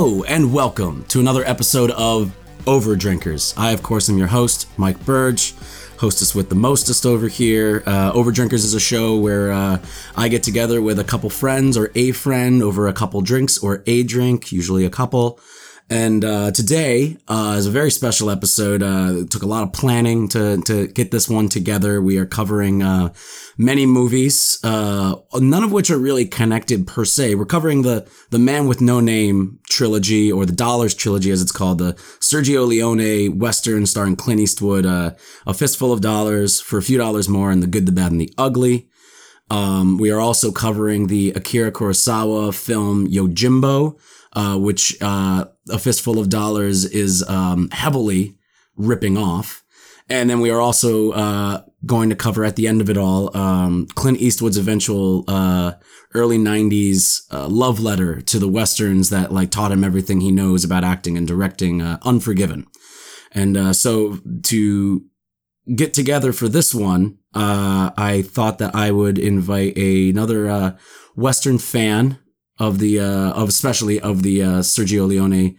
And welcome to another episode of Overdrinkers. I, of course, am your host, Mike Burge, hostess with the mostest over here. Uh, Overdrinkers is a show where uh, I get together with a couple friends or a friend over a couple drinks or a drink, usually a couple. And uh, today uh, is a very special episode. Uh, it took a lot of planning to to get this one together. We are covering uh, many movies, uh, none of which are really connected per se. We're covering the the Man with No Name trilogy, or the Dollars trilogy, as it's called, the Sergio Leone western starring Clint Eastwood, uh, A Fistful of Dollars for a few dollars more, and The Good, the Bad, and the Ugly. Um, we are also covering the Akira Kurosawa film Yojimbo uh, which uh, a fistful of dollars is um, heavily ripping off. And then we are also uh, going to cover at the end of it all um, Clint Eastwood's eventual uh, early '90s uh, love letter to the westerns that like taught him everything he knows about acting and directing, uh, Unforgiven. And so to get together for this one, I thought that I would invite a, another Western fan of the uh, of especially of the uh, Sergio Leone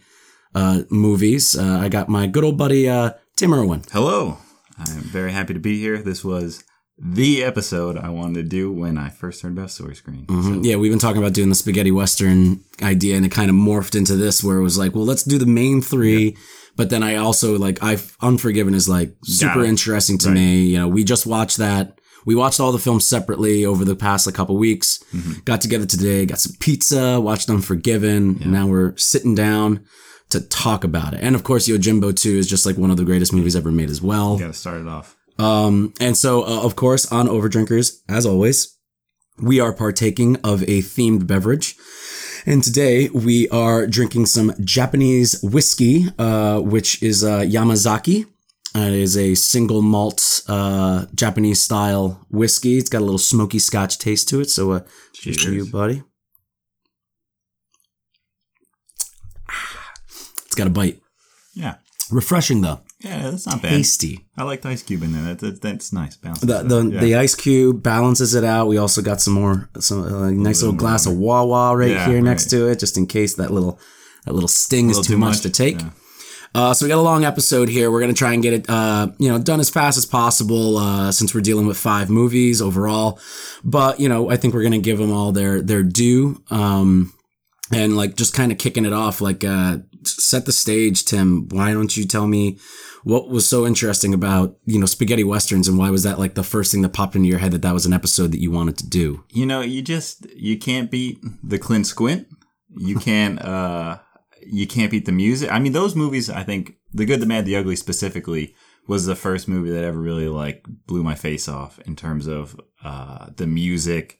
uh, movies. Uh, I got my good old buddy uh, Tim Irwin. Hello, I'm very happy to be here. This was the episode I wanted to do when I first heard about Story Screen. Mm-hmm. So. Yeah, we've been talking about doing the spaghetti western idea, and it kind of morphed into this, where it was like, well, let's do the main three. But then I also like I Unforgiven is like super interesting to right. me. You know, we just watched that we watched all the films separately over the past like, couple weeks. Mm-hmm. Got together today, got some pizza, watched Unforgiven. Yeah. now we're sitting down to talk about it. And of course, Yojimbo 2 is just like one of the greatest movies ever made as well. You gotta start it off. Um, and so, uh, of course, on Overdrinkers, as always, we are partaking of a themed beverage. And today we are drinking some Japanese whiskey, uh, which is uh, Yamazaki. It is a single malt uh, Japanese style whiskey. It's got a little smoky Scotch taste to it. So, uh, cheers to you, buddy. It's got a bite. Yeah. Refreshing though. Yeah, that's not bad. Tasty. I like the ice cube in there. That, that's nice. Balances the the, yeah. the ice cube balances it out. We also got some more, some uh, nice little, little glass of Wawa right yeah, here right. next to it, just in case that little that little sting is too, too much, much, to take. Yeah. Uh, so we got a long episode here. We're gonna try and get it, uh, you know, done as fast as possible uh, since we're dealing with five movies overall. But you know, I think we're gonna give them all their their due. Um, and like just kind of kicking it off, like uh, set the stage, Tim. Why don't you tell me what was so interesting about you know spaghetti westerns, and why was that like the first thing that popped into your head that that was an episode that you wanted to do? You know, you just you can't beat the Clint Squint. You can't. uh you can't beat the music. I mean, those movies, I think, The Good, the Bad, the Ugly specifically, was the first movie that ever really like blew my face off in terms of uh, the music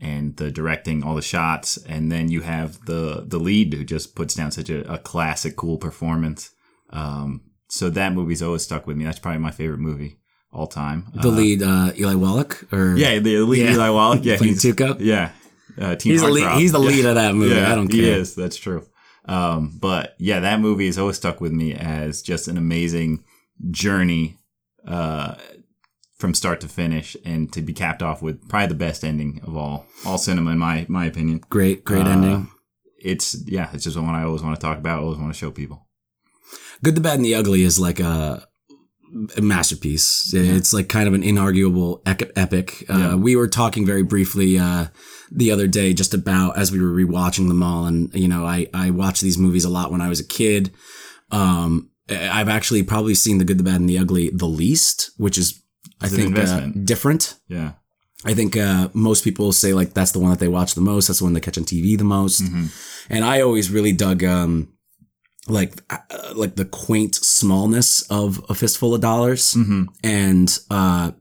and the directing, all the shots, and then you have the the lead who just puts down such a, a classic, cool performance. Um, so that movie's always stuck with me. That's probably my favorite movie all time. The uh, lead, uh, Eli Wallach, or yeah, the lead yeah. Eli Wallach, yeah, he's Tuco. Yeah, uh, he's the lead. He's the lead yeah. of that movie. Yeah, I don't care. He is. That's true. Um, but yeah, that movie has always stuck with me as just an amazing journey uh, from start to finish, and to be capped off with probably the best ending of all all cinema, in my my opinion. Great, great uh, ending. It's yeah, it's just one I always want to talk about. always want to show people. Good, the Bad, and the Ugly is like a a masterpiece. Yeah. It's like kind of an inarguable epic. Uh, yeah. We were talking very briefly uh, the other day just about as we were rewatching them all, and you know, I I watched these movies a lot when I was a kid. Um, I've actually probably seen the good, the bad, and the ugly the least, which is it's I think uh, different. Yeah. I think uh, most people say like that's the one that they watch the most. That's the one they catch on TV the most. Mm-hmm. And I always really dug um, like uh, like the quaint smallness of a fistful of dollars mm-hmm. and uh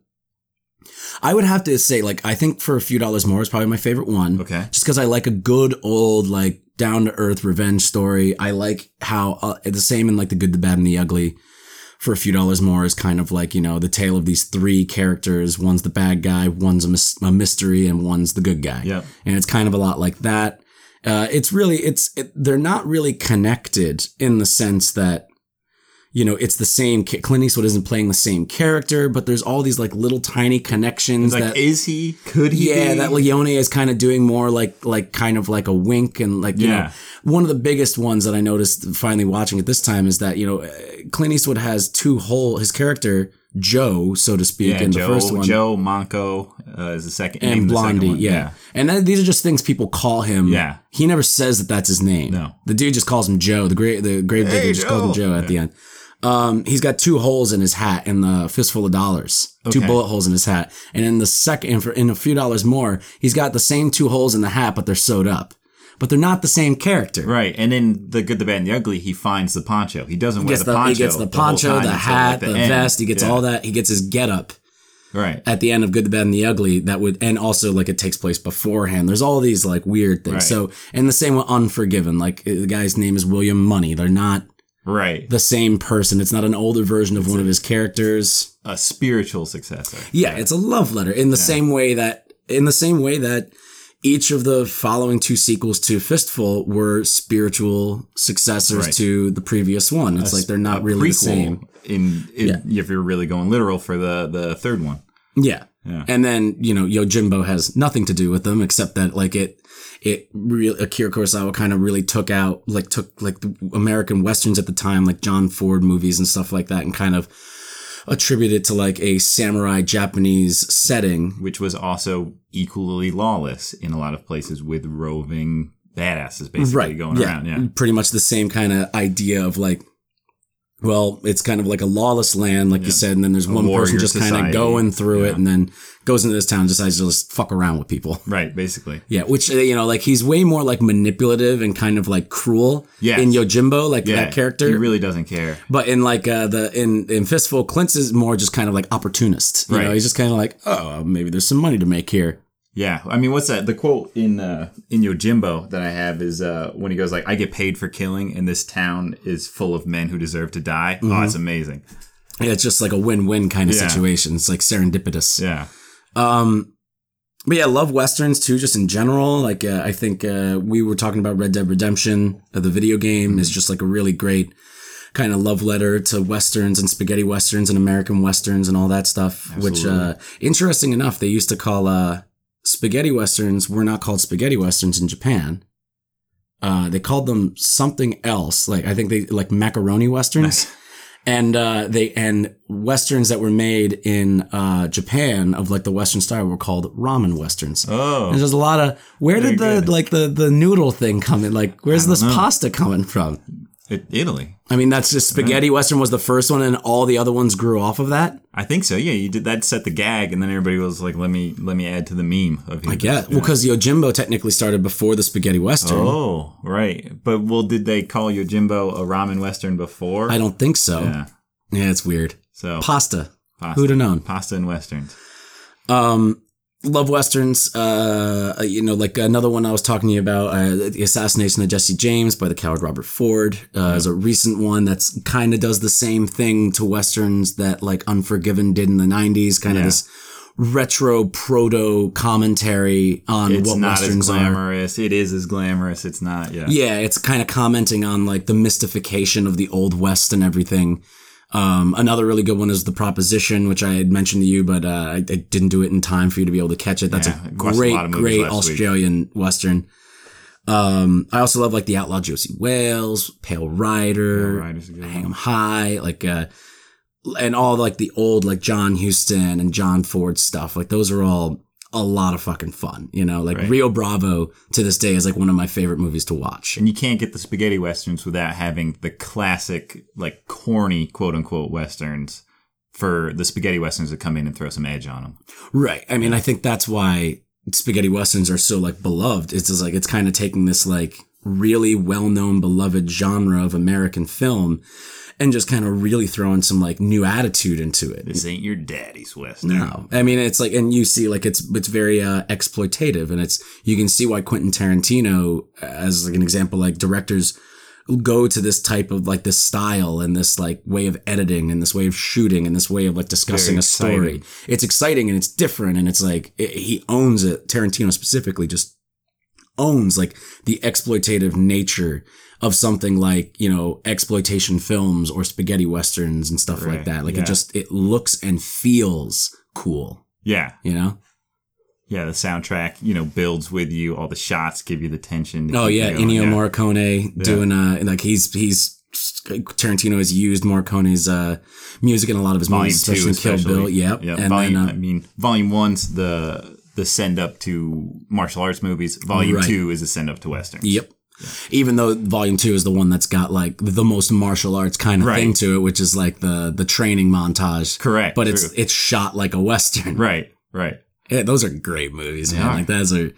I would have to say like I think for a few dollars more is probably my favorite one. Okay. Just because I like a good old like down to earth revenge story. I like how uh, the same in like the good, the bad, and the ugly. For a few dollars more is kind of like you know the tale of these three characters. One's the bad guy, one's a, mis- a mystery, and one's the good guy. Yeah. And it's kind of a lot like that. Uh, it's really it's it, they're not really connected in the sense that you know, it's the same. Clint Eastwood isn't playing the same character, but there's all these like little tiny connections Like, that. is he? Could he? yeah, be? that Leone is kind of doing more like like kind of like a wink and like you Yeah. know one of the biggest ones that I noticed finally watching it this time is that you know uh, Clint Eastwood has two whole his character Joe so to speak Yeah, in Joe, the first one Joe Manco uh, is the second. name and the second Blondie one. yeah. and that, these are just things people call him Yeah. he never says that that's his name No. the dude just calls him Joe the great the grave digger Hey, just calls him Joe. At the end um, he's got two holes in his hat and the fistful of dollars. Two bullet holes in his hat. And in the second, for in a few dollars more, he's got the same two holes in the hat, but they're sewed up. But they're not the same character. Right, and in the good, the bad, and the ugly, he finds the poncho. He doesn't He wear the, the, poncho. he gets the poncho, time the hat, the, end. vest. He gets Yeah. all that. He gets his get up Right, at the end of Good, the Bad, and the Ugly. That would, and also like it takes place beforehand. There's all these like weird things. Right. So, and the same with Unforgiven. Like uh, the guy's name is William Munny. They're not right. the same person. It's not an older version of one of his characters. A spiritual successor. Yeah, it's a love letter in the same way that in the same way that each of the following two sequels to Fistful were spiritual successors Right. to the previous one. It's like they're not really the same. In, in if you're really going literal for the the third one. Yeah. Yeah. And then, you know, Yojimbo has nothing to do with them except that like it it really Akira Kurosawa kind of really took out like took like the American westerns at the time like John Ford movies and stuff like that and kind of attributed to like a samurai Japanese setting which was also equally lawless in a lot of places with roving badasses basically going around. Yeah. Pretty much the same kind of idea of like, well, it's kind of like a lawless land, like you said, and then there's one person just kind of going through it and then goes into this town and decides to just fuck around with people. Right, basically. Yeah, which, uh, you know, like he's way more like manipulative and kind of like cruel Yes. in Yojimbo, like Yeah. that character. He really doesn't care. but in like uh, the in in Fistful, Clint's is more just kind of like opportunist. You know, Right. he's just kind of like, oh, maybe there's some money to make here. Yeah, I mean, what's that? The quote in uh, in Yojimbo that I have is uh, when he goes like, "I get paid for killing, and this town is full of men who deserve to die." Oh, it's amazing. Yeah, it's just like a win-win kind of Yeah. situation. It's like serendipitous. Yeah, Um, but yeah, love westerns too, just in general. Like uh, I think uh, we were talking about Red Dead Redemption, uh, the video game, is just like a really great kind of love letter to westerns and spaghetti westerns and American westerns and all that stuff. Which, uh, interesting enough, they used to call uh, spaghetti westerns were not called spaghetti westerns in Japan. Uh, they called them something else. Like I think they like macaroni westerns and uh, they and westerns that were made in uh, Japan of like the Western style were called ramen westerns. Oh, And there's a lot of where did the good. like the the noodle thing come in? Like where's this know. pasta coming from? It, Italy. I mean, that's just spaghetti western was the first one, and all the other ones grew off of that. I think so. Yeah, you did that. Set the gag, and then everybody was like, "Let me let me add to the meme of." I guess well, because Yojimbo technically started before the spaghetti western. Oh, right. But well, did they call Yojimbo a ramen western before? I don't think so. Yeah. Yeah, it's weird. So Pasta. pasta, Who'd have known? pasta and westerns. Um, love westerns. Uh, you know, like another one I was talking to you about, uh, the assassination of Jesse James by the coward Robert Ford, uh, is a recent one that's kind of does the same thing to westerns that like Unforgiven did in the '90s. Kind of Yeah. this retro proto commentary on It's what not as westerns are. glamorous. It is as glamorous. It's not. Yeah. Yeah, it's kind of commenting on like the mystification of the old west and everything. Um, another really good one is the proposition, which I had mentioned to you, but uh, I, I didn't do it in time for you to be able to catch it. That's Yeah, a watched a great, lot of movies great last week. Australian western. Um, I also love like the Outlaw Josey Wales, Pale Rider, Pale Hang 'em High, like uh, and all like the old like John Huston and John Ford stuff. Like those are all a lot of fucking fun. You know, like Right. Rio Bravo to this day is like one of my favorite movies to watch. And you can't get the spaghetti westerns without having the classic, like corny quote unquote westerns for the spaghetti westerns to come in and throw some edge on them. Right. I mean, I think that's why spaghetti westerns are so like beloved. It's just like it's kind of taking this like really well-known beloved genre of American film and just kind of really throwing some like new attitude into it. This ain't your daddy's western. No, I mean it's like, and you see like it's it's very uh, exploitative, and it's you can see why Quentin Tarantino, as like an example, like directors go to this type of like this style and this like way of editing and this way of shooting and this way of like discussing a story. It's exciting and it's different and it's like it, he owns it. Tarantino specifically just owns like the exploitative nature of something like you know exploitation films or spaghetti westerns and stuff like that. Like yeah. it just it looks and feels cool. Yeah. You know? Yeah. The soundtrack, you know, builds with you. All the shots give you the tension. Oh yeah. Ennio yeah. Morricone doing uh like he's he's Tarantino has used Morricone's uh music in a lot of his Volume movies, two, especially Kill. Bill. Yep. Yep. And volume, then uh, I mean, volume one's the the send up to martial arts movies. Volume Right. two is a send up to westerns. Yep. Even though Volume Two is the one that's got like the most martial arts kind of Right. thing to it, which is like the the training montage. Correct. But it's true. it's shot like a western. right. Right. Yeah, those are great movies, man. Like those are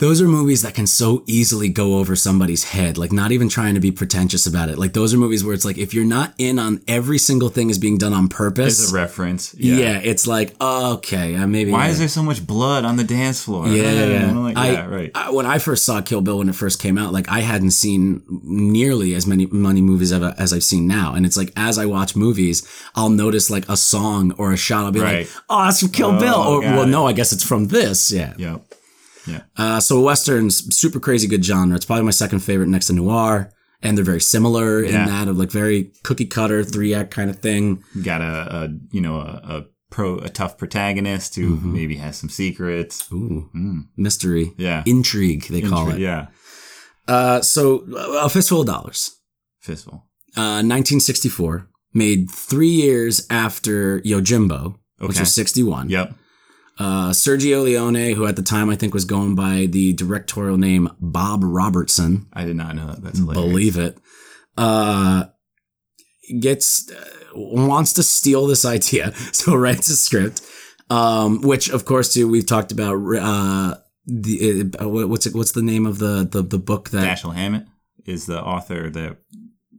those are movies that can so easily go over somebody's head. Like not even trying to be pretentious about it. Like those are movies where it's like if you're not in on every single thing is being done on purpose. As a reference. yeah. Yeah. it's like okay, uh, maybe. Why yeah. is there so much blood on the dance floor? Yeah, yeah, like, I- right. I, when I first saw Kill Bill when it first came out, like I hadn't seen nearly as many money movies as, as I've seen now. And it's like as I watch movies, I'll notice like a song or a shot. I'll be Right. like, "Oh, that's from Kill Bill," or "Well, it. no, I guess it's from this." Yeah. yep. Uh, so westerns, super crazy good genre. It's probably my second favorite next to noir, and they're very similar in that of like very cookie cutter three act kind of thing. You got a, a you know a, a pro a tough protagonist who Mm-hmm. maybe has some secrets. Ooh, Mm. mystery, Yeah. intrigue they call it. Yeah. Uh, so a fistful of dollars. Fistful. Uh, 1964, made three years after Yojimbo, which was 61. Yep. Uh, Sergio Leone, who at the time I think was going by the directorial name Bob Robertson, I did not know that. That's hilarious. believe it, uh, gets uh, wants to steal this idea, so writes a script, um, which of course too we've talked about. Uh, the uh, what's it, what's the name of the the, the book that Dashiell Hammett is the author that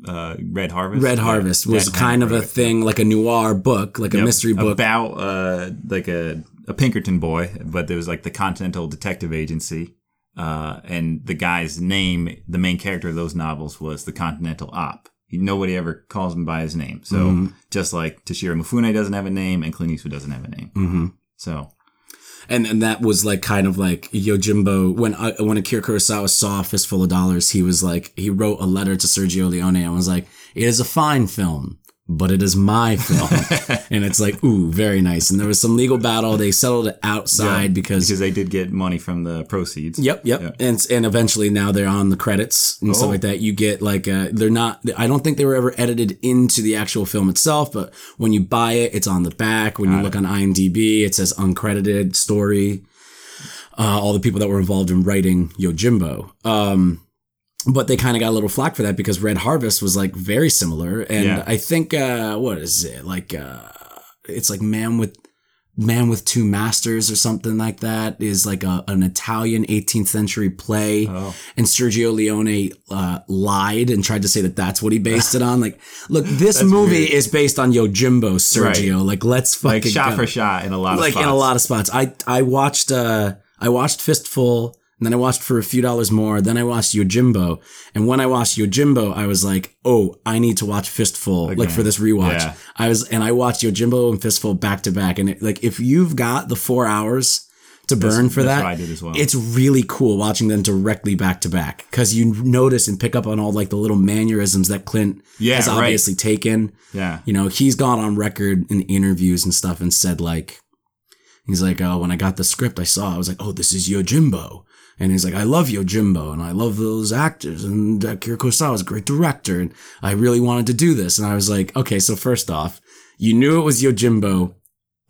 uh, Red Harvest. Red Yeah. Harvest was kind of a thing, like a noir book, like a mystery book. about uh, like a a Pinkerton boy, but there was like the Continental Detective Agency, uh, and the guy's name, the main character of those novels was the Continental Op. Nobody ever calls him by his name. So Mm-hmm. just like Toshiro Mifune doesn't have a name, and Clint Eastwood doesn't have a name. hmm So And and that was like kind of like Yojimbo when I, when Akira Kurosawa saw Fistful of Dollars, he was like he wrote a letter to Sergio Leone and was like, "It is a fine film." But it is my film, and it's like, ooh, very nice. And there was some legal battle. They settled it outside Yeah, because because they did get money from the proceeds. Yep, yep. Yeah. And and eventually now they're on the credits and stuff Oh. like that. You get like uh they're not I don't think they were ever edited into the actual film itself, but when you buy it, it's on the back. When you look on IMDb, it says uncredited story. Uh, all the people that were involved in writing Yojimbo. Um but they kind of got a little flack for that because Red Harvest was like very similar. And Yeah. I think uh what is it? Like uh it's like Man with Man with Two Masters or something like that is like a, an Italian 18th century play. Oh, And Sergio Leone uh, lied and tried to say that that's what he based it on. Like, look, this movie weird. is based on Yojimbo, Sergio. Like, let's fucking like shot go. for shot in a lot of like spots. in a lot of spots. I I watched uh I watched Fistful, and then I watched for a few dollars more. Then I watched Yojimbo, and when I watched Yojimbo, I was like, oh, I need to watch Fistful like for this rewatch. Yeah. I was and I watched Yojimbo and Fistful back to back, and it, like if you've got the four hours to burn for that's that. I did as well. It's really cool watching them directly back to back because you notice and pick up on all like the little mannerisms that Clint Yeah, has right. obviously taken yeah. you know, he's gone on record in interviews and stuff and said like, he's like, oh, when I got the script, I saw, I was like, oh, this is Yojimbo. And he's like, I love Yojimbo and I love those actors and Akira Kurosawa is a great director and I really wanted to do this. And I was like, okay, so first off, you knew it was Yojimbo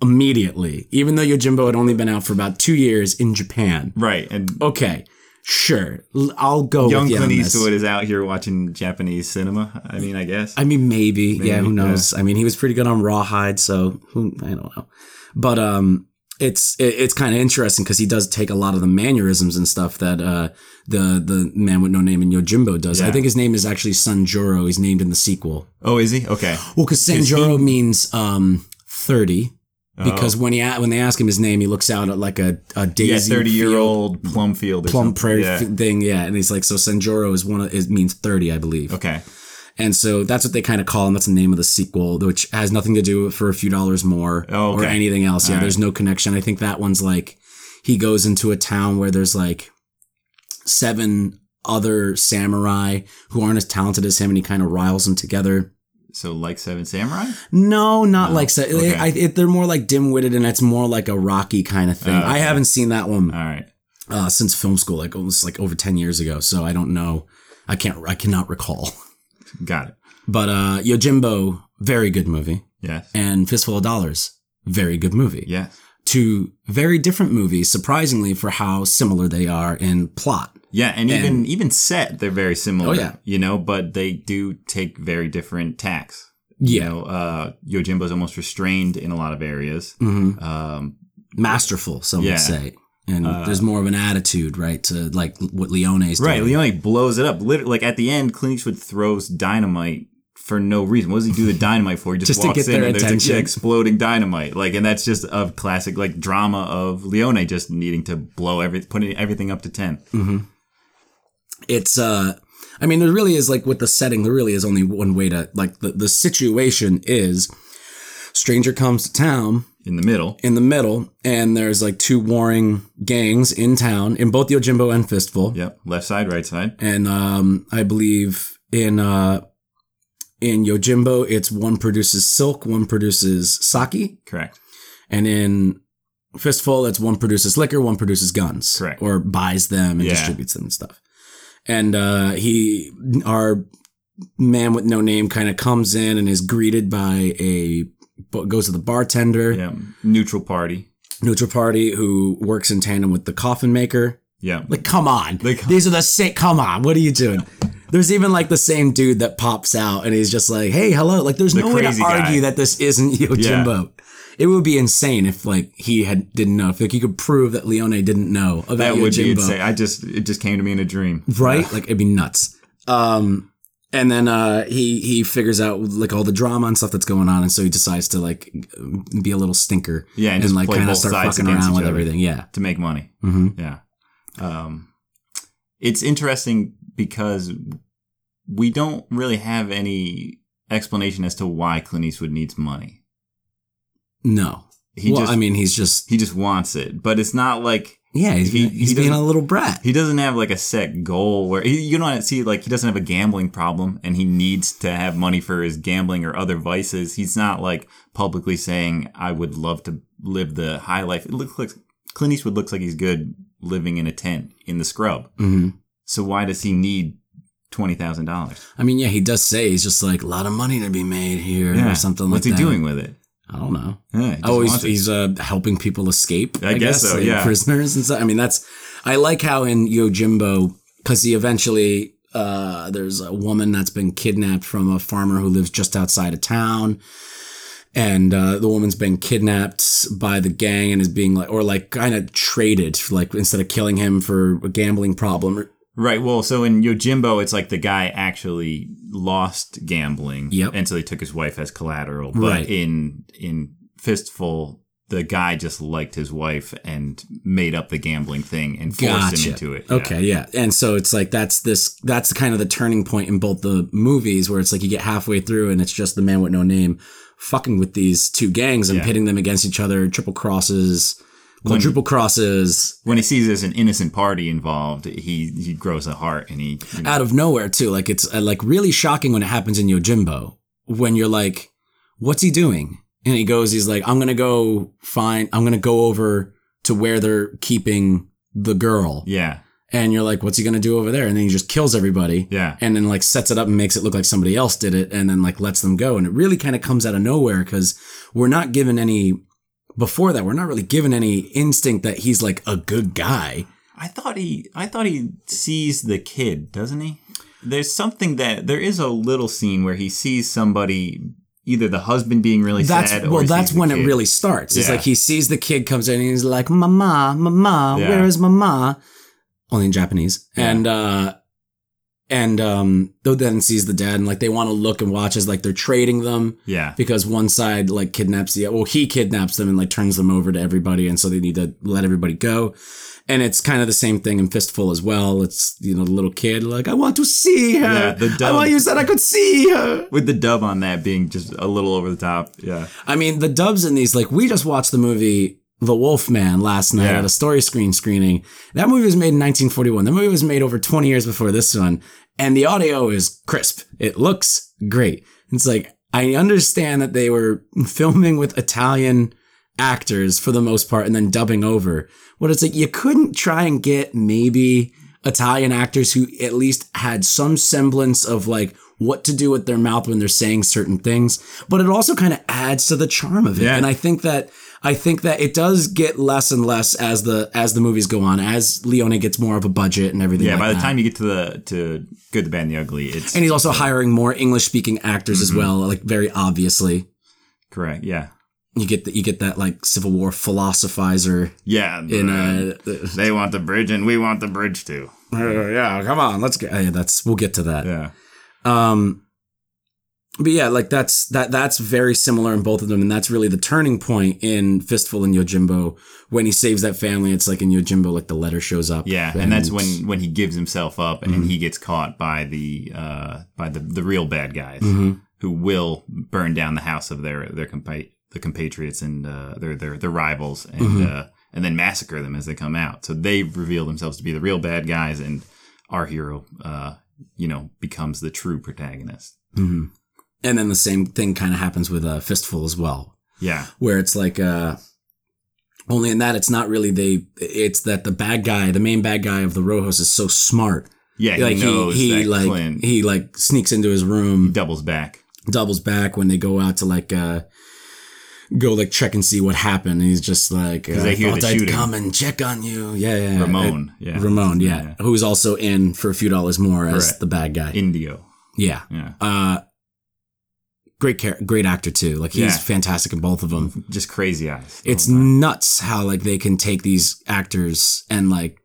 immediately, even though Yojimbo had only been out for about two years in Japan. Right. And Okay, sure, I'll go young with you Clint. Eastwood is out here watching Japanese cinema. I mean, I guess. I mean, maybe. yeah, who Maybe, knows? I mean, he was pretty good on Rawhide, so who, I don't know. But um, it's it, it's kind of interesting because he does take a lot of the mannerisms and stuff that uh the the man with no name in Yojimbo does. I think his name is actually Sanjuro. He's named in the sequel. oh, is he? Okay. Well, because Is he- Sanjuro means um thirty. Because Oh. when he when they ask him his name, he looks out at like a a yeah, daisy thirty year old plum field plum something. prairie Yeah. thing. Yeah, and he's like, so Sanjuro is one of it means thirty, I believe. Okay. And so that's what they kind of call him. That's the name of the sequel, which has nothing to do with for a few dollars more Oh, or anything else. Yeah, All there's no connection. I think that one's like he goes into a town where there's like seven other samurai who aren't as talented as him, and he kind of riles them together. So like Seven Samurai. No, not No? like Seven. Okay. I, it, they're more like dim-witted, and it's more like a Rocky kind of thing. Oh, okay. I haven't seen that one All right. uh, since film school, like almost like over ten years ago. So I don't know. I can't. I cannot recall. Got it. But uh, Yojimbo, very good movie, Yes. and Fistful of Dollars, very good movie. Yes. Two very different movies, surprisingly for how similar they are in plot. Yeah, and even even set they're very similar. Oh, yeah. You know, but they do take very different tacks. Yeah. You know, uh Yojimbo's almost restrained in a lot of areas. hmm Um Masterful, some Yeah. would say. And Uh, there's more of an attitude, right, to like what Leone's doing. Right, Leone blows it up. Literally, like at the end, Clint Eastwood throws dynamite for no reason. What does he do the dynamite for? He just, Just to walks get in their and there's attention. yeah, exploding dynamite. Like, and that's just a classic like drama of Leone just needing to blow every putting everything up to ten. it's uh I mean there really is like with the setting there really is only one way to like the, the situation is stranger comes to town In the middle, in the middle and there's like two warring gangs in town in both Yojimbo and Fistful yep, left side, right side. and um I believe in uh in Yojimbo it's one produces silk one produces sake Correct. and in Fistful, it's one produces liquor, one produces guns. Correct. Or buys them and Yeah. distributes them and stuff. And uh, he, our man with no name, kind of comes in and is greeted by a, goes to the bartender, Yeah, neutral party. neutral party, who works in tandem with the coffin maker. Yeah, Like, come on. Like, These are the same. Come on. What are you doing? There's even like the same dude that pops out and he's just like, hey, hello. Like, there's The no way to guy. argue that this isn't Yojimbo. It would be insane if like he had didn't know. If like you could prove that Leone didn't know about that would be Yojimbo, insane. I just it just came to me in a dream. right? Like it'd be nuts. Um, and then uh, he he figures out like all the drama and stuff that's going on, and so he decides to like be a little stinker Yeah, and and, like kind of start fucking around with everything. Yeah. to make money. hmm Yeah. Um, it's interesting because we don't really have any explanation as to why Clint Eastwood needs money. No. He well, just I mean, he's just he just wants it, but it's not like yeah, he's, he- he's he being a little brat. he doesn't have like a set goal where he, you don't see like he doesn't have a gambling problem and he needs to have money for his gambling or other vices. He's not like publicly saying I would love to live the high life. It looks like Clint Eastwood looks like he's good living in a tent in the scrub. hmm So why does he need twenty thousand dollars? I mean, yeah, he does say he's just like a lot of money to be made here or something What's like that. What's he doing with it? I don't know. Yeah, he Oh, he's, he's uh, helping people escape. I guess so, like yeah. prisoners and stuff. I mean, that's I like how in Yojimbo because he eventually uh, there's a woman that's been kidnapped from a farmer who lives just outside of town, and uh, the woman's been kidnapped by the gang and is being like or like kind of traded like instead of killing him for a gambling problem. Right. Well, so in Yojimbo, it's like the guy actually lost gambling, Yep. and so he took his wife as collateral. But Right. in in Fistful, the guy just liked his wife and made up the gambling thing and forced Gotcha. him into it. Yeah. Okay, yeah. And so it's like that's this that's kind of the turning point in both the movies where it's like you get halfway through and it's just the man with no name fucking with these two gangs and Yeah. pitting them against each other, triple crosses, quadruple crosses When he sees there's an innocent party involved, he he grows a heart and he you know, out of nowhere too. Like it's uh, like really shocking when it happens in Yojimbo when you're like, what's he doing? And he goes, he's like, I'm gonna go find, I'm gonna go over to where they're keeping the girl. yeah And you're like, what's he gonna do over there? And then he just kills everybody. yeah and then like sets it up and makes it look like somebody else did it and then like lets them go and it really kind of comes out of nowhere because we're not given any before that we're not really given any instinct that he's like a good guy I thought he I thought he sees the kid, doesn't he? There's something that there is a little scene where he sees somebody either the husband being really that's sad well that's when it really starts it's Yeah. like he sees the kid comes in and he's like mama mama Yeah. where is mama only in japanese Yeah. and uh and um though then sees the dad and like they want to look and watch as like they're trading them Yeah. because one side like kidnaps the well he kidnaps them and like turns them over to everybody and so they need to let everybody go and it's kind of the same thing in fistful as well it's you know the little kid like i want to see her Yeah, the i dub. want you said i could see her With the dub on that being just a little over the top. Yeah. i mean the dubs in these like we just watched the movie The Wolfman last night Yeah. at a story screen screening. That movie was made in 1941. The movie was made over 20 years before this one, and the audio is crisp. It looks great. It's like I understand that they were filming with Italian actors for the most part and then dubbing over. What it's like you couldn't try and get maybe Italian actors who at least had some semblance of like what to do with their mouth when they're saying certain things, but it also kind of adds to the charm of it. Yeah. And I think that I think that it does get less and less as the as the movies go on, as Leone gets more of a budget and everything. Yeah, like by the that. time you get to the to Good, the Bad, and the Ugly, it's and he's also hiring more English speaking actors Mm-hmm. as well, like very obviously. correct. Yeah, You get the, you get that like Civil War philosophizer yeah. in uh, they want the bridge, and we want the bridge too. yeah, come on, let's get. Yeah, that's we'll get to that. Yeah, Um, but yeah, like that's that that's very similar in both of them, and that's really the turning point in Fistful and Yojimbo when he saves that family. It's like in Yojimbo, like the letter shows up. yeah, and, that's when when he gives himself up and he gets caught by the uh by the the real bad guys Mhm. who will burn down the house of their their compa- the compatriots and uh, their their their rivals and uh, and then massacre them as they come out. So they reveal themselves to be the real bad guys, and our hero, uh, you know, becomes the true protagonist. Mhm. And then the same thing kind of happens with uh, Fistful as well. Yeah, where it's like uh only in that it's not really they it's that the bad guy the main bad guy of the rojos is so smart yeah. He like knows he he that like Clint he like sneaks into his room doubles back. doubles back when they go out to like uh go like check and see what happened and he's just like uh, they hear I thought I'd shooting. come and check on you yeah yeah yeah. Ramon, yeah. ramon yeah, Yeah. who's also in for a few dollars more as the bad guy Indio. yeah Yeah, uh great great actor too like he's Yeah. fantastic in both of them just crazy eyes. it's oh, nuts how like they can take these actors and like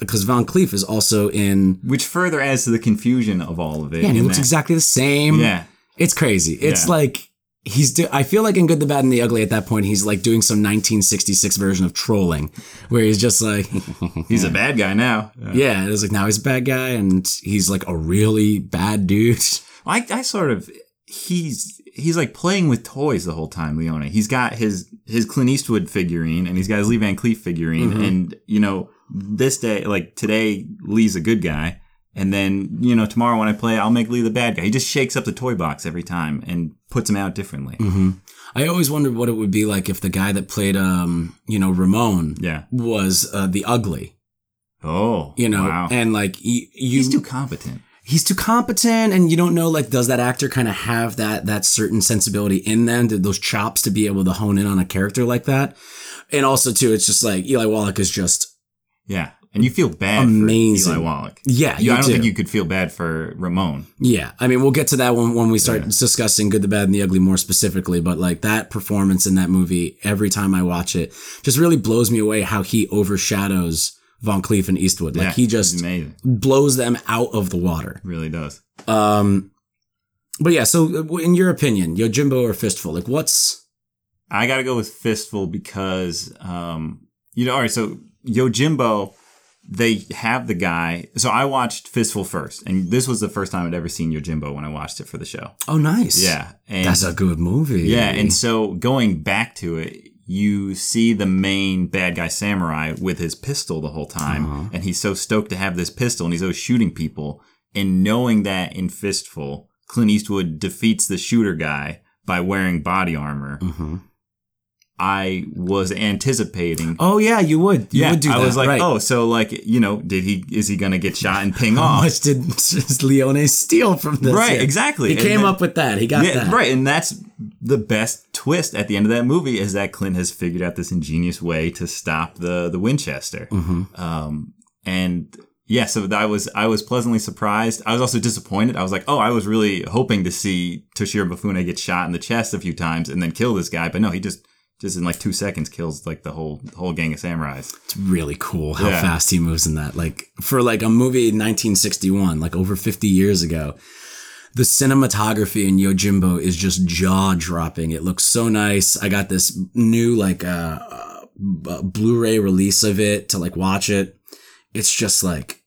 because Van Cleef is also in which further adds to the confusion of all of it. yeah and he looks that- exactly the same Yeah, it's crazy it's Yeah. like he's do- I feel like in Good the Bad and the Ugly at that point he's like doing some 1966 version of trolling where he's just like he's a bad guy now. Yeah. yeah it's like now he's a bad guy and he's like a really bad dude I, I sort of he's he's like playing with toys the whole time, Leone. He's got his his Clint Eastwood figurine and he's got his Lee Van Cleef figurine, Mm-hmm. and you know this day, like today, Lee's a good guy. And then, you know, tomorrow when I play, I'll make Lee the bad guy. He just shakes up the toy box every time and puts him out differently. Mm-hmm. I always wondered what it would be like if the guy that played um you know Ramon Yeah. was uh, the ugly Oh, you know wow. and like you he's too competent. He's too competent and you don't know like does that actor kind of have that that certain sensibility in them those chops to be able to hone in on a character like that and also too it's just like eli wallach is just Yeah. And you feel bad Amazing. for Eli Wallach. yeah You, you I don't do. think you could feel bad for Ramon. yeah i mean we'll get to that when, when we start discussing good the bad and the ugly more specifically but like that performance in that movie every time i watch it just really blows me away how he overshadows van cleef and eastwood like Yeah, he just blows them out of the water Really does. um but yeah so uh, in your opinion yojimbo or fistful like what's I got to go with Fistful because, um, you know, all right, so Yojimbo, they have the guy. So I watched Fistful first, and this was the first time I'd ever seen Yojimbo when I watched it for the show. Oh, nice. Yeah. And That's a good movie. yeah. And so going back to it, you see the main bad guy samurai with his pistol the whole time, Uh-huh. and he's so stoked to have this pistol, and he's always shooting people. And knowing that in Fistful, Clint Eastwood defeats the shooter guy by wearing body armor. hmm I was anticipating. Oh yeah, you would. You yeah, would do I that. was like, right. oh, so like you know, did he? Is he gonna get shot and ping How off? much did Leone steal from this? Right, here? exactly. He And came then- up with that. He got yeah, that. right, and that's the best twist at the end of that movie is that Clint has figured out this ingenious way to stop the the Winchester. Mm-hmm. Um, and yeah, so I was I was pleasantly surprised. I was also disappointed. I was like, oh, I was really hoping to see Toshiro Mifune get shot in the chest a few times and then kill this guy, but no, he just just in like two seconds kills like the whole the whole gang of samurais. It's really cool how Yeah. fast he moves in that. Like for like a movie in 1961, like over 50 years ago. The cinematography in Yojimbo is just jaw dropping. It looks so nice. I got this new like uh, uh Blu-ray release of it to like watch it. It's just like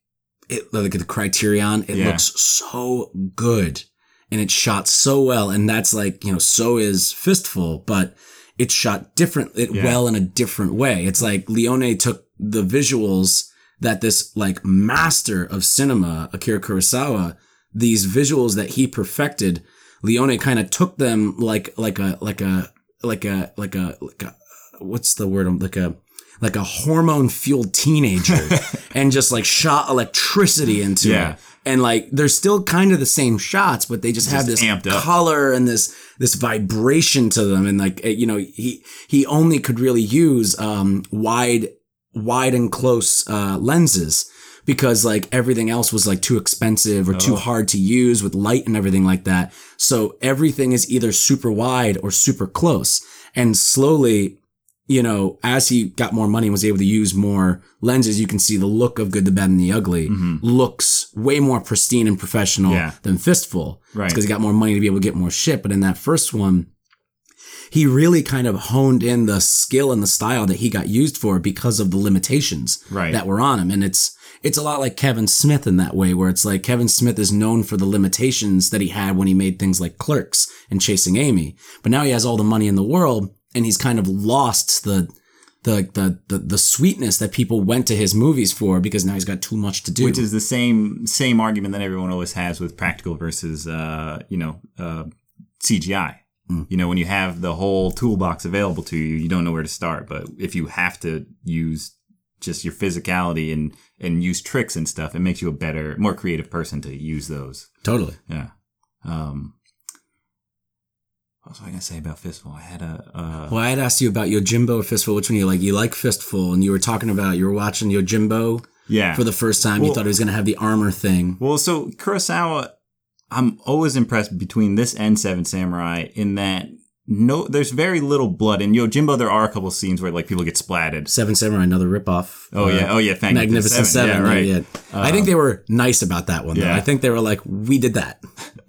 it like the Criterion. It Yeah. looks so good and it's shot so well. And that's like you know so is Fistful, but it's shot different, it Yeah. well in a different way. It's like Leone took the visuals that this like master of cinema, Akira Kurosawa, these visuals that he perfected, Leone kind of took them like like a like a like a like a like a what's the word? Um, like a like a hormone fueled teenager and just like shot electricity into Yeah. it. And like they're still kind of the same shots, but they just, have this color and this this vibration to them. And like eh, you know, he he only could really use um wide wide and close uh lenses because like everything else was like too expensive or too Oh. hard to use with light and everything like that. So everything is either super wide or super close. And slowly, you know, as he got more money and was able to use more lenses, you can see the look of Good, the Bad, and the Ugly looks way more pristine and professional Mm-hmm. Yeah. than Fistful. Right. Because he got more money to be able to get more shit. But in that first one, he really kind of honed in the skill and the style that he got used for because of the limitations Right. that were on him. And it's it's a lot like Kevin Smith in that way, where it's like Kevin Smith is known for the limitations that he had when he made things like Clerks and Chasing Amy. But now he has all the money in the world and he's kind of lost the the the the, the sweetness that people went to his movies for because now he's got too much to do. which is the same same argument that everyone always has with practical versus uh, you know uh, CGI. Mm. You know, when you have the whole toolbox available to you, you don't know where to start. But if you have to use just your physicality and and use tricks and stuff, it makes you a better, more creative person to use those. totally. Yeah. Um, what was I gonna say about Fistful? I had a uh, Well, I had asked you about Yojimbo or Fistful. Which one you like? You like Fistful, and you were talking about you were watching Yojimbo yeah for the first time. you thought he was going to have the armor thing. Well, so Kurosawa, I'm always impressed between this and Seven Samurai in that no, there's very little blood. In Yojimbo, there are a couple scenes where like people get splatted. Seven Samurai, another ripoff. Oh Uh, yeah, oh yeah, thank Magnificent Seven. Yeah, right. Yeah, I think they were nice about that one. Though. Yeah. I think they were like, we did that.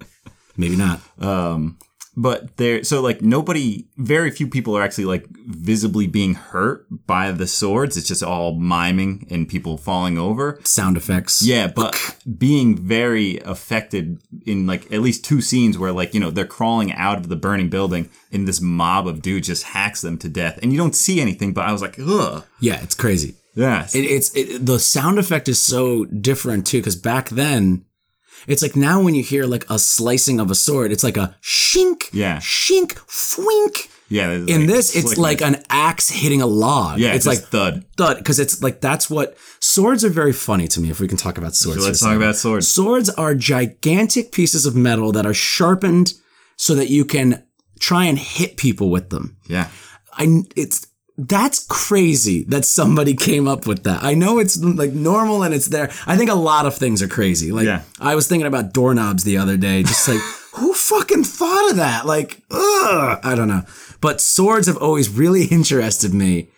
Maybe not. Um, but there, so like nobody, very few people are actually like visibly being hurt by the swords. It's just all miming and people falling over. Sound effects. Yeah, but being very affected in like at least two scenes where like, you know, they're crawling out of the burning building and this mob of dudes just hacks them to death. And you don't see anything, but I was like, ugh. Yeah, it's crazy. Yeah. It, it's it, the sound effect is so different too because back then it's like now when you hear like a slicing of a sword it's like a shink Yeah. shink fwink yeah. there's, in this it's like an axe hitting a log yeah, it's like thud. thud because it's like that's what swords are very funny to me if we can talk about swords So let's talk about swords. swords are gigantic pieces of metal that are sharpened so that you can try and hit people with them Yeah. I it's that's crazy that somebody came up with that. I know it's like normal and it's there. I think a lot of things are crazy. Like Yeah. I was thinking about doorknobs the other day, just like who fucking thought of that? Like, ugh, I don't know. But swords have always really interested me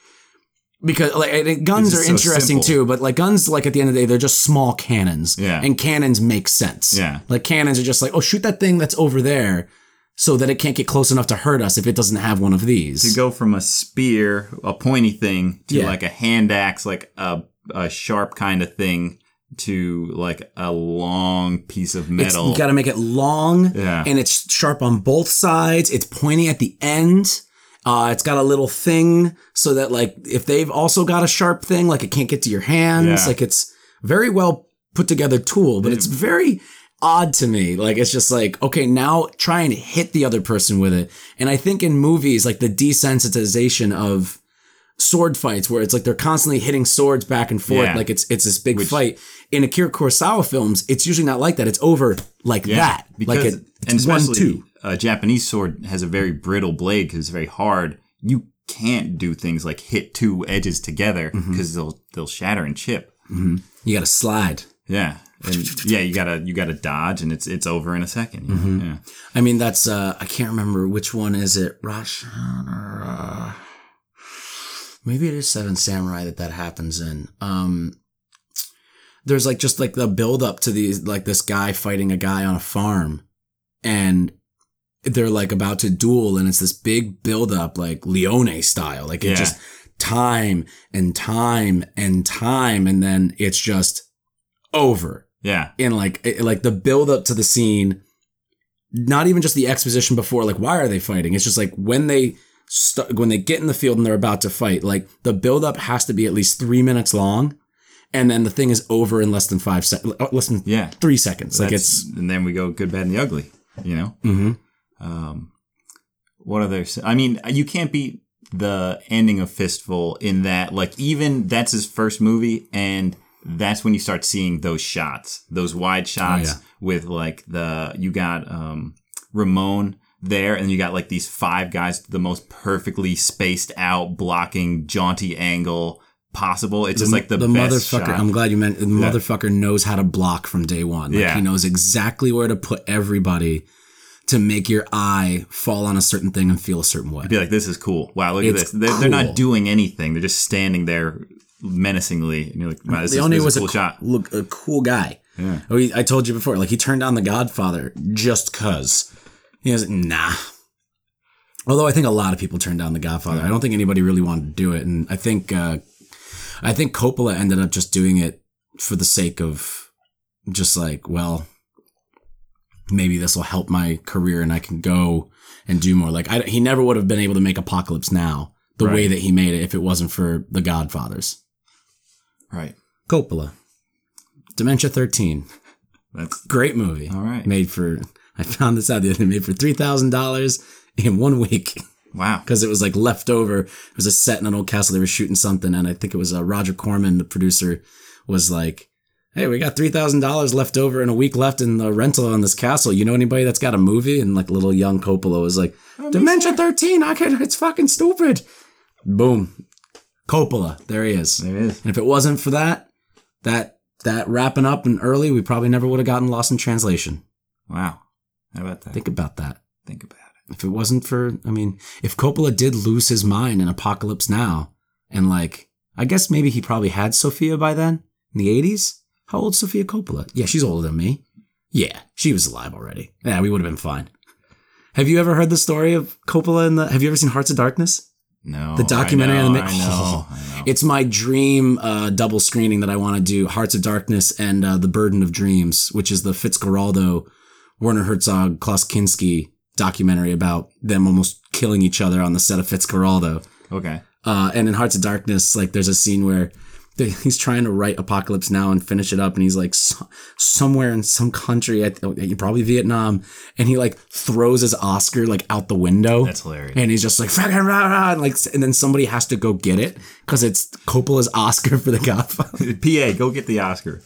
because like guns are so interesting simple. too. But like guns, like at the end of the day, they're just small cannons. Yeah. and cannons make sense. Yeah. like cannons are just like, oh, shoot that thing that's over there. So that it can't get close enough to hurt us if it doesn't have one of these. To go from a spear, a pointy thing, to Yeah. like a hand axe, like a, a sharp kind of thing, to like a long piece of It's, metal. you got to make it long, Yeah. and it's sharp on both sides. It's pointy at the end. Uh, it's got a little thing so that like if they've also got a sharp thing, like it can't get to your hands. Yeah. Like it's very well put together tool, but it's very odd to me. Like it's just like okay, now try and hit the other person with it. And I think in movies like the desensitization of sword fights where it's like they're constantly hitting swords back and forth Yeah. like it's it's this big fight in Akira Kurosawa films it's usually not like that it's over like that like it, and it's one two a Japanese sword has a very brittle blade because it's very hard. You can't do things like hit two edges together Mm-hmm. because they'll they'll shatter and chip. you gotta slide Yeah, and yeah, you gotta you gotta dodge, and it's it's over in a 2nd you? Mm-hmm. Yeah, I mean that's uh I can't remember which one is it Rashan or uh maybe it is Seven Samurai that that happens in um there's like just like the build up to these like this guy fighting a guy on a farm and they're like about to duel and it's this big build up like Leone style like it Yeah. just time and time and time and then it's just over yeah, And like it- like the build up to the scene not even just the exposition before like why are they fighting it's just like when they st- when they get in the field and they're about to fight, like the build up has to be at least three minutes long, and then the thing is over in less than five seconds, less than Yeah. three seconds. Like it's and then we go good, bad, and the ugly. You know. Mhm. Um, what other? I mean, you can't beat the ending of Fistful in that. Like, even that's his first movie, and that's when you start seeing those shots, those wide shots yeah. with like the you got um Ramon there, and you got like these five guys, the most perfectly spaced out, blocking jaunty angle possible. It's just like the, the best motherfucker. shot. I'm glad you meant the motherfucker knows how to block from day one. Like Yeah. he knows exactly where to put everybody to make your eye fall on a certain thing and feel a certain way. be like, this is cool. Wow, look It's at this. They're, they're not doing anything. They're just standing there menacingly. And you're like, wow, this is, Leone this was a cool shot. look a cool guy. Yeah. Oh, he, I told you before, like he turned down The Godfather just cause. He was nah. Although I think a lot of people turned down The Godfather. I don't think anybody really wanted to do it, and I think uh, I think Coppola ended up just doing it for the sake of just like, well, maybe this will help my career and I can go and do more. Like I, he never would have been able to make Apocalypse Now the way that he made it if it wasn't for The Godfathers. Right. Coppola, Dementia Thirteen. That's Great movie. all right. Made for I found this out the other day. Made for three thousand dollars in one week Wow. because it was like left over. It was a set in an old castle. They were shooting something, and I think it was uh, Roger Corman, the producer, was like, "Hey, we got three thousand dollars left over and a week left in the rental on this castle. You know anybody that's got a movie?" And like little young Coppola was like, "Dementia thirteen. I can. It's fucking stupid." Boom, Coppola. There he is. There it is. And if it wasn't for that, that that wrapping up and early, we probably never would have gotten lost in translation. Wow. How about that? Think about that. Think about it. If it wasn't for, I mean, if Coppola did lose his mind in Apocalypse Now, and like, I guess maybe he probably had Sofia by then in the 80s. How old Sofia Coppola? Yeah, she's older than me. Yeah, she was alive already. Yeah, we would have been fine. Have you ever heard the story of Coppola in the, have you ever seen Hearts of Darkness? No. The documentary I know, on the I know. I know. It's my dream uh, double screening that I want to do: Hearts of Darkness and uh, The Burden of Dreams, which is the Fitzcarraldo, Werner Herzog, Klaus Kinski documentary about them almost killing each other on the set of Fitzcarraldo. Okay. Uh, and in Hearts of Darkness, like there's a scene where he's trying to write Apocalypse Now and finish it up, and he's like so, somewhere in some country, oh, at, probably Vietnam, and he like throws his Oscar like out the window. That's hilarious. And he's just like, "Fucking rah, rah," and like, and then somebody has to go get it because it's Coppola's Oscar for The Godfather. PA, go get the Oscar.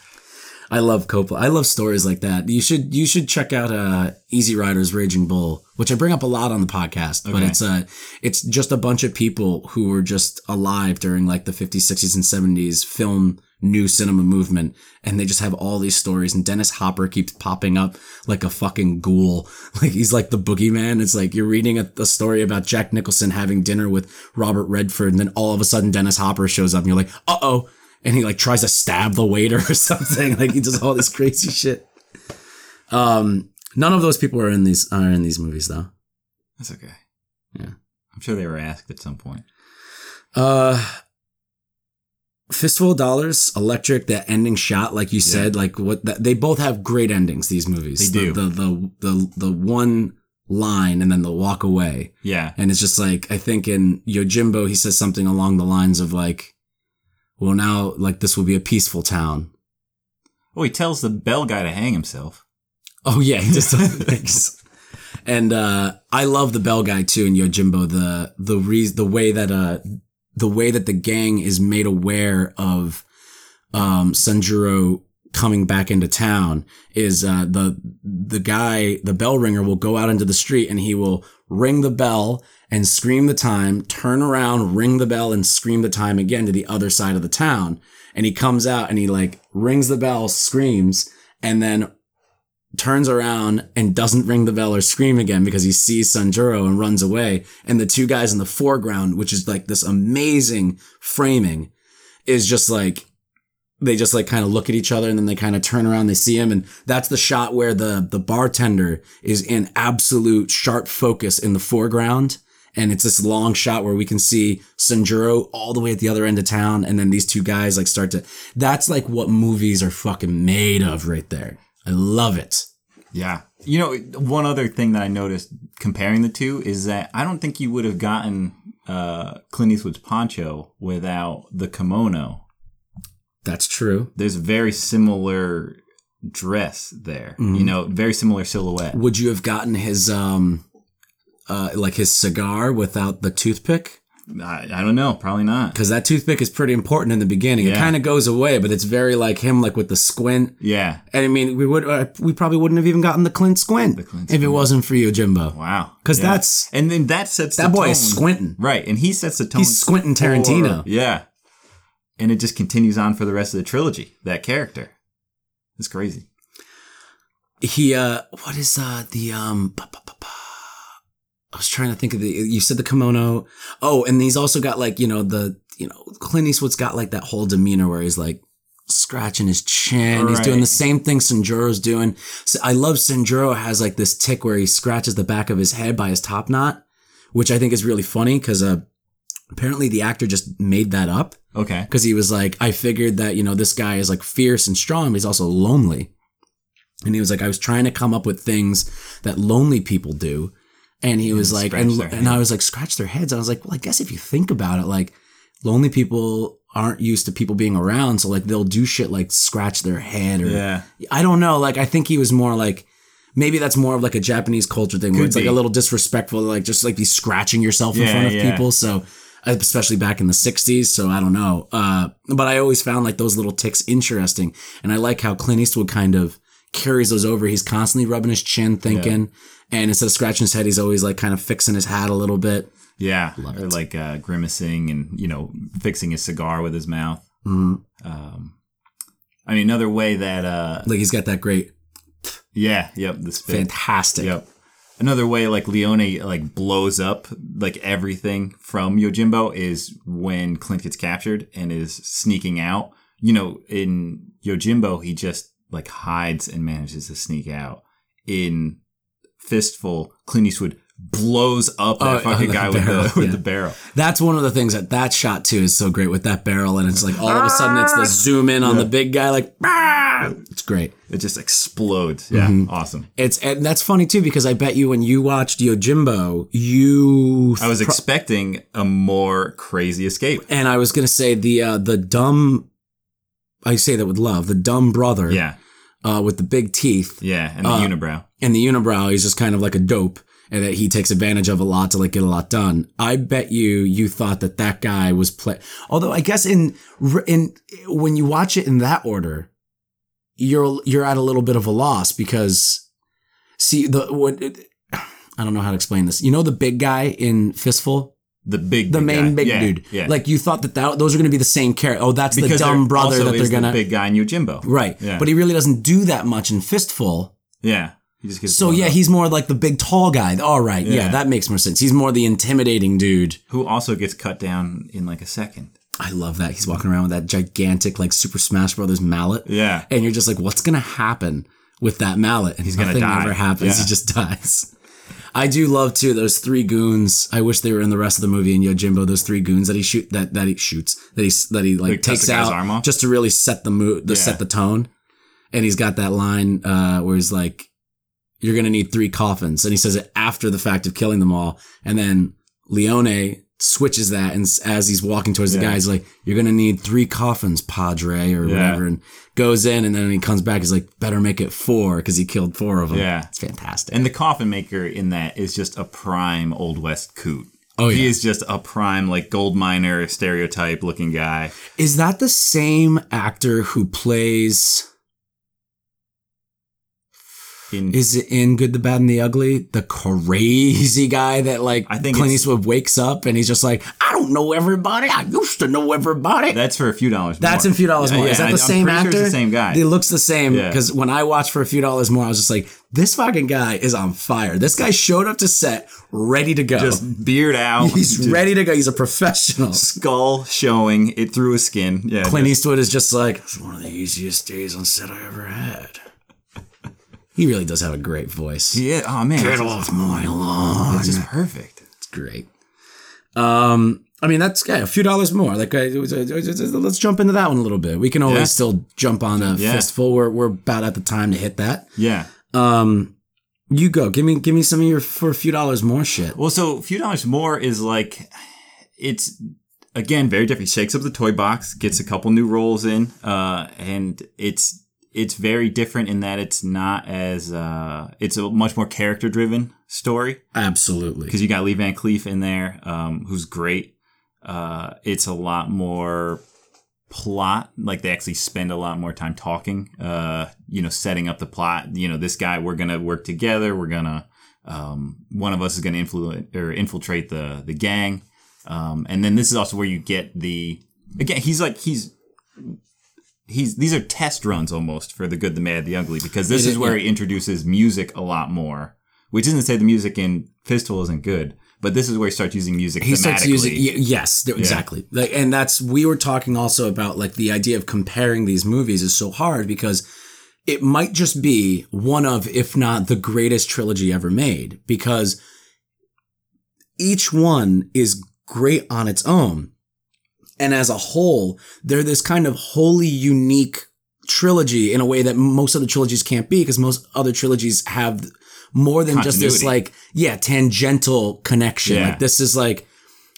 I love Coppola. I love stories like that. You should you should check out uh, Easy Riders Raging Bull, which I bring up a lot on the podcast. But Okay. it's uh it's just a bunch of people who were just alive during like the 50s, 60s, and 70s film new cinema movement, and they just have all these stories. And Dennis Hopper keeps popping up like a fucking ghoul, like he's like the boogeyman. It's like you're reading a, a story about Jack Nicholson having dinner with Robert Redford, and then all of a sudden Dennis Hopper shows up, and you're like, uh oh and he like tries to stab the waiter or something. like he does all this crazy shit. Um, none of those people are in these are in these movies though. That's okay. Yeah. I'm sure they were asked at some point. Uh, Fistful of Dollars, Electric, that ending shot, like you said, like what that, they both have great endings. These movies, They do. The, the the the the one line and then the walk away. Yeah. And it's just like I think in Yojimbo he says something along the lines of like, "Well, now like this will be a peaceful town." Oh, he tells the bell guy to hang himself. Oh yeah, he just thanks. And uh, I love the bell guy too in Yojimbo. The the re- the way that uh the way that the gang is made aware of um Sanjuro coming back into town is uh the the guy the bell ringer will go out into the street and he will ring the bell and scream the time turn around ring the bell and scream the time again to the other side of the town and he comes out and he like rings the bell screams and then turns around and doesn't ring the bell or scream again because he sees Sanjuro and runs away. And the two guys in the foreground, which is like this amazing framing, is just like they just like kind of look at each other and then they kind of turn around, they see him, and that's the shot where the the bartender is in absolute sharp focus in the foreground. And it's this long shot where we can see Sanjuro all the way at the other end of town, and then these two guys like start to. That's like what movies are fucking made of right there. I love it. Yeah. You know, one other thing that I noticed comparing the two is that I don't think you would have gotten uh, Clint Eastwood's poncho without the kimono. That's true. There's a very similar dress there. Mm-hmm. You know, very similar silhouette. Would you have gotten his um, uh, like his cigar without the toothpick? I, I don't know. Probably not. Because that toothpick is pretty important in the beginning. It Yeah. kind of goes away, but it's very like him, like with the squint. Yeah. And I mean, we would uh, we probably wouldn't have even gotten the Clint squint Clint if it wasn't for Yojimbo. Wow. 'Cause Yeah. that's- and then that sets That the boy tone. is squinting. Right, and he sets the tone. He's squinting Tarantino. for- yeah, and it just continues on for the rest of the trilogy. That character, it's crazy. He uh, what is uh the um. pa- pa- pa- pa- I was trying to think of the. You said the kimono. Oh, and he's also got like you know the you know Clint Eastwood's got like that whole demeanor where he's like scratching his chin. He's doing the same thing Sanjuro's doing. So I love Sanjuro has like this tick where he scratches the back of his head by his top knot, which I think is really funny because uh, apparently the actor just made that up Okay, because he was like, I figured that you know this guy is like fierce and strong, but he's also lonely. And he was like, I was trying to come up with things that lonely people do. And he was like, and, and I was like, scratch their heads. I was like, well, I guess if you think about it, like lonely people aren't used to people being around. So like they'll do shit like scratch their head or yeah, I don't know. Like I think he was more like, maybe that's more of like a Japanese culture thing where Could it's like a little disrespectful, like just like be scratching yourself in front of yeah. people. So especially back in the 60s. So I don't know. Uh, but I always found like those little ticks interesting. And I like how Clint Eastwood kind of carries those over. He's constantly rubbing his chin, thinking. And instead of scratching his head, he's always like kind of fixing his hat a little bit. yeah, or like uh, grimacing and you know fixing his cigar with his mouth. Mhm. Um, I mean, another way that uh, Like he's got that great, yeah, yep, This spit. fantastic. Yep. Another way like Leone like blows up like everything from Yojimbo is when Clint gets captured and is sneaking out. You know, in Yojimbo he just like hides and manages to sneak out. In Fistful, Clint Eastwood blows up that Oh, fucking the guy with the with yeah. the barrel. That's one of the things that that shot too is so great with that barrel, and it's like all of a sudden it's the zoom in on the big guy, like "Ah!" it's great. It just explodes. Yeah, Mm-hmm. awesome. It's and that's funny too because I bet you when you watched Yojimbo, you I was expecting a more crazy escape. and I was gonna say the uh, the dumb. I say that with love. The dumb brother, Yeah, uh, with the big teeth yeah, and the Uh, unibrow. and the unibrow. He's just kind of like a dope, and that he takes advantage of a lot to like get a lot done. I bet you you thought that that guy was play. Although I guess in in when you watch it in that order, you're you're at a little bit of a loss because see the what. I don't know how to explain this. You know the big guy in Fistful, The big, the big main guy. big Yeah, dude. Yeah, Like you thought that, that those are going to be the same character. Oh, that's the dumb brother that they're going the to big guy in Yojimbo. right. Yeah. But he really doesn't do that much in Fistful. Yeah, he just gets So yeah, up. he's more like the big tall guy. All right, yeah. Yeah. that makes more sense. He's more the intimidating dude. who also gets cut down in like a second. I love that. He's walking around with that gigantic like Super Smash Brothers mallet. Yeah, And you're just like, what's gonna happen with that mallet? And he's gonna die. ever happens. Yeah. He just dies. I do love too those three goons. I wish they were in the rest of the movie in Yojimbo. Those three goons that he shoot that that he shoots that he that he like Like, takes out just to really set the mood, the Yeah. set the tone. And he's got that line uh, where he's like, "You're gonna need three coffins," and he says it after the fact of killing them all. And then Leone switches that, and as he's walking towards the Yeah. guy, he's like, "You're gonna need three coffins, Padre," or Yeah. whatever, and goes in, and then he comes back. He's like, "Better make it four because he killed four of them." Yeah. it's fantastic. and the coffin maker in that is just a prime old west coot. Oh, He yeah. is just a prime like gold miner stereotype looking guy. Is that the same actor who plays? In Is it in Good, the Bad, and the Ugly? The crazy guy that like I think Clint Eastwood wakes up and he's just like, I don't know everybody. I used to know everybody. that's for a few dollars. That's more. in a few dollars Yeah, more. yeah, Is that I- the same sure actor? it's the same guy. He looks the same Yeah. because when I watched for a few dollars more, I was just like, this fucking guy is on fire. This guy showed up to set ready to go. just beard out. he's just ready to go. He's a professional. Skull showing it through his skin. Yeah, Clint just- Eastwood is just like, it's one of the easiest days on set I ever had. He really does have a great voice. yeah. Oh man, Get it's off my lawn. it's just perfect. It's great. Um, I mean, that's yeah, a few dollars more. Like, uh, let's jump into that one a little bit. We can always Yeah. still jump on a Yeah. fistful. We're we're about at the time to hit that. Yeah. Um, You go. Give me give me some of your for a few dollars more shit. Well, so a few dollars more is like it's again very different. He shakes up the toy box, gets a couple new rolls in, uh, and it's it's very different in that it's not as uh, it's a much more character driven story Absolutely. because you got Lee Van Cleef in there, um, who's great. Uh, it's a lot more plot. Like they actually spend a lot more time talking. Uh, you know, setting up the plot. You know, this guy, we're gonna work together. We're gonna um, one of us is gonna influence or infiltrate the the gang. Um, and then this is also where you get the again. He's like he's. He's these are test runs almost for the good, the mad, the ugly because this is is, where yeah. he introduces music a lot more, which isn't to say the music in Fistful isn't good, but this is where he starts using music he starts using yes th- exactly. Like and that's we were talking also about like the idea of comparing these movies is so hard because it might just be one of if not the greatest trilogy ever made because each one is great on its own and as a whole they're this kind of wholly unique trilogy in a way that most other trilogies can't be because most other trilogies have more than just this like yeah tangential connection. Yeah. like this is like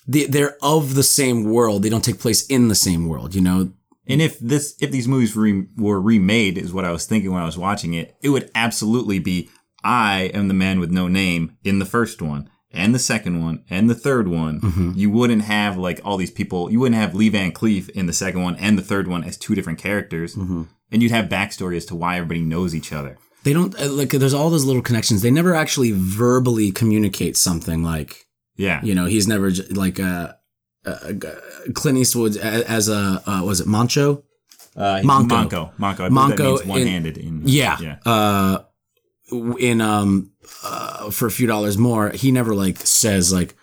they, they're of the same world. They don't take place in the same world you know? And if this, if these movies re- were remade, is what I was thinking when I was watching it, it would absolutely be I am the man with no name in the first one, and the second one, and the third one. Mm-hmm. You wouldn't have like all these people. You wouldn't have Lee Van Cleef in the second one and the third one as two different characters, Mm-hmm. and you'd have backstory as to why everybody knows each other. they don't uh, like there's all those little connections they never actually verbally communicate something like Yeah, you know he's never like uh, uh, Clint Eastwood as a uh, was it Mancho uh, Monko. Monko, Monko. I Monko that means in- one-handed. In, Yeah. yeah. Uh, in um, uh, for a few dollars more, he never like says like,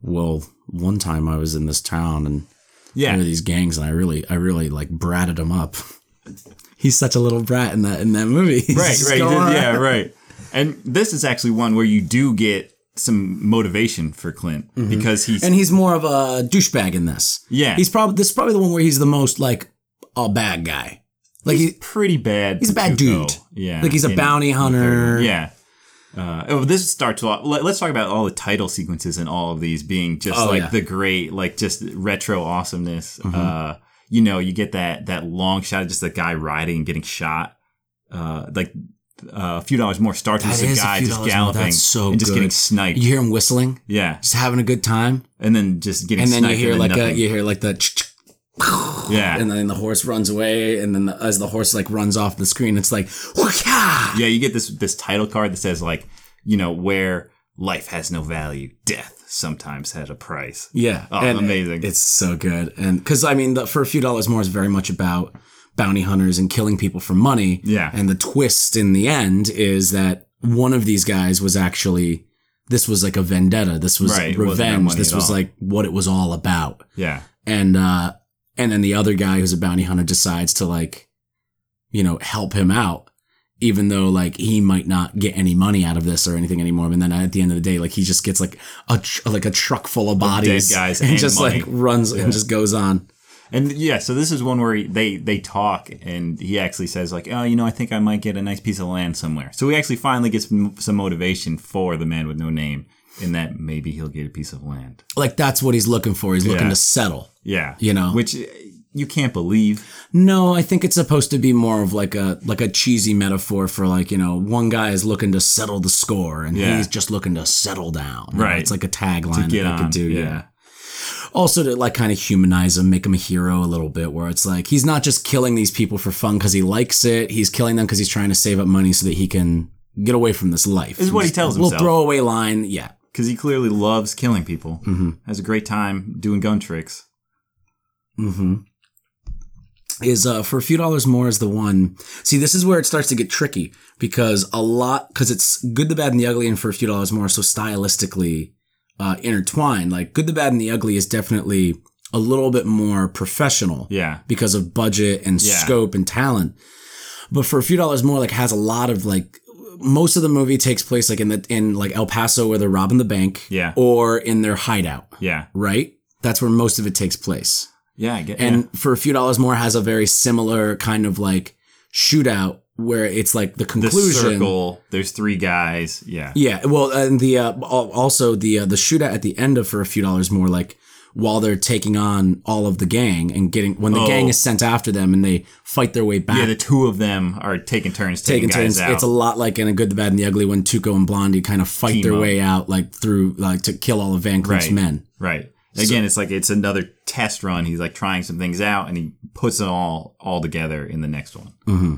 "Well, one time I was in this town and Yeah. these gangs, and I really, I really like bratted him up." He's such a little brat in that in that movie. He's right, right, yeah, right. And this is actually one where you do get some motivation for Clint because he's Mm-hmm. And he's more of a douchebag in this. yeah, He's probably this is probably the one where he's the most like a bad guy. Like he's he, pretty bad. he's a bad go. dude. Yeah, Like he's a bounty hunter. Yeah. Uh, oh, this starts off. Let, us talk about all the title sequences and all of these being just Oh, like yeah. Mm-hmm. the great, like just retro awesomeness. Uh, you know, you get that that long shot of just the guy riding and getting shot. Uh, like uh, a few dollars more starts with the a guy just galloping so and just good. getting sniped. you hear him whistling, Yeah, just having a good time, and then just getting and then you hear like a you hear like the. Yeah, and then the horse runs away, and then the, as the horse like runs off the screen, it's like, "Waka!" yeah. You get this this title card that says like, you know, where life has no value, death sometimes has a price. yeah, Oh, and amazing. It's so good, and because I mean, the, for a few dollars more is very much about bounty hunters and killing people for money. Yeah. and the twist in the end is that one of these guys was actually this was like a vendetta. This was Right, it wasn't about revenge. This was all. like what it was all about. Yeah, and uh and then the other guy who's a bounty hunter decides to like you know help him out even though like he might not get any money out of this or anything anymore and then at the end of the day like he just gets like a tr- like a truck full of bodies guys and, and just money. like runs and just goes on and yeah. So this is one where he, they they talk, and he actually says like, oh, you know, I think I might get a nice piece of land somewhere. So he actually finally gets some motivation for the man with no name, in that maybe he'll get a piece of land. like that's what he's looking for he's looking Yeah. to settle Yeah, You know. which uh, you can't believe. no i think it's supposed to be more of like a like a cheesy metaphor for like you know one guy is looking to settle the score and Yeah. he's just looking to settle down You know, Right. it's like a tagline that on, could do yeah. yeah also to like kind of humanize him, make him a hero a little bit, where it's like he's not just killing these people for fun because he likes it. He's killing them because he's trying to save up money so that he can get away from this life. Is what he tells a little himself. throwaway line, yeah. Because he clearly loves killing people. Mm-hmm. Has a great time doing gun tricks. Mm-hmm. Is uh for a few dollars more is the one. See, this is where it starts to get tricky because a lot because it's good, the bad, and the ugly, and for a few dollars more, so stylistically uh, intertwined. Like good, the bad, and the ugly is definitely a little bit more professional. Yeah, because of budget and Yeah. scope and talent. But for a few dollars more, like has a lot of like most of the movie takes place like in the in like El Paso where they're robbing the bank, Yeah. or in their hideout, yeah, right? That's where most of it takes place. yeah. I get And for a few dollars more has a very similar kind of like shootout where it's like the The conclusion. circle. There's three guys. Yeah. Yeah, well, and the uh, also the uh, the shootout at the end of for a few dollars more, like while they're taking on all of the gang and getting when the Oh. gang is sent after them and they fight their way back. Yeah, the two of them are taking turns taking, taking guys turns. out. It's a lot like in a Good, the Bad, and the Ugly when Tuco and Blondie kind of fight Team their up. way out, like through like to kill all of Van Cleef's Right. men. right. Again, it's like it's another test run. He's like trying some things out, and he puts it all all together in the next one. Mm-hmm.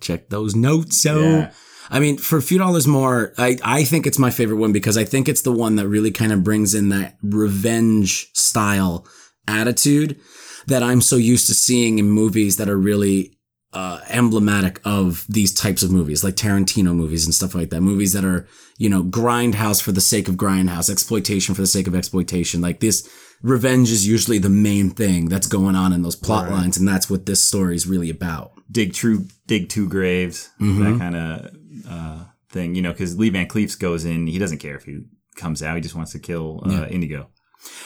Check those notes. So, Yeah. I mean, for a few dollars more, I, I think it's my favorite one because I think it's the one that really kind of brings in that revenge style attitude that I'm so used to seeing in movies that are really uh, emblematic of these types of movies, like Tarantino movies and stuff like that. Movies that are, you know, grindhouse for the sake of grindhouse, exploitation for the sake of exploitation. Like this, revenge is usually the main thing that's going on in those plot Right. lines, and that's what this story is really about. dig true dig two graves Mm-hmm. that kind of uh, thing you know because lee van cleef goes in he doesn't care if he comes out he just wants to kill uh, Indio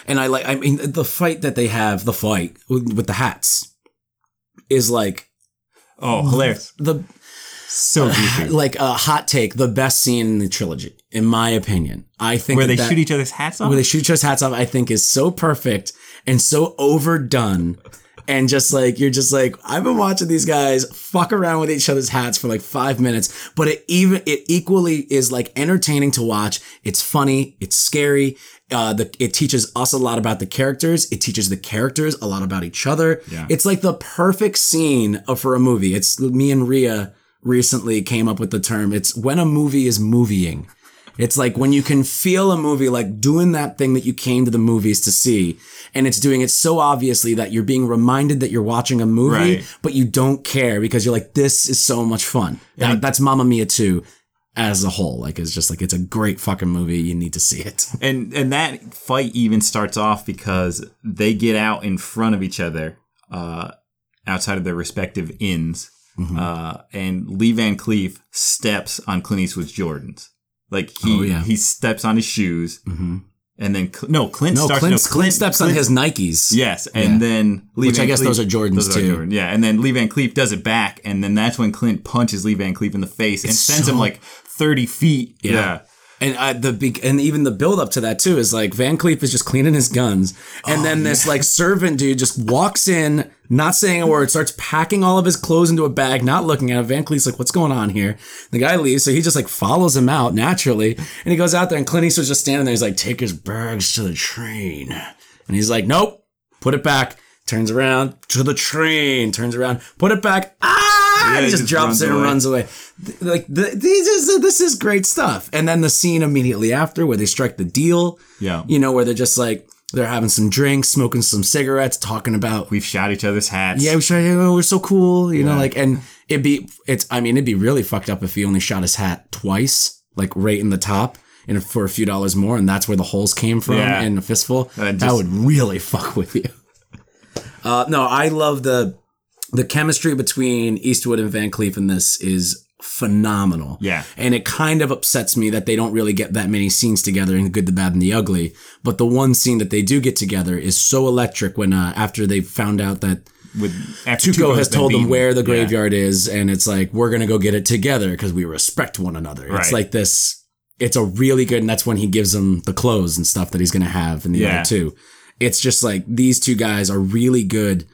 And I like, I mean, the fight that they have, the fight with, with the hats is like oh hilarious the, so goofy like a hot take, the best scene in the trilogy, in my opinion. I think where they that- shoot each other's hats off where they shoot each other's hats off, I think is so perfect and so overdone. And just like, you're just like, I've been watching these guys fuck around with each other's hats for like five minutes, but it even, it equally is like entertaining to watch. It's funny. It's scary. Uh, the, it teaches us a lot about the characters. It teaches the characters a lot about each other. Yeah. It's like the perfect scene of- for a movie. It's me and Ria recently came up with the term. It's when a movie is movieing. It's like when you can feel a movie like doing that thing that you came to the movies to see, and it's doing it so obviously that you're being reminded that you're watching a movie, Right. but you don't care because you're like, this is so much fun. That, that's Mamma Mia 2 as a whole. Like, it's just like, it's a great fucking movie. You need to see it. and and that fight even starts off because they get out in front of each other uh outside of their respective inns Mm-hmm. uh and lee van cleef steps on clint eastwood's jordans like he Oh, yeah. he steps on his shoes Mm-hmm. and then Cl- no clint No, starts Clint, no, Clint, steps on his Nikes. Yes, and then Lee Which I guess Cleef- those are Jordans, too. Jordan, Yeah, and then Lee Van Cleef does it back, and then that's when Clint punches Lee Van Cleef in the face and It's sends him like thirty feet. Yeah. And uh, the big, and even the build up to that too is like Van Cleef is just cleaning his guns, and Oh, then this like servant dude just walks in, not saying a word, starts packing all of his clothes into a bag, not looking at it. Van Cleef's like, "What's going on here?" The guy leaves, so he just like follows him out naturally, and he goes out there, and Clint Eastwood's just standing there. He's like, "Take his bags to the train," and he's like, "Nope, put it back." Turns around to the train, turns around, put it back. Ah! Yeah, he just just drops it and away. runs away. Like the, these is this is great stuff. And then the scene immediately after where they strike the deal. Yeah. You know where they're just like they're having some drinks, smoking some cigarettes, talking about We've shot each other's hats. yeah, we tried, oh, we're so cool, you know, like and it'd be it's I mean it'd be really fucked up if he only shot his hat twice, like right in the top. And for a few dollars more, and that's where the holes came from Yeah. in a fistful. Uh, that would really fuck with you. Uh, no, I love the the chemistry between Eastwood and Van Cleef in this is phenomenal. Yeah. And it kind of upsets me that they don't really get that many scenes together in the good, the bad, and the ugly. But the one scene that they do get together is so electric when uh, after they found out that With Tuco Tuco's has told them where the Yeah. graveyard is, and it's like we're gonna go get it together because we respect one another. It's like this. It's a really good, and that's when he gives them the clothes and stuff that he's gonna have in the Yeah. other two. It's just like these two guys are really good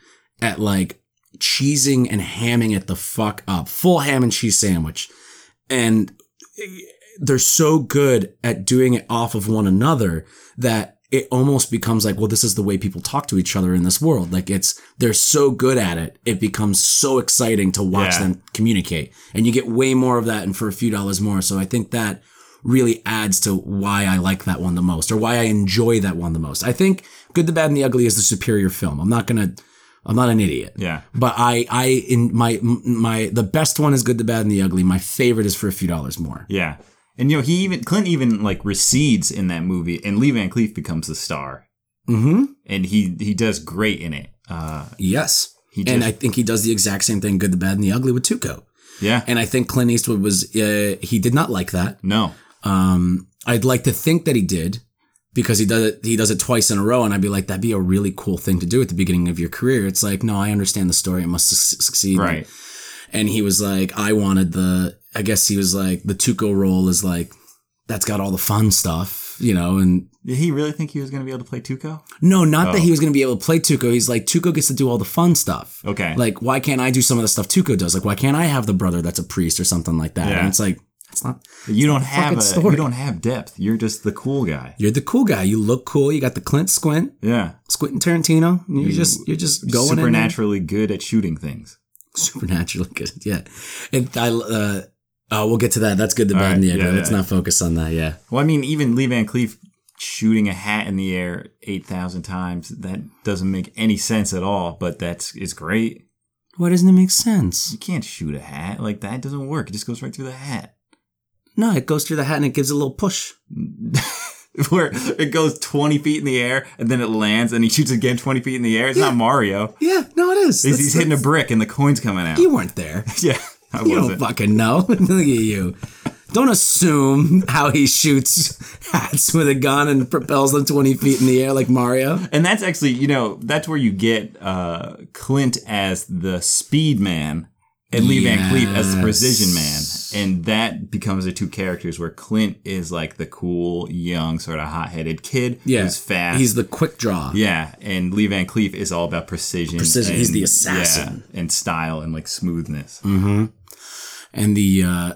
at like cheesing and hamming it the fuck up, full ham and cheese sandwich, and they're so good at doing it off of one another that it almost becomes like, well, this is the way people talk to each other in this world. Like it's, they're so good at it. It becomes so exciting to watch Yeah. them communicate and you get way more of that and for a few dollars more. So I think that really adds to why I like that one the most or why I enjoy that one the most. I think Good, the Bad and the Ugly is the superior film. I'm not going to, I'm not an idiot. Yeah. But I, I, in my, my, the best one is Good, the Bad and the Ugly. My favorite is for a few dollars more. Yeah. And you know, he even Clint even like recedes in that movie and Lee Van Cleef becomes the star. Mm-hmm. And he he does great in it. Uh Yes. He and I think he does the exact same thing, good, the bad, and the ugly with Tuco. yeah. And I think Clint Eastwood was, uh, he did not like that. no. Um, I'd like to think that he did because he does it he does it twice in a row and I'd be like that'd be a really cool thing to do at the beginning of your career. It's like no, I understand the story. It must su- succeed. Right. And he was like I wanted the I guess he was like the Tuco role is like that's got all the fun stuff, you know, and Did he really think he was going to be able to play Tuco? no, not that Oh. he was going to be able to play Tuco. He's like Tuco gets to do all the fun stuff. Okay. Like why can't I do some of the stuff Tuco does? Like why can't I have the brother that's a priest or something like that? Yeah. And it's like that's not you don't the have a story. you don't have depth. You're just the cool guy. you're the cool guy. You look cool. You got the Clint squint, Yeah. squinting Tarantino. You're You- just you're just going in supernaturally good at shooting things. supernaturally good. Yeah, and I uh, uh we'll get to that. That's good, the bad, and the right, ugly. yeah, Let's yeah. not focus on that. Yeah, Well, I mean, even Lee Van Cleef shooting a hat in the air eight thousand times that doesn't make any sense at all. But that's is great. why doesn't it make sense? You can't shoot a hat like that. Doesn't work. It just goes right through the hat. No, it goes through the hat and it gives a little push. Where it goes twenty feet in the air and then it lands and he shoots again twenty feet in the air. It's not Mario. Yeah, no, it is. He's, That's- he's hitting a brick and the coin's coming out. You weren't there. yeah, I You don't wasn't. fucking know. Look at you. Don't assume how he shoots hats with a gun and propels them 20 feet in the air like Mario. And that's actually, you know, that's where you get uh, Clint as the speed man and Lee Van Cleef as the precision man. And that becomes the two characters where Clint is like the cool, young, sort of hot headed kid Yeah. who's fast. He's the quick draw. yeah, and Lee Van Cleef is all about precision. Precision. He's and- the assassin. yeah, and style and like smoothness. Mm-hmm. And the uh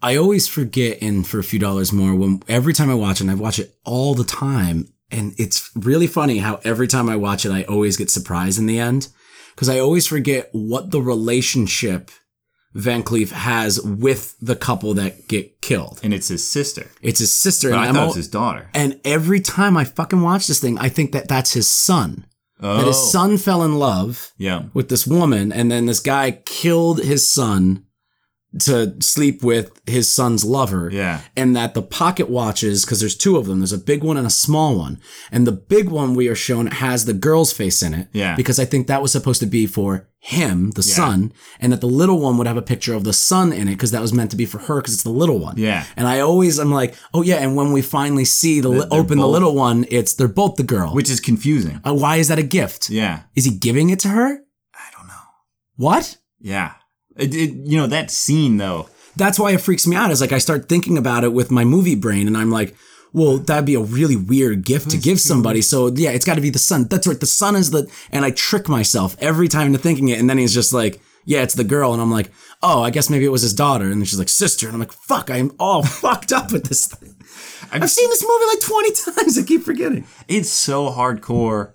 I always forget in for a few dollars more when every time I watch it, and I watch it all the time, and it's really funny how every time I watch it, I always get surprised in the end. Because I always forget what the relationship Van Cleef has with the couple that get killed. And it's his sister. It's his sister, But and I thought it was his daughter. and every time I fucking watch this thing, I think that that's his son. Oh, That his oh. son fell in love Yeah. with this woman, and then this guy killed his son to sleep with his son's lover. Yeah. And that the pocket watches, because there's two of them, there's a big one and a small one. And the big one we are shown has the girl's face in it. Yeah. Because I think that was supposed to be for him, the son, and that the little one would have a picture of the son in it, because that was meant to be for her, because it's the little one. Yeah. And I always, I'm like, oh yeah, and when we finally see the, they're open the little one, it's, they're both the girl. Which is confusing. uh, why is that a gift? Yeah. Is he giving it to her? I don't know. What? Yeah. It, it, you know, that scene though. That's why it freaks me out. Is like I start thinking about it with my movie brain, and I'm like, well, that'd be a really weird gift to give somebody. So yeah, it's got to be the sun. That's right. The sun is the, and I trick myself every time into thinking it, and then he's just like, yeah, it's the girl, and I'm like, oh, I guess maybe it was his daughter, and then she's like, sister, and I'm like, fuck, I'm all fucked up with this thing. I've seen this movie like 20 times. I keep forgetting. It's so hardcore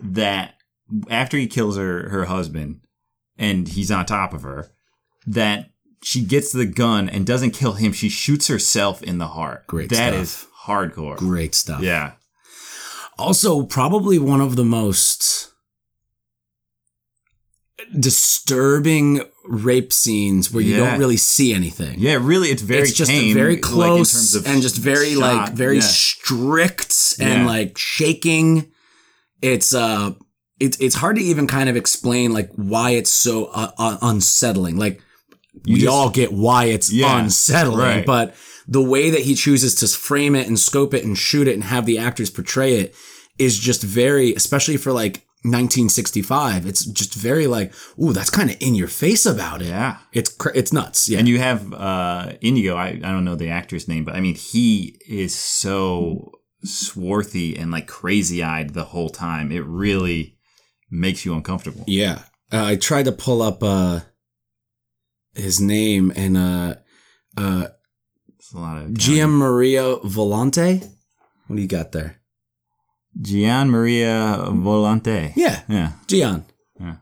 that after he kills her her husband and he's on top of her, that she gets the gun and doesn't kill him. She shoots herself in the heart. Great That stuff. is hardcore. Great stuff. Yeah. Also, probably one of the most disturbing rape scenes where you Yeah. don't really see anything. Yeah, really, it's very it's just tame, very like, in close terms of and just very shot. like very Yeah. strict and Yeah. like shaking. It's uh, it's it's hard to even kind of explain like why it's so uh, uh, unsettling. Like we just- all get why it's Yeah, unsettling, right. but the way that he chooses to frame it and scope it and shoot it and have the actors portray it is just very, especially for like 1965. It's just very like, ooh, that's kind of in your face about it. Yeah. It's cr- it's nuts. Yeah. And you have uh Indio, I, I don't know the actor's name, but I mean he is so swarthy and like crazy eyed the whole time. It really makes you uncomfortable. Yeah. Uh, I tried to pull up uh his name and uh uh It's a lot of Gian Maria Volonté. What do you got there? Gian Maria Volonté. Yeah, Yeah. Gian. Yeah.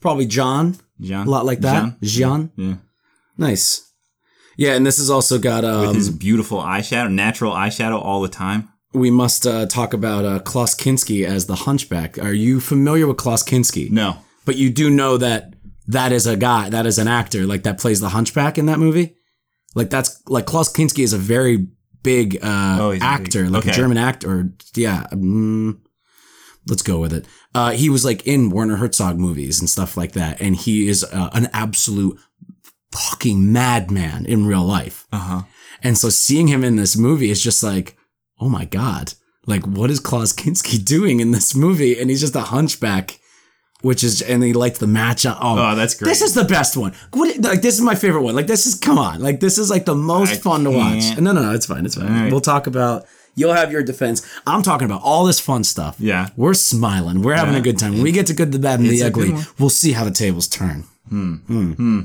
Probably John. John. A lot like that. Gian. Yeah. Nice. Yeah, and this has also got um With his beautiful eyeshadow, natural eyeshadow all the time. we must uh, talk about uh, Klaus Kinski as the Hunchback. Are you familiar with Klaus Kinski? No. But you do know that that is a guy, that is an actor, like that plays the Hunchback in that movie. Like that's like Klaus Kinski is a very big uh, Oh, actor, big- like a. German actor. Yeah, mm, let's go with it. Uh, he was like in Werner Herzog movies and stuff like that, and he is uh, an absolute fucking madman in real life. Uh huh. And so seeing him in this movie is just like, oh my God. Like, what is Klaus Kinski doing in this movie? And he's just a hunchback, which is, and he lights the match. Oh, Oh, that's great. This is the best one. What, like, this is my favorite one. Like, this is, come on. Like, this is like the most I fun to watch. No, no, no, it's fine. It's fine. right. We'll talk about, you'll have your defense. I'm talking about all this fun stuff. Yeah. We're smiling. We're having a good time. When we get to good, the bad, and It's the ugly, we'll see how the tables turn. Hmm. Hmm.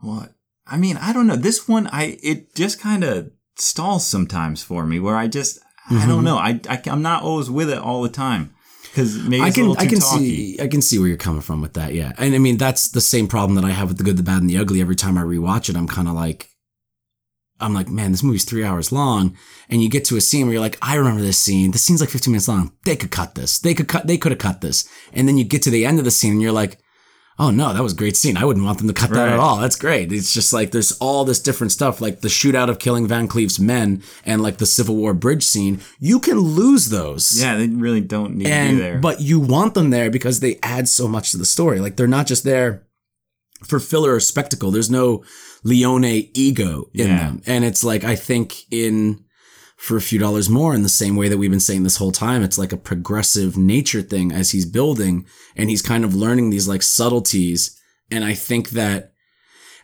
What? I mean, I don't know. This one, I it just kind of stalls sometimes for me, where I just I Mm-hmm. don't know. I, I am not always with it all the time because maybe I can I can talky. see I can see where you're coming from with that. Yeah, and I mean that's the same problem that I have with the good, the bad, and the ugly. Every time I rewatch it, I'm kind of like, I'm like, man, this movie's three hours long, and you get to a scene where you're like, I remember this scene. This scene's like 15 minutes long. They could cut this. They could cut. They could have cut this. And then you get to the end of the scene, and you're like. Oh no, that was a great scene. I wouldn't want them to cut that at all. That's great. It's just like there's all this different stuff, like the shootout of killing Van Cleef's men and like the Civil War bridge scene. You can lose those Yeah, they really don't need to be there. but you want them there because they add so much to the story. Like they're not just there for filler or spectacle. There's no Leone ego in Yeah. them, and it's like I think in for a few dollars more in the same way that we've been saying this whole time. It's like a progressive nature thing as he's building and he's kind of learning these like subtleties. And i think that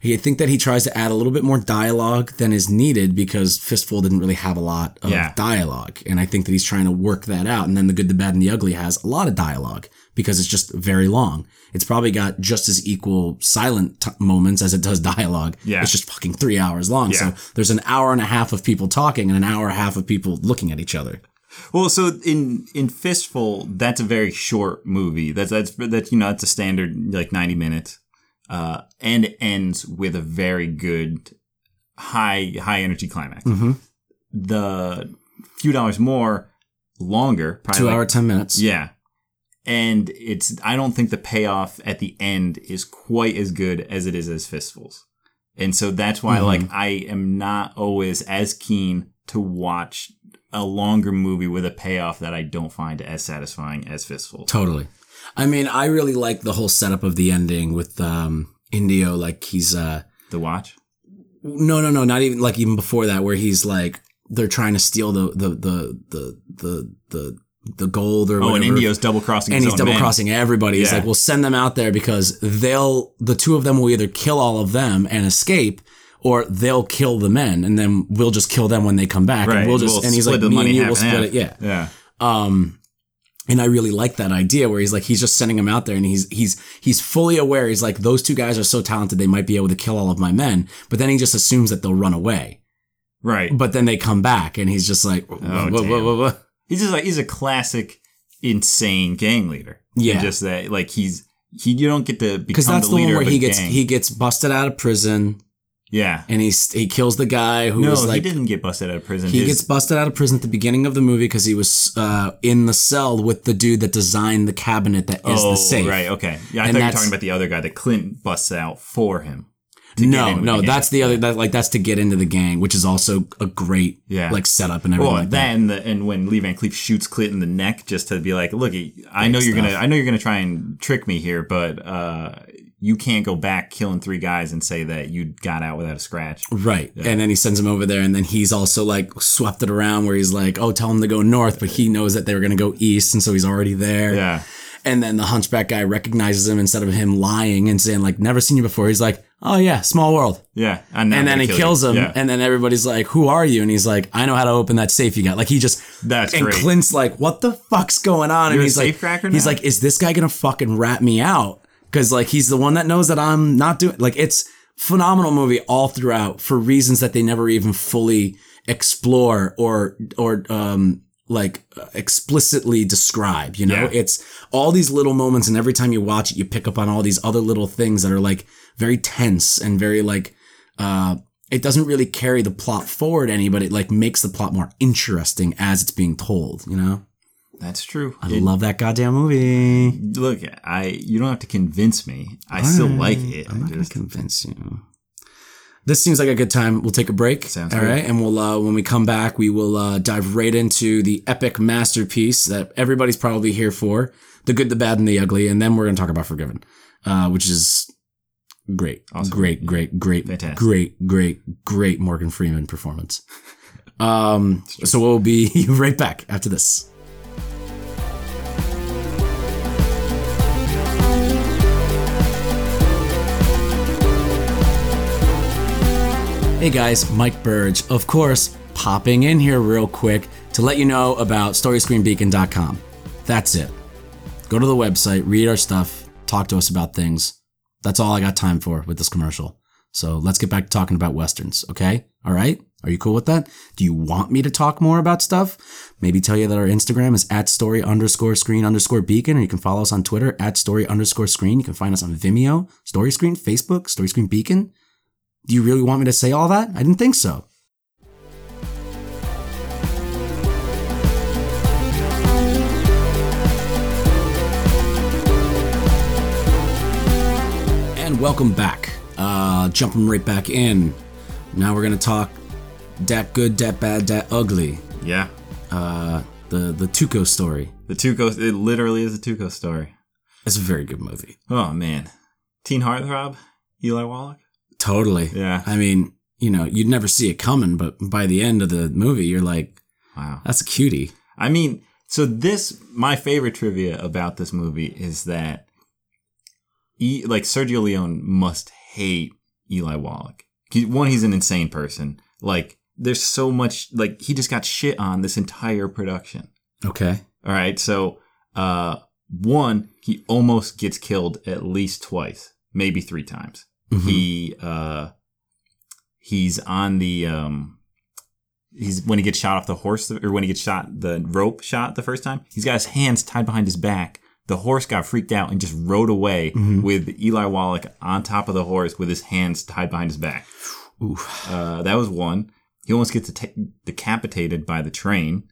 I think that he tries to add a little bit more dialogue than is needed because Fistful didn't really have a lot of Yeah. dialogue. And I think that he's trying to work that out. And then The Good, the Bad, and the Ugly has a lot of dialogue because it's just very long. It's probably got just as equal silent t- moments as it does dialogue. Yeah. It's just fucking three hours long. Yeah. So there's an hour and a half of people talking and an hour and a half of people looking at each other. Well, so in in Fistful, that's a very short movie. That's that's that you know that's a standard like ninety minutes, uh, and it ends with a very good high high energy climax. Mhm. The few dollars more, longer, probably Two like- hour, 10 minutes. yeah. And it's I don't think the payoff at the end is quite as good as it is as Fistfuls. And so that's why Mhm. like I am not always as keen to watch a longer movie with a payoff that I don't find as satisfying as fistful. Totally. I mean, I really like the whole setup of the ending with um Indio. Like he's uh The watch? no no no not even like even before that where he's like they're trying to steal the the the the the the, the gold or Oh, whatever. and Indio's double crossing and he's double crossing everybody. He's like, we'll send them out there because they'll the two of them will either kill all of them and escape, or they'll kill the men, and then we'll just kill them when they come back. Right. And we'll just We'll and he's split like, the me money and you will split it. half. Yeah. Yeah. Um, and I really like that idea where he's like he's just sending them out there and he's he's he's fully aware. He's like those two guys are so talented they might be able to kill all of my men, but then he just assumes that they'll run away. Right. But then they come back and he's just like, Oh, what, what, what? He's just like he's a classic insane gang leader. Yeah. And just that like he's he you don't get to because that's the the, one where he gets gang. he gets busted out of prison yeah. and he's he kills the guy who No, was like he didn't get busted out of prison. He His- gets busted out of prison at the beginning of the movie because he was uh, in the cell with the dude that designed the cabinet that is oh, the safe. right, okay. Yeah, I And thought you were talking about the other guy that Clint busts out for him. No, no, the that's the other. That like that's to get into the gang, which is also a great Yeah. like setup and everything Well, like that and, the, and when Lee Van Cleef shoots Clint in the neck just to be like, look, I know you're gonna. I know you're gonna try and trick me here, but uh, you can't go back killing three guys and say that you got out without a scratch. Right, and then he sends him over there, and then he's also like swept it around where he's like, "Oh, tell him to go north," but he knows that they were gonna go east, and so he's already there. Yeah, And then the hunchback guy recognizes him instead of him lying and saying like, "Never seen you before." He's like, "Oh yeah, small world." yeah, and, then he kills him, Yeah. and then everybody's like, "Who are you?" And he's like, "I know how to open that safe you got." Like he just That's and great. Clint's like, "What the fuck's going on?" You're and he's like, "He's like, is this guy gonna fucking rat me out?" Because like he's the one that knows that I'm not doing. Like it's phenomenal movie all throughout for reasons that they never even fully explore or or um like uh, explicitly describe you know Yeah. it's all these little moments and every time you watch it you pick up on all these other little things that are like very tense and very like uh it doesn't really carry the plot forward any but it like makes the plot more interesting as it's being told you know That's true. i It- love that goddamn movie look, I you don't have to convince me. I still like it. i'm not gonna convince you this seems like a good time we'll take a break Sounds all right and we'll uh when we come back we will uh dive right into the epic masterpiece that everybody's probably here for the good the bad and the ugly and then we're gonna talk about forgiven uh which is great Awesome. great great great Fantastic. great great great morgan freeman performance Um, so we'll be right back after this. Hey guys, Mike Burge, of course, popping in here real quick to let you know about StoryScreenBeacon.com. That's it. Go to the website, read our stuff, talk to us about things. That's all I got time for with this commercial. So let's get back to talking about Westerns, okay? All right? Are you cool with that? Do you want me to talk more about stuff? Maybe tell you that our Instagram is at story underscore screen underscore beacon, or you can follow us on Twitter at story underscore screen. You can find us on Vimeo, Story Screen, Facebook, Story Screen Beacon. Do you really want me to say all that? I didn't think so. And welcome back. Uh, jumping right back in. Now we're gonna talk dat good, dat bad, dat ugly. Yeah. Uh, the the Tuco story. The Tuco, it literally is a Tuco story. It's a very good movie. Oh, man. Teen Heartthrob? Eli Wallach? Totally. Yeah. I mean, you know, you'd never see it coming, but by the end of the movie, you're like, Wow. that's a cutie. I mean, so this, my favorite trivia about this movie is that, e, like, Sergio Leone must hate Eli Wallach. He, one, he's an insane person. Like, there's so much, like, he just got shit on this entire production. Okay. All right. So, uh, one, he almost gets killed at least twice, maybe three times. Mhm. He, uh, he's on the, um, he's when he gets shot off the horse or when he gets shot, the rope shot the first time, he's got his hands tied behind his back. The horse got freaked out and just rode away Mhm. with Eli Wallach on top of the horse with his hands tied behind his back. Uh, that was one. He almost gets deta- decapitated by the train.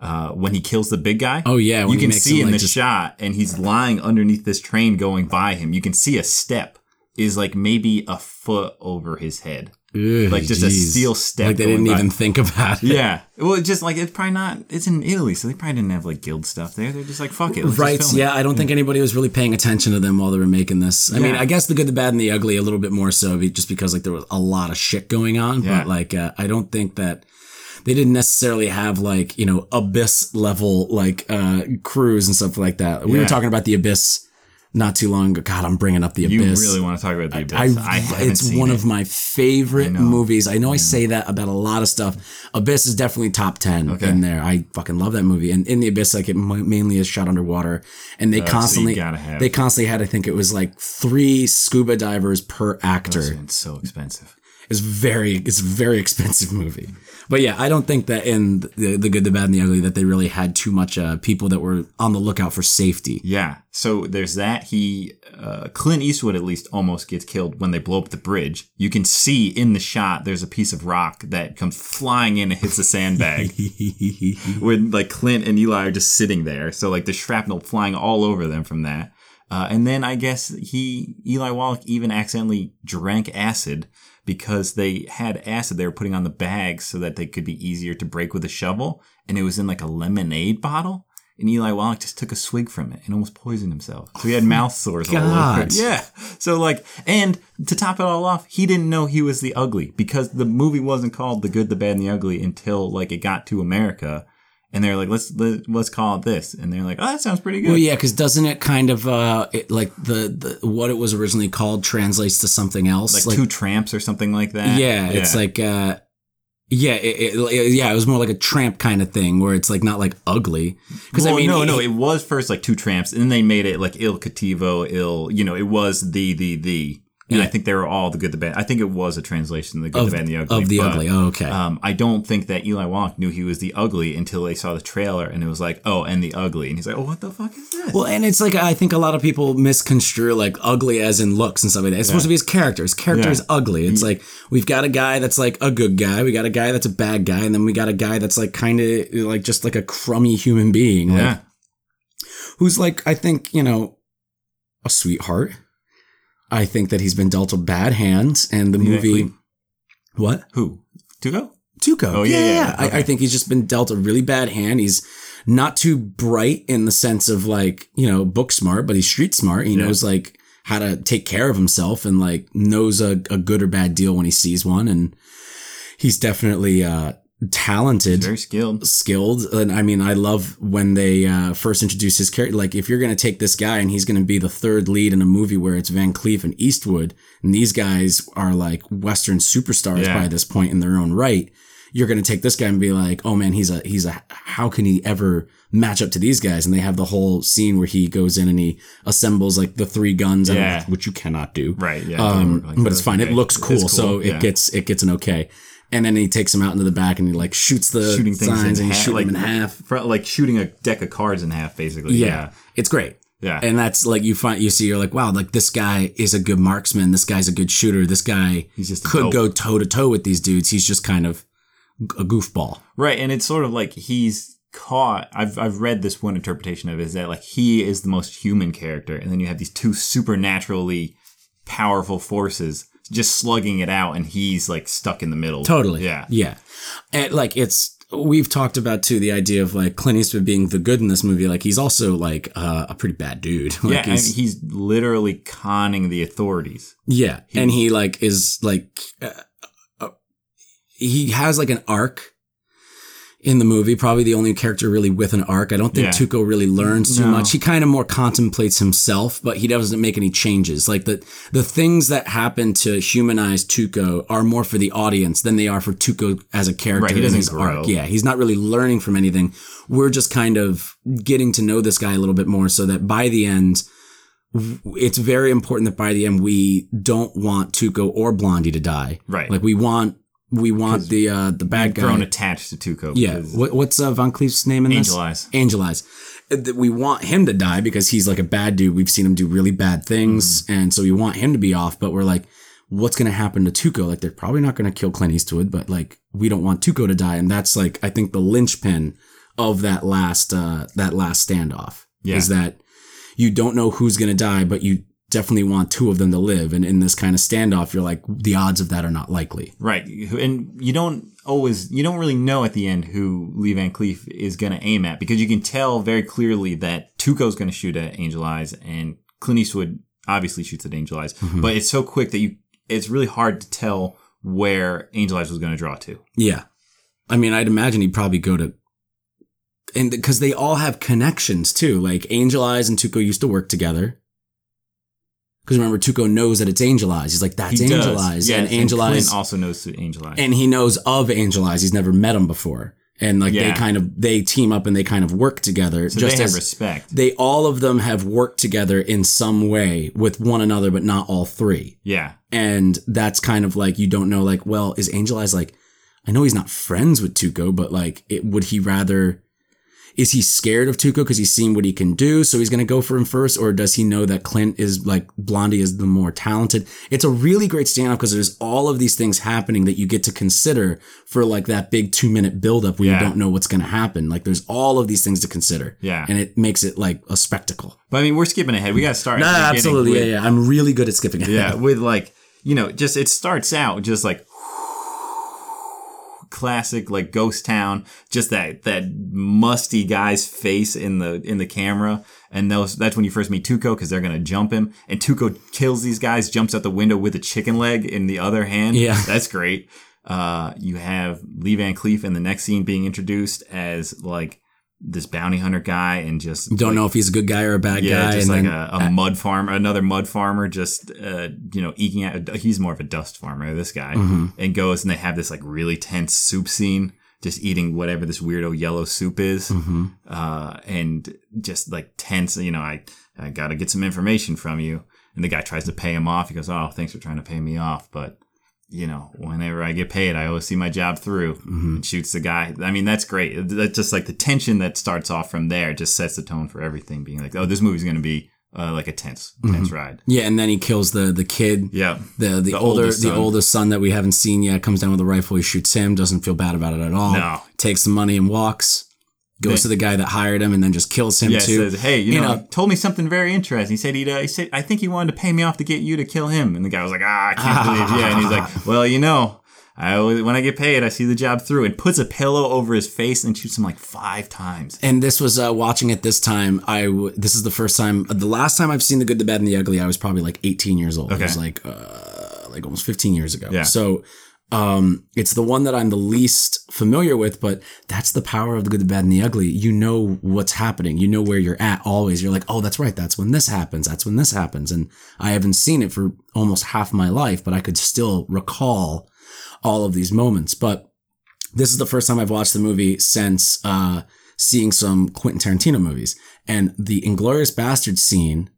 Uh, when he kills the big guy, Oh yeah, you can see him, in like, the just- shot, and he's lying underneath this train going by him. You can see a step is like maybe a foot over his head, like just a steel step. Like they didn't by. even think about it. Yeah, well, it's just like it's probably not. It's in Italy, so they probably didn't have like guild stuff there. They're just like fuck it, Right. film it. Yeah, I don't think anybody was really paying attention to them while they were making this. I mean, I guess the good, the bad, and the ugly a little bit more so, just because like there was a lot of shit going on. Yeah. But like, uh, I don't think that they didn't necessarily have like you know abyss level like uh crews and stuff like that. We Yeah. were talking about the abyss not too long ago. God, I'm bringing up the You abyss. You really want to talk about the abyss? I, haven't it's one it. of my favorite I movies. I know I say that about a lot of stuff. Abyss is definitely top ten Okay. in there. I fucking love that movie. And in the Abyss, like it mainly is shot underwater, and they Uh, so constantly gotta have- they constantly had. I think it was like three scuba divers per actor. It's so expensive. It's very it's a very expensive movie. But yeah, I don't think that in the, the good, the bad, and the ugly that they really had too much uh, people that were on the lookout for safety. Yeah. So there's that. He, uh, Clint Eastwood at least almost gets killed when they blow up the bridge. You can see in the shot there's a piece of rock that comes flying in and hits a sandbag. when like Clint and Eli are just sitting there. So like the shrapnel flying all over them from that. Uh, and then I guess he, Eli Wallach even accidentally drank acid because they had acid they were putting on the bags so that they could be easier to break with a shovel. And it was in like a lemonade bottle. And Eli Wallach just took a swig from it and almost poisoned himself. So he had oh mouth sores all over. God. Yeah. So like, and to top it all off, he didn't know he was the ugly because the movie wasn't called The Good, the Bad, and the Ugly until like it got to America. And they're like, let's let, let's call it this. And they're like, oh, that sounds pretty good. Well, yeah, because doesn't it kind of uh, it, like the, the what it was originally called translates to something else? like, two tramps or something like that. yeah, it's like uh, yeah, it, it, yeah, it was more like a tramp kind of thing where it's like not like ugly. Because well, I mean, no, no, it was first like two tramps, and then they made it like Il Cattivo, Il, you know, it was the, the, the. And Yeah. I think they were all the good, the bad. I think it was a translation of the good, of, the bad, and the ugly. of the but, ugly. Oh, okay. Um, I don't think that Eli Wallach knew he was the ugly until they saw the trailer, and it was like, oh, and the ugly, and he's like, oh, what the fuck is this? Well, and it's like I think a lot of people misconstrue like ugly as in looks and stuff like that. It's supposed to be his character. His character Yeah. is ugly. It's like we've got a guy that's like a good guy, we got a guy that's a bad guy, and then we got a guy that's like kind of like just like a crummy human being, like yeah, who's like I think you know a sweetheart. I think that he's been dealt a bad hand, and the movie. What? who? Tuco? Tuco. Oh, yeah, yeah, yeah. I, I think he's just been dealt a really bad hand. He's not too bright in the sense of like, you know, book smart, but he's street smart. He Yeah. knows like how to take care of himself and like knows a, a good or bad deal when he sees one. And he's definitely, uh, talented Very skilled. skilled and i mean i love when they uh, first introduce his character like if you're going to take this guy and he's going to be the third lead in a movie where it's van cleef and eastwood and these guys are like western superstars Yeah. by this point in their own right you're going to take this guy and be like oh man he's a he's a how can he ever match up to these guys and they have the whole scene where he goes in and he assembles like the three guns Yeah. which you cannot do Right. Yeah. um, like but it's fine. It looks cool, It's so yeah. it gets it gets an okay. And then he takes him out into the back and he like shoots the shooting things signs in and half, shooting like, them in half. fr- like shooting a deck of cards in half, basically. Yeah. Yeah. it's great. Yeah. And that's like you find you see you're like wow like this guy is a good marksman. This guy's a good shooter. This guy He's just could dope. go toe to toe with these dudes. He's just kind of a goofball. Right, and it's sort of like he's caught. I've I've read this one interpretation of it is that like he is the most human character, and then you have these two supernaturally powerful forces just slugging it out, and he's like stuck in the middle. Totally. Yeah. Yeah. And like it's we've talked about too the idea of like Clint Eastwood being the good in this movie. Like he's also like uh, a pretty bad dude. Like yeah, he's- he's literally conning the authorities. Yeah, and he like is like uh, uh, he has like an arc in the movie. Probably the only character really with an arc. I don't think Yeah. Tuco really learns too No. much. He kind of more contemplates himself, but he doesn't make any changes. Like the the things that happen to humanize Tuco are more for the audience than they are for Tuco as a character. Right, he doesn't his grow. arc. Yeah, he's not really learning from anything. We're just kind of getting to know this guy a little bit more, so that by the end it's very important that by the end we don't want Tuco or Blondie to die. Right. Like we want we want the uh the bad guy. Grown attached to Tuco. yeah. What, what's uh, Van Cleef's name in this? Angel Eyes. Angel Eyes. That We want him to die because he's like a bad dude. We've seen him do really bad things, Mm-hmm. and so we want him to be off. But we're like, what's going to happen to Tuco? Like they're probably not going to kill Clint Eastwood, but like we don't want Tuco to die, and that's like I think the linchpin of that last uh that last standoff Yeah. is that you don't know who's going to die, but you definitely want two of them to live. And in this kind of standoff, you're like, the odds of that are not likely. Right, and you don't always, you don't really know at the end who Lee Van Cleef is going to aim at because you can tell very clearly that Tuco's going to shoot at Angel Eyes, and Clint Eastwood obviously shoots at Angel Eyes, Mm-hmm. but it's so quick that you, it's really hard to tell where Angel Eyes was going to draw to. Yeah. I mean, I'd imagine he'd probably go to, and because they all have connections too. Like Angel Eyes and Tuco used to work together. Because remember, Tuco knows that it's Angel Eyes. He's like, that's He Angel does. Eyes. yeah, and Angel Clint Eyes. also knows Angel Eyes. and he knows of Angel Eyes. He's never met him before. And like they kind of, they team up and they kind of work together. so just they have respect. they, all of them have worked together in some way with one another, but not all three. Yeah, And that's kind of like, you don't know, like, well, is Angel Eyes like, I know he's not friends with Tuco, but like, it, would he rather, is he scared of Tuco because he's seen what he can do? So he's going to go for him first? Or does he know that Clint is like, Blondie is the more talented? It's a really great standoff because there's all of these things happening that you get to consider for like that big two minute buildup where Yeah. you don't know what's going to happen. Like there's all of these things to consider. Yeah. And it makes it like a spectacle. but I mean, we're skipping ahead. We got to start. Nah, absolutely. with- yeah, yeah. I'm really good at skipping ahead. Yeah, with like, you know, just it starts out just like classic like ghost town, just that that musty guy's face in the in the camera. And those that's when you first meet Tuco because they're gonna jump him. And Tuco kills these guys, jumps out the window with a chicken leg in the other hand. Yeah. That's great. Uh you have Lee Van Cleef in the next scene being introduced as like this bounty hunter guy and just Don't like, know if he's a good guy or a bad yeah, guy. just and like then- a, a mud farmer, another mud farmer, just uh, you know, eking out. He's more of a dust farmer, this guy, Mm-hmm. and goes and they have this like really tense soup scene, just eating whatever this weirdo yellow soup is, Mm-hmm. uh, and just like tense. You know, I I got to get some information from you, and the guy tries to pay him off. He goes, "Oh, thanks for trying to pay me off, but." You know, whenever I get paid, I always see my job through. Mm-hmm. And shoots the guy. I mean, that's great. That's just like the tension that starts off from there just sets the tone for everything. Being like, oh, this movie's going to be uh, like a tense, tense ride. Yeah, and then he kills the the kid. Yeah, The, the, The older oldest the oldest son that we haven't seen yet comes down with a rifle. He shoots him. Doesn't feel bad about it at all. No. Takes the money and walks. Goes to the guy that hired him and then just kills him yeah. too. Says, hey, you, You know, know- told me something very interesting. He said he'd. Uh, he said I think he wanted to pay me off to get you to kill him. And the guy was like, ah, I can't believe. Yeah, and he's like, well, you know. I always, when I get paid, I see the job through, and puts a pillow over his face and shoots him like five times. And this was uh, watching it this time. I w- this is the first time. The last time I've seen the good, the bad, and the ugly. I was probably like 18 years old. It Okay. was like uh, like almost 15 years ago. Yeah. So Um, it's the one that I'm the least familiar with, but that's the power of the good, the bad, and the ugly. You know what's happening. You know where you're at always. You're like, oh, that's right. That's when this happens. That's when this happens. And I haven't seen it for almost half my life, but I could still recall all of these moments. But this is the first time I've watched the movie since, uh, seeing some Quentin Tarantino movies and the Inglorious Bastard scene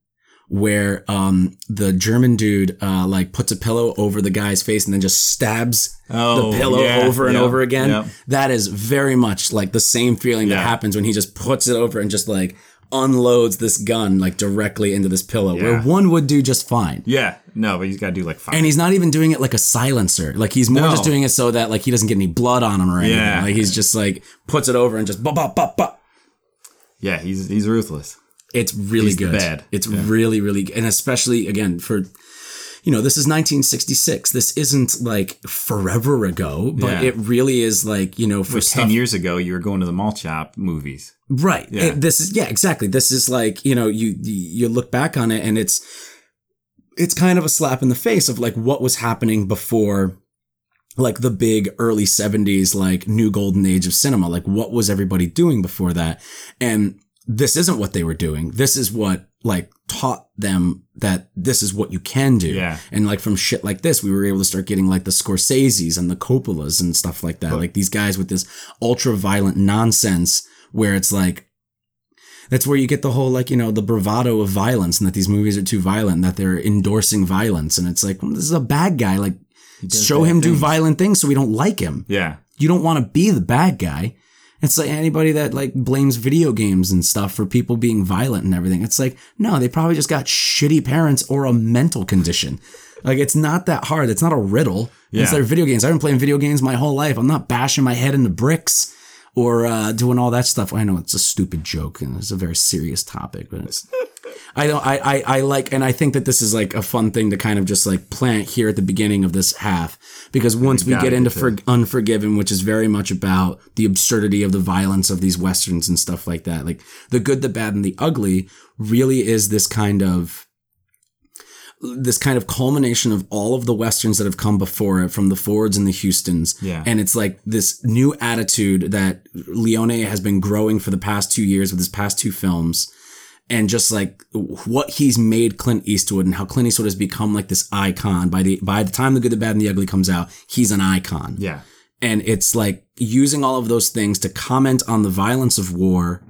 where um the German dude uh like puts a pillow over the guy's face and then just stabs Oh, the pillow yeah, over and over again. That is very much like the same feeling that happens when he just puts it over and just like unloads this gun like directly into this pillow where one would do just fine. Yeah, no, but he's got to do like five. And he's not even doing it like a silencer. Like he's more No. just doing it so that like he doesn't get any blood on him or anything. Yeah. Like he's just like puts it over and just bop bop bop bop. yeah, he's he's ruthless. It's really He's good. bad. It's really, really, and especially again for, you know, this is 1966. This isn't like forever ago, but Yeah. it really is like you know for stuff. ten years ago, you were going to the mall shop movies. Right. Yeah. It- this is yeah, exactly. This is like, you know, you you look back on it and it's it's kind of a slap in the face of like what was happening before like the big early 70s like new golden age of cinema. Like what was everybody doing before that? And this isn't what they were doing. This is what like taught them that this is what you can do. Yeah. And like from shit like this, we were able to start getting like the Scorseses and the Coppolas and stuff like that. Like these guys with this ultra violent nonsense where it's like, that's where you get the whole like, you know, the bravado of violence and that these movies are too violent, and that they're endorsing violence. And it's like, well, this is a bad guy. Like, show him do violent things so we don't like him. Yeah, You don't want to be the bad guy. It's like anybody that like blames video games and stuff for people being violent and everything. It's like, no, they probably just got shitty parents or a mental condition. Like it's not that hard. It's not a riddle. Yeah. It's like video games. I've been playing video games my whole life. I'm not bashing my head into bricks or uh, doing all that stuff. I know it's a stupid joke and it's a very serious topic, but it's I don't I, I I like and I think that this is like a fun thing to kind of just like plant here at the beginning of this half because once we get into for, Unforgiven, which is very much about the absurdity of the violence of these westerns and stuff like that, like the good, the bad, and the ugly, really is this kind of this kind of culmination of all of the westerns that have come before it from the Fords and the Hustons. Yeah. And it's like this new attitude that Leone has been growing for the past two years with his past two films. And just like what he's made Clint Eastwood and how Clint Eastwood has become like this icon by the by the time the good, the bad, and the ugly comes out, he's an icon. yeah, And it's like using all of those things to comment on the violence of war,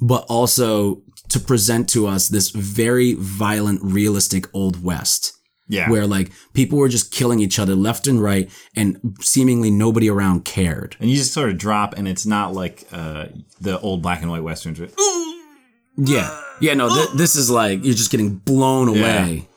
but also to present to us this very violent, realistic Old West. yeah. Where like people were just killing each other left and right and seemingly nobody around cared. and you just sort of drop, and it's not like uh, the old black and white westerns. where, Yeah. Yeah, no, th- this is like you're just getting blown away.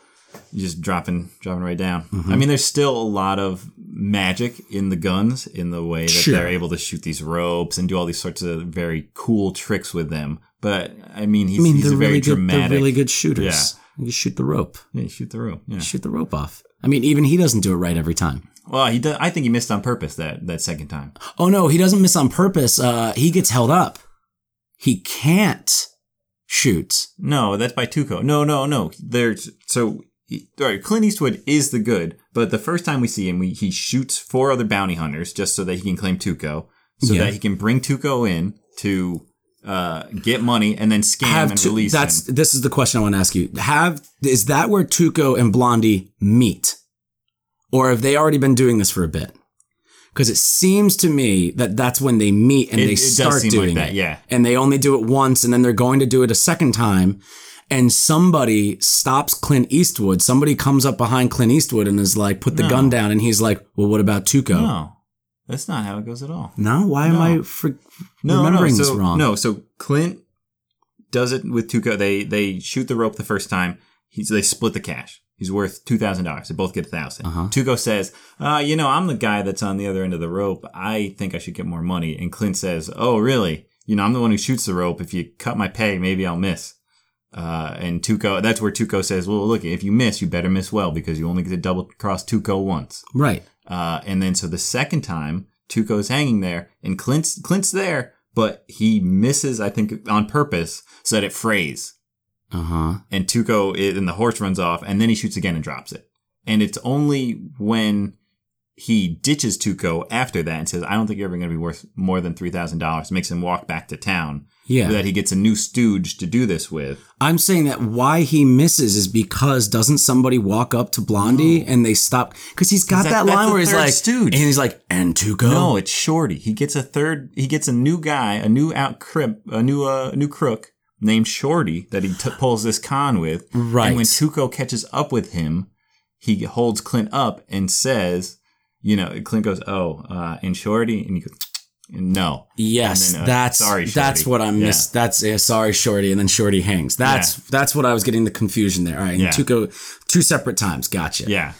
You just dropping, dropping right down. Mm-hmm. I mean, there's still a lot of magic in the guns, in the way that Sure. they're able to shoot these ropes and do all these sorts of very cool tricks with them. But I mean, he's, I mean, he's they're a very really good. dramatic. They're really good shooters. Yeah. You shoot the rope. Yeah, you shoot the rope. Yeah. Shoot the rope off. I mean, even he doesn't do it right every time. Well, he does. I think he missed on purpose that that second time. Oh no, he doesn't miss on purpose. Uh, he gets held up. He can't shoot. No, that's by Tuco. No, no, no. There's so he- all right. Clint Eastwood is the good, but the first time we see him, we, he shoots four other bounty hunters just so that he can claim Tuco, so Yeah. that he can bring Tuco in to uh, get money and then scam Have and release that's him. this is the question I want to ask you. Have is that where Tuco and Blondie meet, or have they already been doing this for a bit? Because it seems to me that that's when they meet and It- they start seem like doing that, it. yeah. and they only do it once, and then they're going to do it a second time. And somebody stops Clint Eastwood. Somebody comes up behind Clint Eastwood and is like, "Put the No. gun down." And he's like, "Well, what about Tuco?" No, that's not how it goes at all. No, why am I for No, remembering no, this so, wrong? No, so Clint does it with Tuco. They they shoot the rope the first time. He's they split the cash. He's worth two thousand dollars. They both get a 1000 Uh-huh. Tuco says, uh, "You know, I'm the guy that's on the other end of the rope. I think I should get more money." And Clint says, "Oh, really? You know, I'm the one who shoots the rope. If you cut my pay, maybe I'll miss." Uh, and Tuco, that's where Tuco says, "Well, look, if you miss, you better miss well because you only get to double cross Tuco once." Right. Uh, and then so the second time, Tuco's hanging there, and Clint's Clint's there, but he misses, I think, on purpose, so that it frays. Uh huh. And Tuco, and the horse runs off, and then he shoots again and drops it. And it's only when he ditches Tuco after that and says, "I don't think you're ever going to be worth more than three thousand dollars." Makes him walk back to town. Yeah. that he gets a new stooge to do this with. I'm saying that why he misses is because doesn't somebody walk up to Blondie and they stop because he's got that- that, line where he's like, stooge. and he's like, and Tuco. No, it's Shorty. He gets a third. He gets a new guy, a new out crip, a new uh, new crook named Shorty that he t- pulls this con with. Right. And when Tuco catches up with him, he holds Clint up and says, "You know," Clint goes, "Oh, uh, and Shorty," and he goes, "No." Yes, then, uh, that's sorry, that's what I'm Yeah. That's yeah, sorry, Shorty, and then Shorty hangs. That's that's what I was getting the confusion there. All right, Yeah. Tuco, two separate times. Gotcha. Yeah.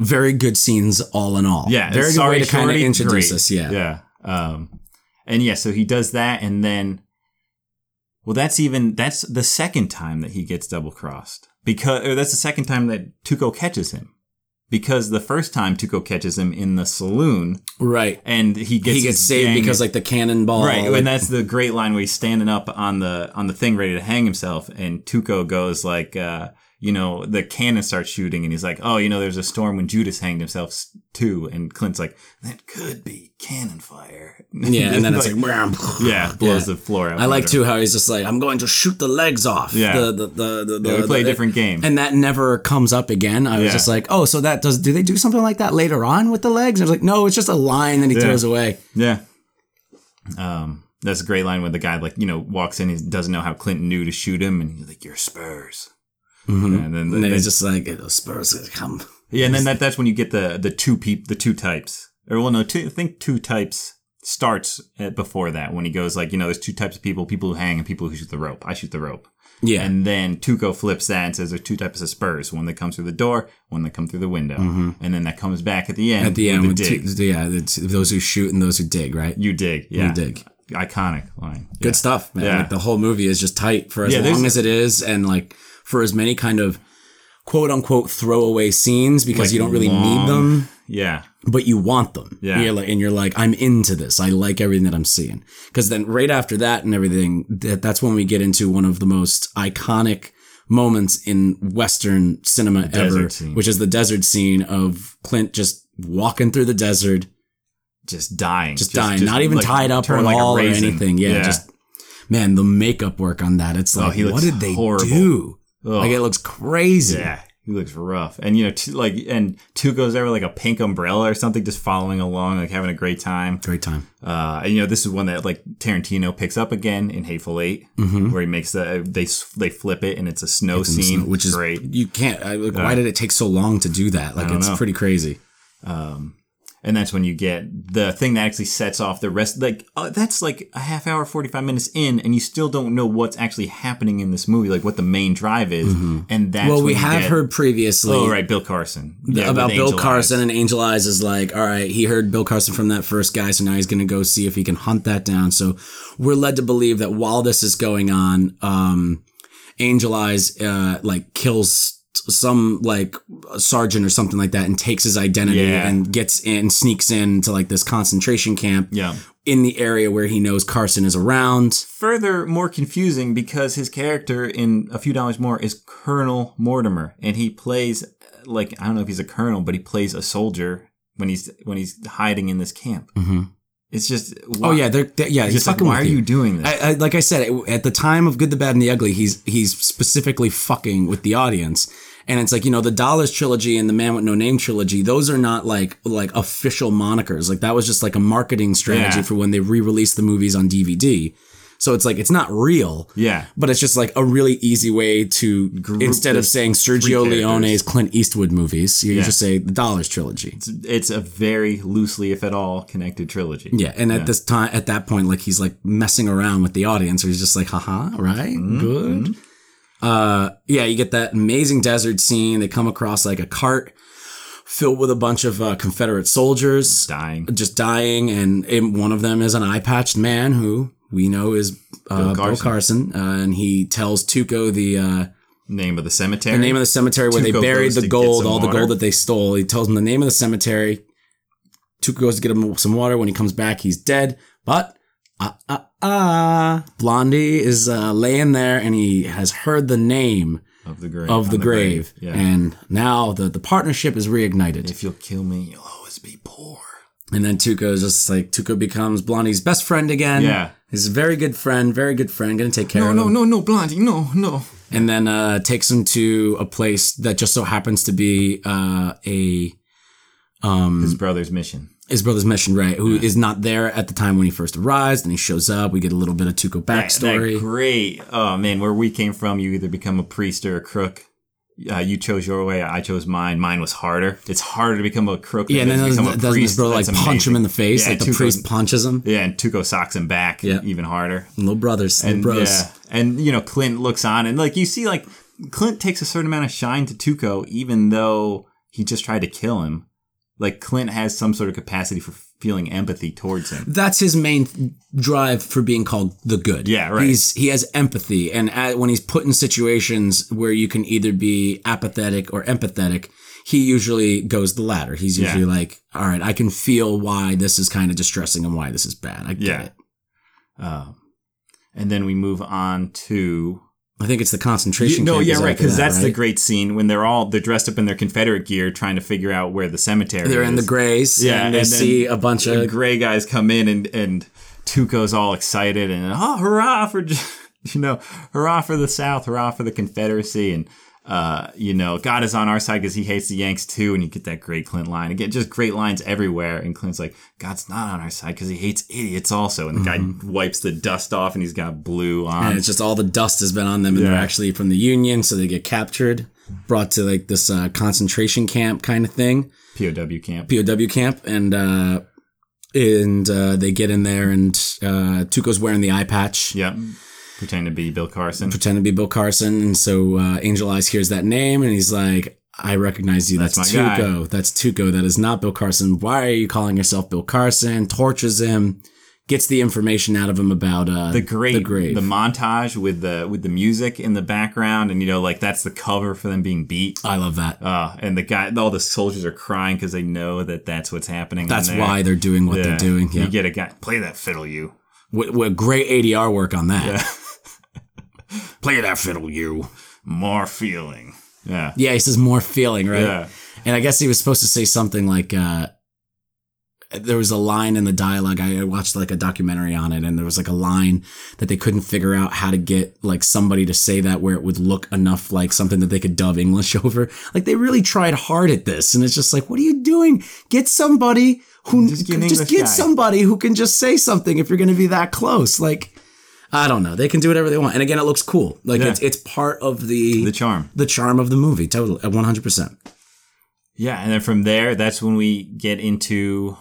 very good scenes all in all. Yeah, very good sorry, way to kind of introduce great. us. Yeah, yeah. Um, and yeah, so he does that, and then, well, that's even that's the second time that he gets double crossed because or that's the second time that Tuco catches him because the first time Tuco catches him in the saloon, right. and he gets he gets saved because like the cannonball. Right, and that's the great line where he's standing up on the on the thing ready to hang himself, and Tuco goes like, uh, you know, the cannon starts shooting, and he's like, oh, you know, there's a storm when Judas hanged himself too, and Clint's like, that could be cannon fire. yeah, and then it's like, "Wham." yeah, blows Yeah. the floor out. I like too how he's just like, I'm going to shoot the legs off. Yeah. the the the, the, the Yeah, we play a different game. and that never comes up again. I was Yeah. just like, oh, so that does? Do they do something like that later on with the legs? And I was like, no, it's just a line that he throws away. Yeah. Um, that's a great line when the guy like you know walks in, he doesn't know how Clinton knew to shoot him, and he's like, "You're Spurs." Mhm. And then, And then then- it's just like the Spurs come. Yeah, and then that, that's when you get the the two peop the two types. Or well, no, two, I think two types starts at before that when he goes like, you know, there's two types of people: people who hang and people who shoot the rope. I shoot the rope, Yeah, and then Tuco flips that and says there's two types of spurs: one that comes through the door, one that come through the window, and then that comes back at the end. Mm-hmm. at the end, with with two, yeah, those who shoot and those who dig, right? you dig, yeah, You dig. iconic line. Good stuff, man. Yeah. Like the whole movie is just tight for as Yeah, long as it is, and like for as many kind of quote unquote throwaway scenes because Like you don't really long- need them. Yeah, but you want them. Yeah. You're like, and you're like, I'm into this. I like everything that I'm seeing. Because then right after that and everything, that, that's when we get into one of the most iconic moments in Western cinema ever, which is the desert scene of Clint just walking through the desert, just dying, just, dying, not even like, tied up at like all or anything. Yeah, just man, the makeup work on that. It's like, Oh, what did they horrible. do? Ugh. Like it looks crazy. Yeah, he looks rough. And you know, t- like, and Tuco's there with like a pink umbrella or something, just following along, like having a great time. Great time. Uh, and you know, this is one that like Tarantino picks up again in Hateful 8 mm-hmm. where he makes the they they flip it and it's a snow the scene, snow, which is great. You can't. I, like, why uh, did it take so long to do that? Like it's know. pretty crazy. Um, And that's when you get the thing that actually sets off the rest. Like uh, that's like a half hour, forty five minutes in, and you still don't know what's actually happening in this movie, like what the main drive is. And that's Well, we have get- heard previously Oh right, Bill Carson Yeah, about Bill Carson Eyes. and Angel Eyes is like, all right, he heard Bill Carson from that first guy, so now he's going to go see if he can hunt that down. So we're led to believe that while this is going on, um, Angel Eyes uh, like kills some like sergeant or something like that and takes his identity Yeah. and gets in, sneaks into like this concentration camp Yeah. in the area where he knows Carson is around. further more confusing because his character in A Few Dollars More is Colonel Mortimer, and he plays like I don't know if he's a colonel, but he plays a soldier when he's when he's hiding in this camp. Mm-hmm. It's just Oh yeah, they're, they're- yeah. He's just like, fucking why are you doing this? I, I, like I said, it- at the time of Good, the Bad, and the Ugly, he's he's specifically fucking with the audience, and it's like you know the Dollars trilogy and the Man with No Name trilogy. Those are not like like official monikers. Like that was just like a marketing strategy Yeah. for when they re-released the movies on DVD. So it's like it's not real. yeah, But it's just like a really easy way to instead of saying Sergio. Leone's Clint Eastwood movies, you Yeah. just say the Dollars trilogy. it's, it's a very loosely, if at all, connected trilogy. Yeah, and at this time, at that point, like he's like messing around with the audience, or he's just like, haha, right, Mm-hmm. good. Uh, yeah, you get that amazing desert scene. They come across like a cart filled with a bunch of uh, Confederate soldiers dying. just dying, and it- one of them is an eye patched man who we know is uh, Bill Carson. Carson, uh, and he tells Tuco the. Uh, Name of the cemetery. the name of the cemetery where they buried the gold, all the gold that they stole. He tells him the name of the cemetery. Tuco goes to get him some water. When he comes back, he's dead. But ah ah ah, Blondie is uh, laying there, and he has heard the name of the grave. of the on grave, Yeah. and now the the partnership is reignited. if you'll kill me, you'll always always be poor. And then Tuco's just like Tuco becomes Blondie's best friend again. Yeah. He's a very good friend, very good friend, gonna take care No, of no, him. no, no, Blondie, no, no. And then uh takes him to a place that just so happens to be uh a um His brother's mission. His brother's mission, right? Who is not there at the time when he first arrives, and he shows up. We get a little bit of Tuco That- backstory. That great. Oh man, where we came from, you either become a priest or a crook. Uh, you chose your way. I chose mine. Mine was harder. It's harder to become a crook. yeah, and then doesn't, doesn't his brother like That's punch him in the face? Yeah, like the priest punches him. Yeah, and Tuco socks him back Yeah. even harder. Little brothers, little And bros. yeah, and you know Clint looks on, and like you see, like Clint takes a certain amount of shine to Tuco, even though he just tried to kill him. Like Clint has some sort of capacity for feeling empathy towards him. That's his main th- drive for being called the good. Yeah, right. He's he has empathy, and at, when he's put in situations where you can either be apathetic or empathetic, he usually goes the latter. He's Yeah. usually like, "All right, I can feel why this is kind of distressing and why this is bad. I get Yeah. it." Um, and then we move on to I think it's the concentration. no, camp yeah, right, because that, that's the great scene when they're all they're dressed up in their Confederate gear, trying to figure out where the cemetery. Is. They're is. in the grays. Yeah, and they and then see a bunch of gray guys come in and and Tuco's all excited and oh hurrah for you know hurrah for the South hurrah for the Confederacy and uh you know God is on our side because he hates the Yanks too and you get that great Clint line. Again just great lines everywhere and Clint's like God's not on our side because he hates idiots also and the guy wipes the dust off and he's got blue on. And it's just all the dust has been on them, and they're actually from the Union, so they get captured, brought to like this uh, concentration camp kind of thing. POW camp. POW camp, and uh, and uh, they get in there, and uh, Tuco's wearing the eye patch, yep pretending to be Bill Carson Pretend to be Bill Carson, and so uh, Angel Eyes hears that name, and he's like, "I recognize you. That's, That's my guy." Tuco. That's Tuco. That is not Bill Carson. Why are you calling yourself Bill Carson?" Tortures him, gets the information out of him about uh, the great the grave. the montage with the with the music in the background and you know like that's the cover for them being beat I love that. uh and the guy all the soldiers are crying because they know that that's what's happening That's there. why they're doing what Yeah. they're doing. Yeah. you get a guy play that fiddle you What, what great ADR work on that. Yeah. Play that fiddle, you. more feeling yeah Yeah, he says more feeling, right? Yeah. And I guess he was supposed to say something like, uh, there was a line in the dialogue. I watched like a documentary on it, and there was like a line that they couldn't figure out how to get like somebody to say that where it would look enough like something that they could dub English over. Like they really tried hard at this, and it's just like, what are you doing? Get somebody who Just get just get somebody who can just say something if you're going to be that close. Like, I don't know. They can do whatever they want, and again, it looks cool. Like Yeah. it's it's part of the the charm the charm of the movie. Totally, at one hundred percent. yeah and then from there that's when we get into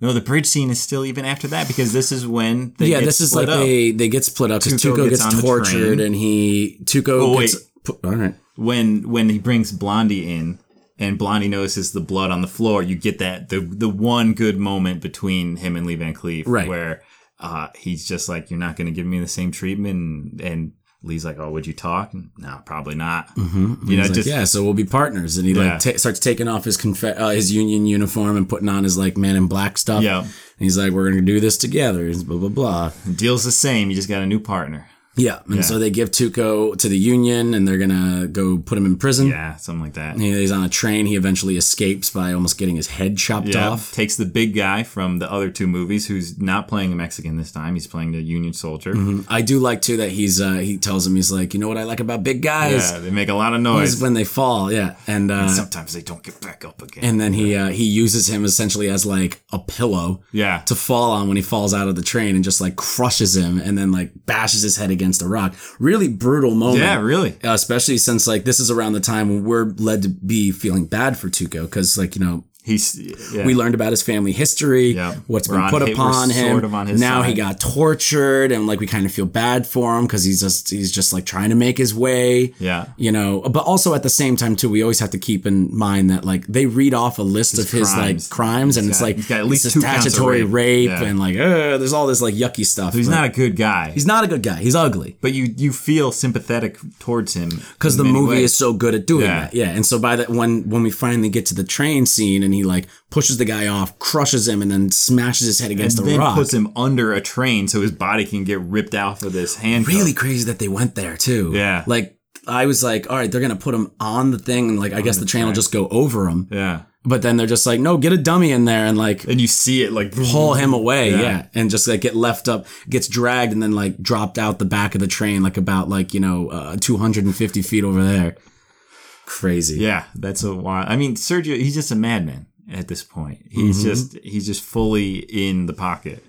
no the bridge scene is still even after that because this is when they yeah, this is like up. they they get split up because Tuco Tuco, gets gets, tortured and he Tuco Oh, gets wait. all right. when when he brings Blondie in and Blondie notices the blood on the floor, you get that the the one good moment between him and Lee Van Cleef, Right. where uh, he's just like, "You're not going to give me the same treatment," and, and Lee's like, "Oh, would you talk?" No, probably not. Mm-hmm. You know, like, just yeah, so we'll be partners, and he Yeah. like ta starts taking off his conf- uh, his Union uniform and putting on his like Man in Black stuff. yeah, and he's like, we're gonna do this together. He's blah blah blah. deal's the same. You just got a new partner. Yeah, and Yeah. so they give Tuco to the Union, and they're gonna go put him in prison. Yeah, something like that. He- He's on a train. He eventually escapes by almost getting his head chopped Yeah, off. takes the big guy from the other two movies, who's not playing a Mexican this time. He's playing the Union soldier. I do like too that he's uh, he tells him he's like, you know what I like about big guys Yeah, they make a lot of noise. when they fall. Yeah, and uh, Sometimes they don't get back up again. and then he uh, he uses him essentially as like a pillow yeah, to fall on when he falls out of the train and just like crushes him and then like bashes his head against a rock. Really brutal moment. yeah, really. Especially since like this is around the time when we're led to be feeling bad for Tuco because like you know He's yeah. we learned about his family history, Yeah. what's We're been put upon him. sort of on his now he got tortured, and like we kind of feel bad for him because he's just he's just like trying to make his way. Yeah. you know. But also at the same time too, we always have to keep in mind that like they read off a list of his crimes. like crimes, and it's like he's got at least it's two a counts of statutory rape. rape, Yeah. and like uh, there's all this like yucky stuff. He's not a good guy. he's not a good guy. He's ugly but you you feel sympathetic towards him because the movie ways. is so good at doing that. Yeah, and so by that when when we finally get to the train scene and he like pushes the guy off, crushes him, and then smashes his head against and a then rock. puts him under a train so his body can get ripped out of this hand. really crazy that they went there too. Yeah. like I was like, all right, they're gonna put him on the thing, and like I guess the, train will just go over him. Yeah. but then they're just like, no, get a dummy in there and like And you see it like pull him away, yeah. Yeah. and just like get left up, gets dragged, and then like dropped out the back of the train, like about like you know uh, 250 feet over there. Crazy. Yeah, that's a wild. I mean, Sergio, he's just a madman at this point. He's Mm-hmm. just he's just fully in the pocket,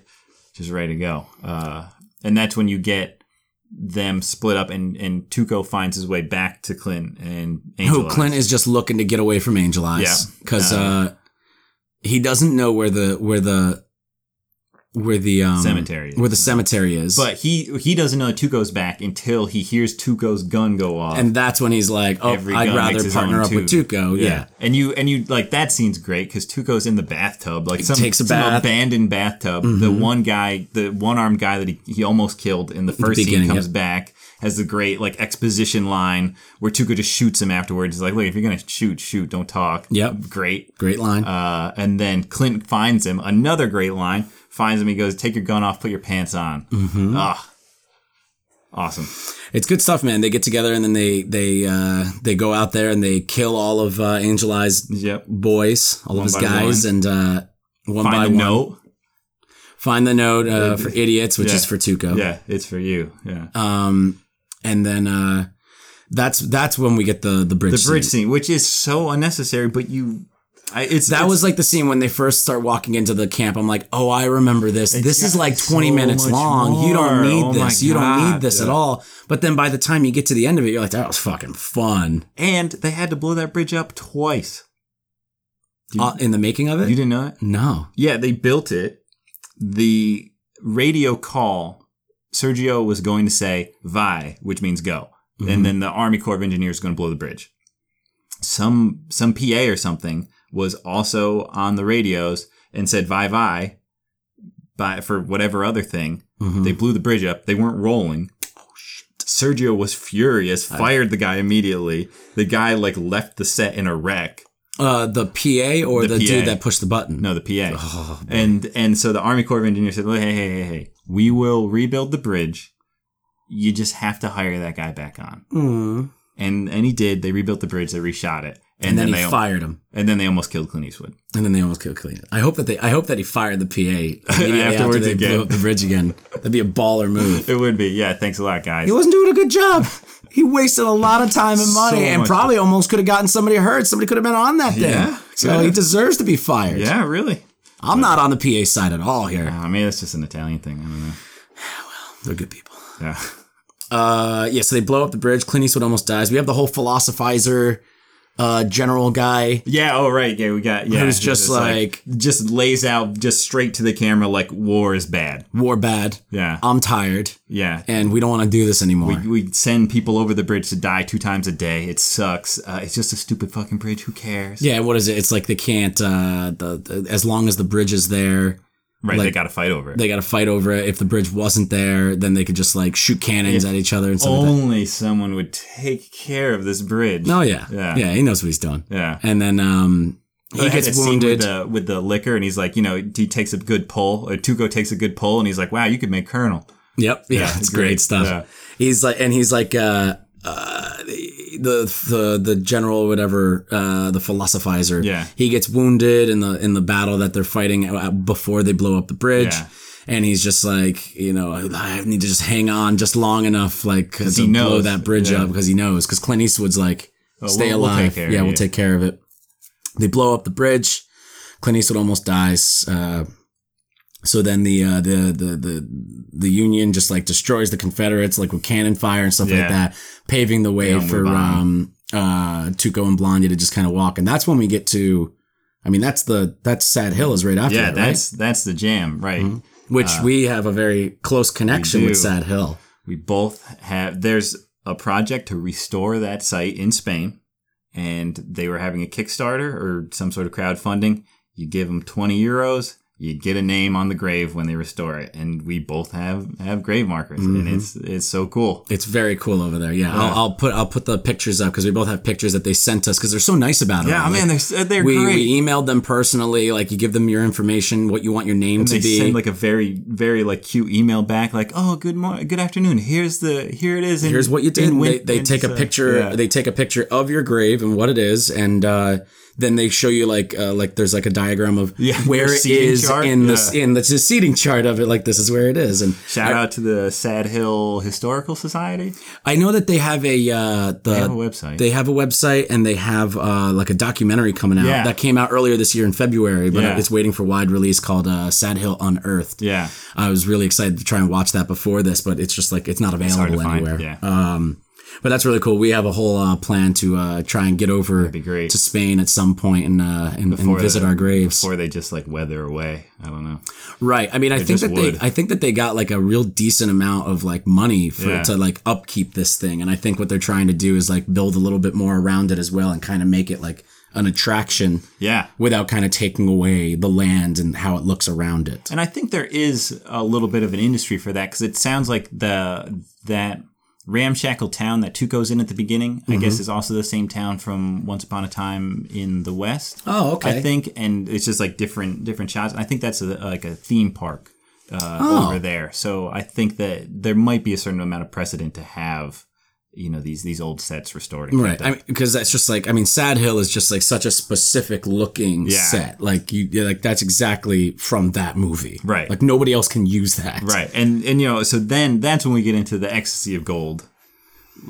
just ready to go. Uh, and that's when you get them split up, and and Tuco finds his way back to Clint and Angel. Who Eyes. Clint is just looking to get away from Angel Eyes Yeah. because Uh, uh, he doesn't know where the where the where the um, Cemetery is. where the cemetery is, But he he doesn't know that Tuco's back until he hears Tuco's gun go off. and that's when he's like, "Oh, Every I'd rather partner up with too. Tuco." Yeah. and you and you like that scene's great because Tuco's in the bathtub, like some, takes a some bath. Mm-hmm. abandoned bathtub. The one guy, the one armed guy that he, he almost killed in the first scene comes yep. back, has the great like exposition line where Tuco just shoots him afterwards. He's like, "Look, if you're gonna shoot, shoot, don't talk." Yep. great. Great line. Uh, and then Clint finds him. Another great line. Finds him. He goes, "Take your gun off. Put your pants on." Mm-hmm. Ah, awesome. It's good stuff, man. They get together and then they they uh, they go out there and they kill all of uh, Angel Eyes Yep. boys, all of his guys, and uh, one Find by one. note. Find the note uh, for idiots, which Yeah. is for Tuco. Yeah, it's for you. Yeah. Um, and then uh, that's that's when we get the the bridge. the bridge scene. scene, which is so unnecessary, but you, I, it's That it's- was like the scene when they first start walking into the camp. I'm like, oh, I remember this. this is like 20 so minutes long. You don't need Oh this. You don't need this at all. But then by the time you get to the end of it, you're like, that was fucking fun. and they had to blow that bridge up twice. You, Uh, in the making of it? you didn't know it. no. Yeah, they built it. The radio call, Sergio was going to say "Vi," which means go, Mm-hmm. and then the Army Corps of Engineers is going to blow the bridge. Some some PA or something was also on the radios and said "Vi Vi," by for whatever other thing. Mhm. They blew the bridge up. They weren't rolling. Oh shit! Sergio was furious. Fired the guy immediately. The guy like left the set in a wreck. Uh, the PA or the, The dude that pushed the button? No, the PA. Oh, and and so the Army Corps of Engineers said, "Hey, hey, hey, hey, we will rebuild the bridge. You just have to hire that guy back on." Mm. And and he did. They rebuilt the bridge. They reshot it. And, then, he they fired him. and then they almost killed Clint Eastwood. And then they almost killed Clean. I hope that they. I hope that he fired the PA immediately after Afterwards they again. blew up the bridge again. That'd be a baller move. It would be. Yeah. Thanks a lot, guys. He wasn't doing a good job. He wasted a lot of time and money, So and probably almost could have gotten somebody hurt. Somebody could have been on that thing. Yeah, so he deserves to be fired. yeah. Really. I'm not on the PA side at all here. I mean, it's just an Italian thing. I don't know. Well, they're good people. Yeah. Uh, yeah. So they blow up the bridge. Clint Eastwood almost dies. We have the whole philosophizer, uh, general guy. Yeah. Oh, right. Yeah. We got. Yeah. Who's just like- just lays out just straight to the camera like war is bad. War bad. Yeah. I'm tired, Yeah. and we don't want to do this anymore. We send people over the bridge to die two times a day. It sucks. Uh, it's just a stupid fucking bridge. Who cares? yeah. What is it? It's like they can't. Uh, the, the as long as the bridge is there, Right. they got to fight over it. they got to fight over it. If the bridge wasn't there, then they could just like shoot cannons at each other and stuff like that. Only someone would take care of this bridge. Oh yeah. Yeah. yeah, He knows what he's doing. Yeah. And then um, he gets wounded. with the, with the liquor, and he's like, you know, he takes a good pull, or Tuco takes a good pull, and he's like, wow, you could make Colonel. Yep. Yeah, it's great, great. stuff. Yeah. He's like, and he's like, uh, uh, the the the general, whatever, uh, the philosophizer. Yeah. He gets wounded in the in the battle that they're fighting before they blow up the bridge. Yeah. And he's just like, you know, I need to just hang on just long enough, like, to he blow knows. that bridge Yeah. up because he knows. Because Clint Eastwood's like, stay we'll- we'll alive. of yeah, we'll take care of it. They blow up the bridge. Clint Eastwood almost dies. Uh, so then the, uh, the the the the Union just like destroys the Confederates like with cannon fire and stuff like that, paving the way for um uh Tuco and Blondie to just kind of walk. And that's when we get to, I mean that's the that's Sad Hill is right after Yeah, that, right? that's that's the jam, right? Which we have a very close connection with. Sad Hill. We both have. There's a project to restore that site in Spain, and they were having a Kickstarter or some sort of crowdfunding. You give them 20 euros, you get a name on the grave when they restore it, and we both have have grave markers, and it's it's so cool. It's very cool over there. Yeah, I'll, I'll put I'll put the pictures up because we both have pictures that they sent us because they're so nice about it. Yeah, all. man, they're they're we, great. we emailed them personally. Like you give them your information, what you want your name and to they be. send like a very very like cute email back, like, "Oh, good morning, good afternoon. Here's the here it is. In, Here's what you did. Win- they, they take a Windsor." picture. Yeah. They take a picture of your grave and what it is, and uh, then they show you like uh, like there's like a diagram of Yeah, where it is chart, in the yeah. in the seating chart of it. Like this is where it is, and Shout out to the Sad Hill Historical Society. I know that they have a uh, the They have a website. They have a website and they have uh, like a documentary coming out Yeah. that came out earlier this year in February, but Yeah. it's waiting for wide release called uh, Sad Hill Unearthed. yeah. I was really excited to try and watch that before this, but it's just like it's not available find, anywhere. yeah. Um, but that's really cool. We have a whole uh, plan to uh, try and get over to Spain at some point and uh, and, and visit our graves. Before they just like weather away. I don't know. Right. I mean, I think that they, I think that they got like a real decent amount of like money for Yeah. to like upkeep this thing, and I think what they're trying to do is like build a little bit more around it as well, and kind of make it like an attraction Yeah. without kind of taking away the land and how it looks around it. And I think there is a little bit of an industry for that because it sounds like the that ramshackle town that Tuco's in at the beginning, I Mm-hmm. guess, is also the same town from Once Upon a Time in the West. Oh, okay. I think, and it's just like different different shots. I think that's a, like a theme park uh, Oh. over there. So I think that there might be a certain amount of precedent to have you know these these old sets restored. Right. I mean, because that's just like I mean, Sad Hill is just like such a specific looking Yeah. set. Like you, like that's exactly from that movie. Right. Like nobody else can use that. Right, and and you know, so then that's when we get into the ecstasy of gold.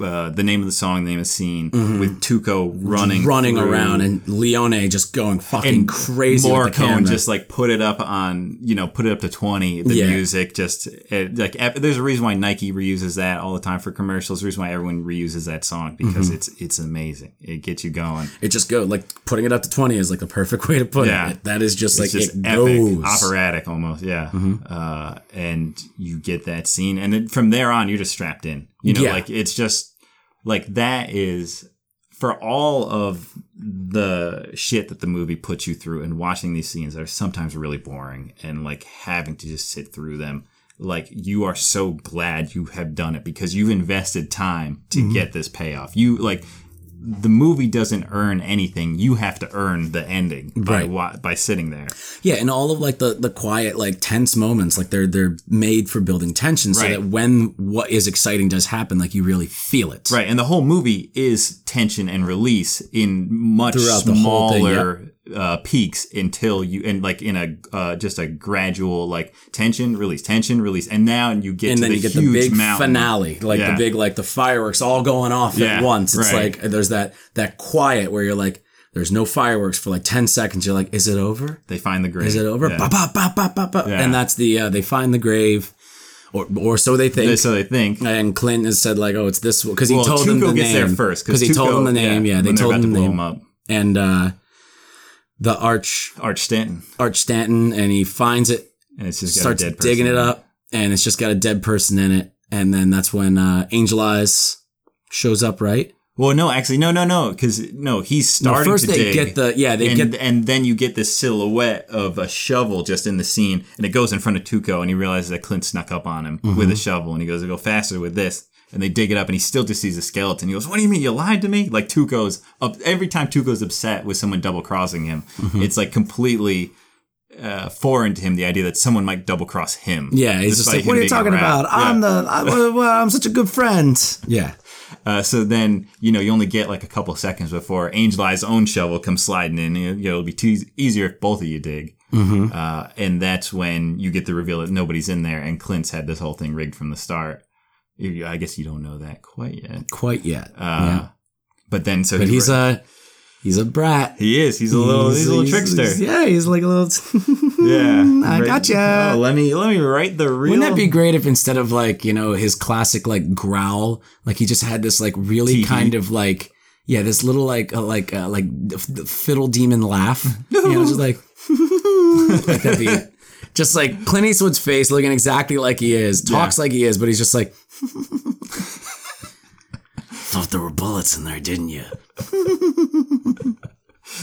Uh, the name of the song, the name of the scene, with Tuco running Mm-hmm. Running through, around and Leone just going fucking crazy with the Morricone just like put it up on, you know, put it up to twenty. The Yeah. music just it, like there's a reason why Nike reuses that all the time for commercials. There's a reason why everyone reuses that song because Mm-hmm. it's it's amazing. It gets you going. it just goes like putting it up to 20 is like the perfect way to put Yeah. it. That is just It's like just it epic, goes. Mm-hmm. operatic almost, yeah. Uh, and you get that scene, and then from there on, you're just strapped in. You know, Yeah. like it's just like that is for all of the shit that the movie puts you through, and watching these scenes that are sometimes really boring, and like having to just sit through them. Like you are so glad you have done it because you've invested time to Mm-hmm. get this payoff. You like the movie doesn't earn anything. You have to earn the ending by Right. wa- by sitting there. Yeah, and all of like the the quiet like tense moments like they're they're made for building tension so Right. that when what is exciting does happen like you really feel it. Right, and the whole movie is tension and release in much Throughout the whole thing, smaller uh, peaks until you and like in a uh, just a gradual like tension, release, tension, release, and now and you get And to then the you get the big mountain. finale, like Yeah. the big like the fireworks all going off Yeah, at once. It's right. like there's that that quiet where you're like there's no fireworks for like 10 seconds. You're like, is it over? They find the grave. Is it over? Yeah. Ba, ba, ba, ba, ba, ba. Yeah. And that's the uh, they find the grave, or or so they think. So they think. and Clinton has said like, oh, it's this because he Well, told them the name first because he told them the name. Yeah, they told about him to the blow name. him up. And uh, the Arch Arch Stanton, Arch Stanton, and he finds it, and it's just got starts a dead person digging it in up, and it's just got a dead person in it. And then that's when uh, Angel Eyes shows up, right? Well, no, actually, no, no, no, because no, he's No, starting first to they dig. get the yeah they and, get and then you get this silhouette of a shovel just in the scene, and it goes in front of Tuco, and he realizes that Clint snuck up on him Mm-hmm. with a shovel, and he goes, "Go faster with this." And they dig it up, and he still just sees a skeleton. He goes, "What do you mean you lied to me?" Like Tuco's up every time Tuco's upset with someone double crossing him, Mm-hmm. it's like completely uh, foreign to him the idea that someone might double cross him. yeah he's just like what are you talking about? Yeah. I'm the I, well, I'm such a good friend. Yeah. Uh, so then, you know, you only get like a couple seconds before Angel Eye's own shovel comes sliding in. You know, it'll be too easier if both of you dig. Mm-hmm. Uh, and that's when you get the reveal that nobody's in there and Clint's had this whole thing rigged from the start. I guess you don't know that quite yet. Quite yet. Uh, yeah. But then, so But he- he's a he's a brat. he is. He's a little. He's, a little trickster. yeah, he's like a little. yeah, I Right- gotcha. Oh, let me let me write the real. Wouldn't that be great if instead of like you know his classic like growl, like he just had this like really Tee-hee. kind of like yeah this little like uh, like uh, like the fiddle demon laugh, you know, just like like that'd be just like Clint Eastwood's face looking exactly like he is, talks like he is, but he's just like. Thought there were bullets in there, didn't you?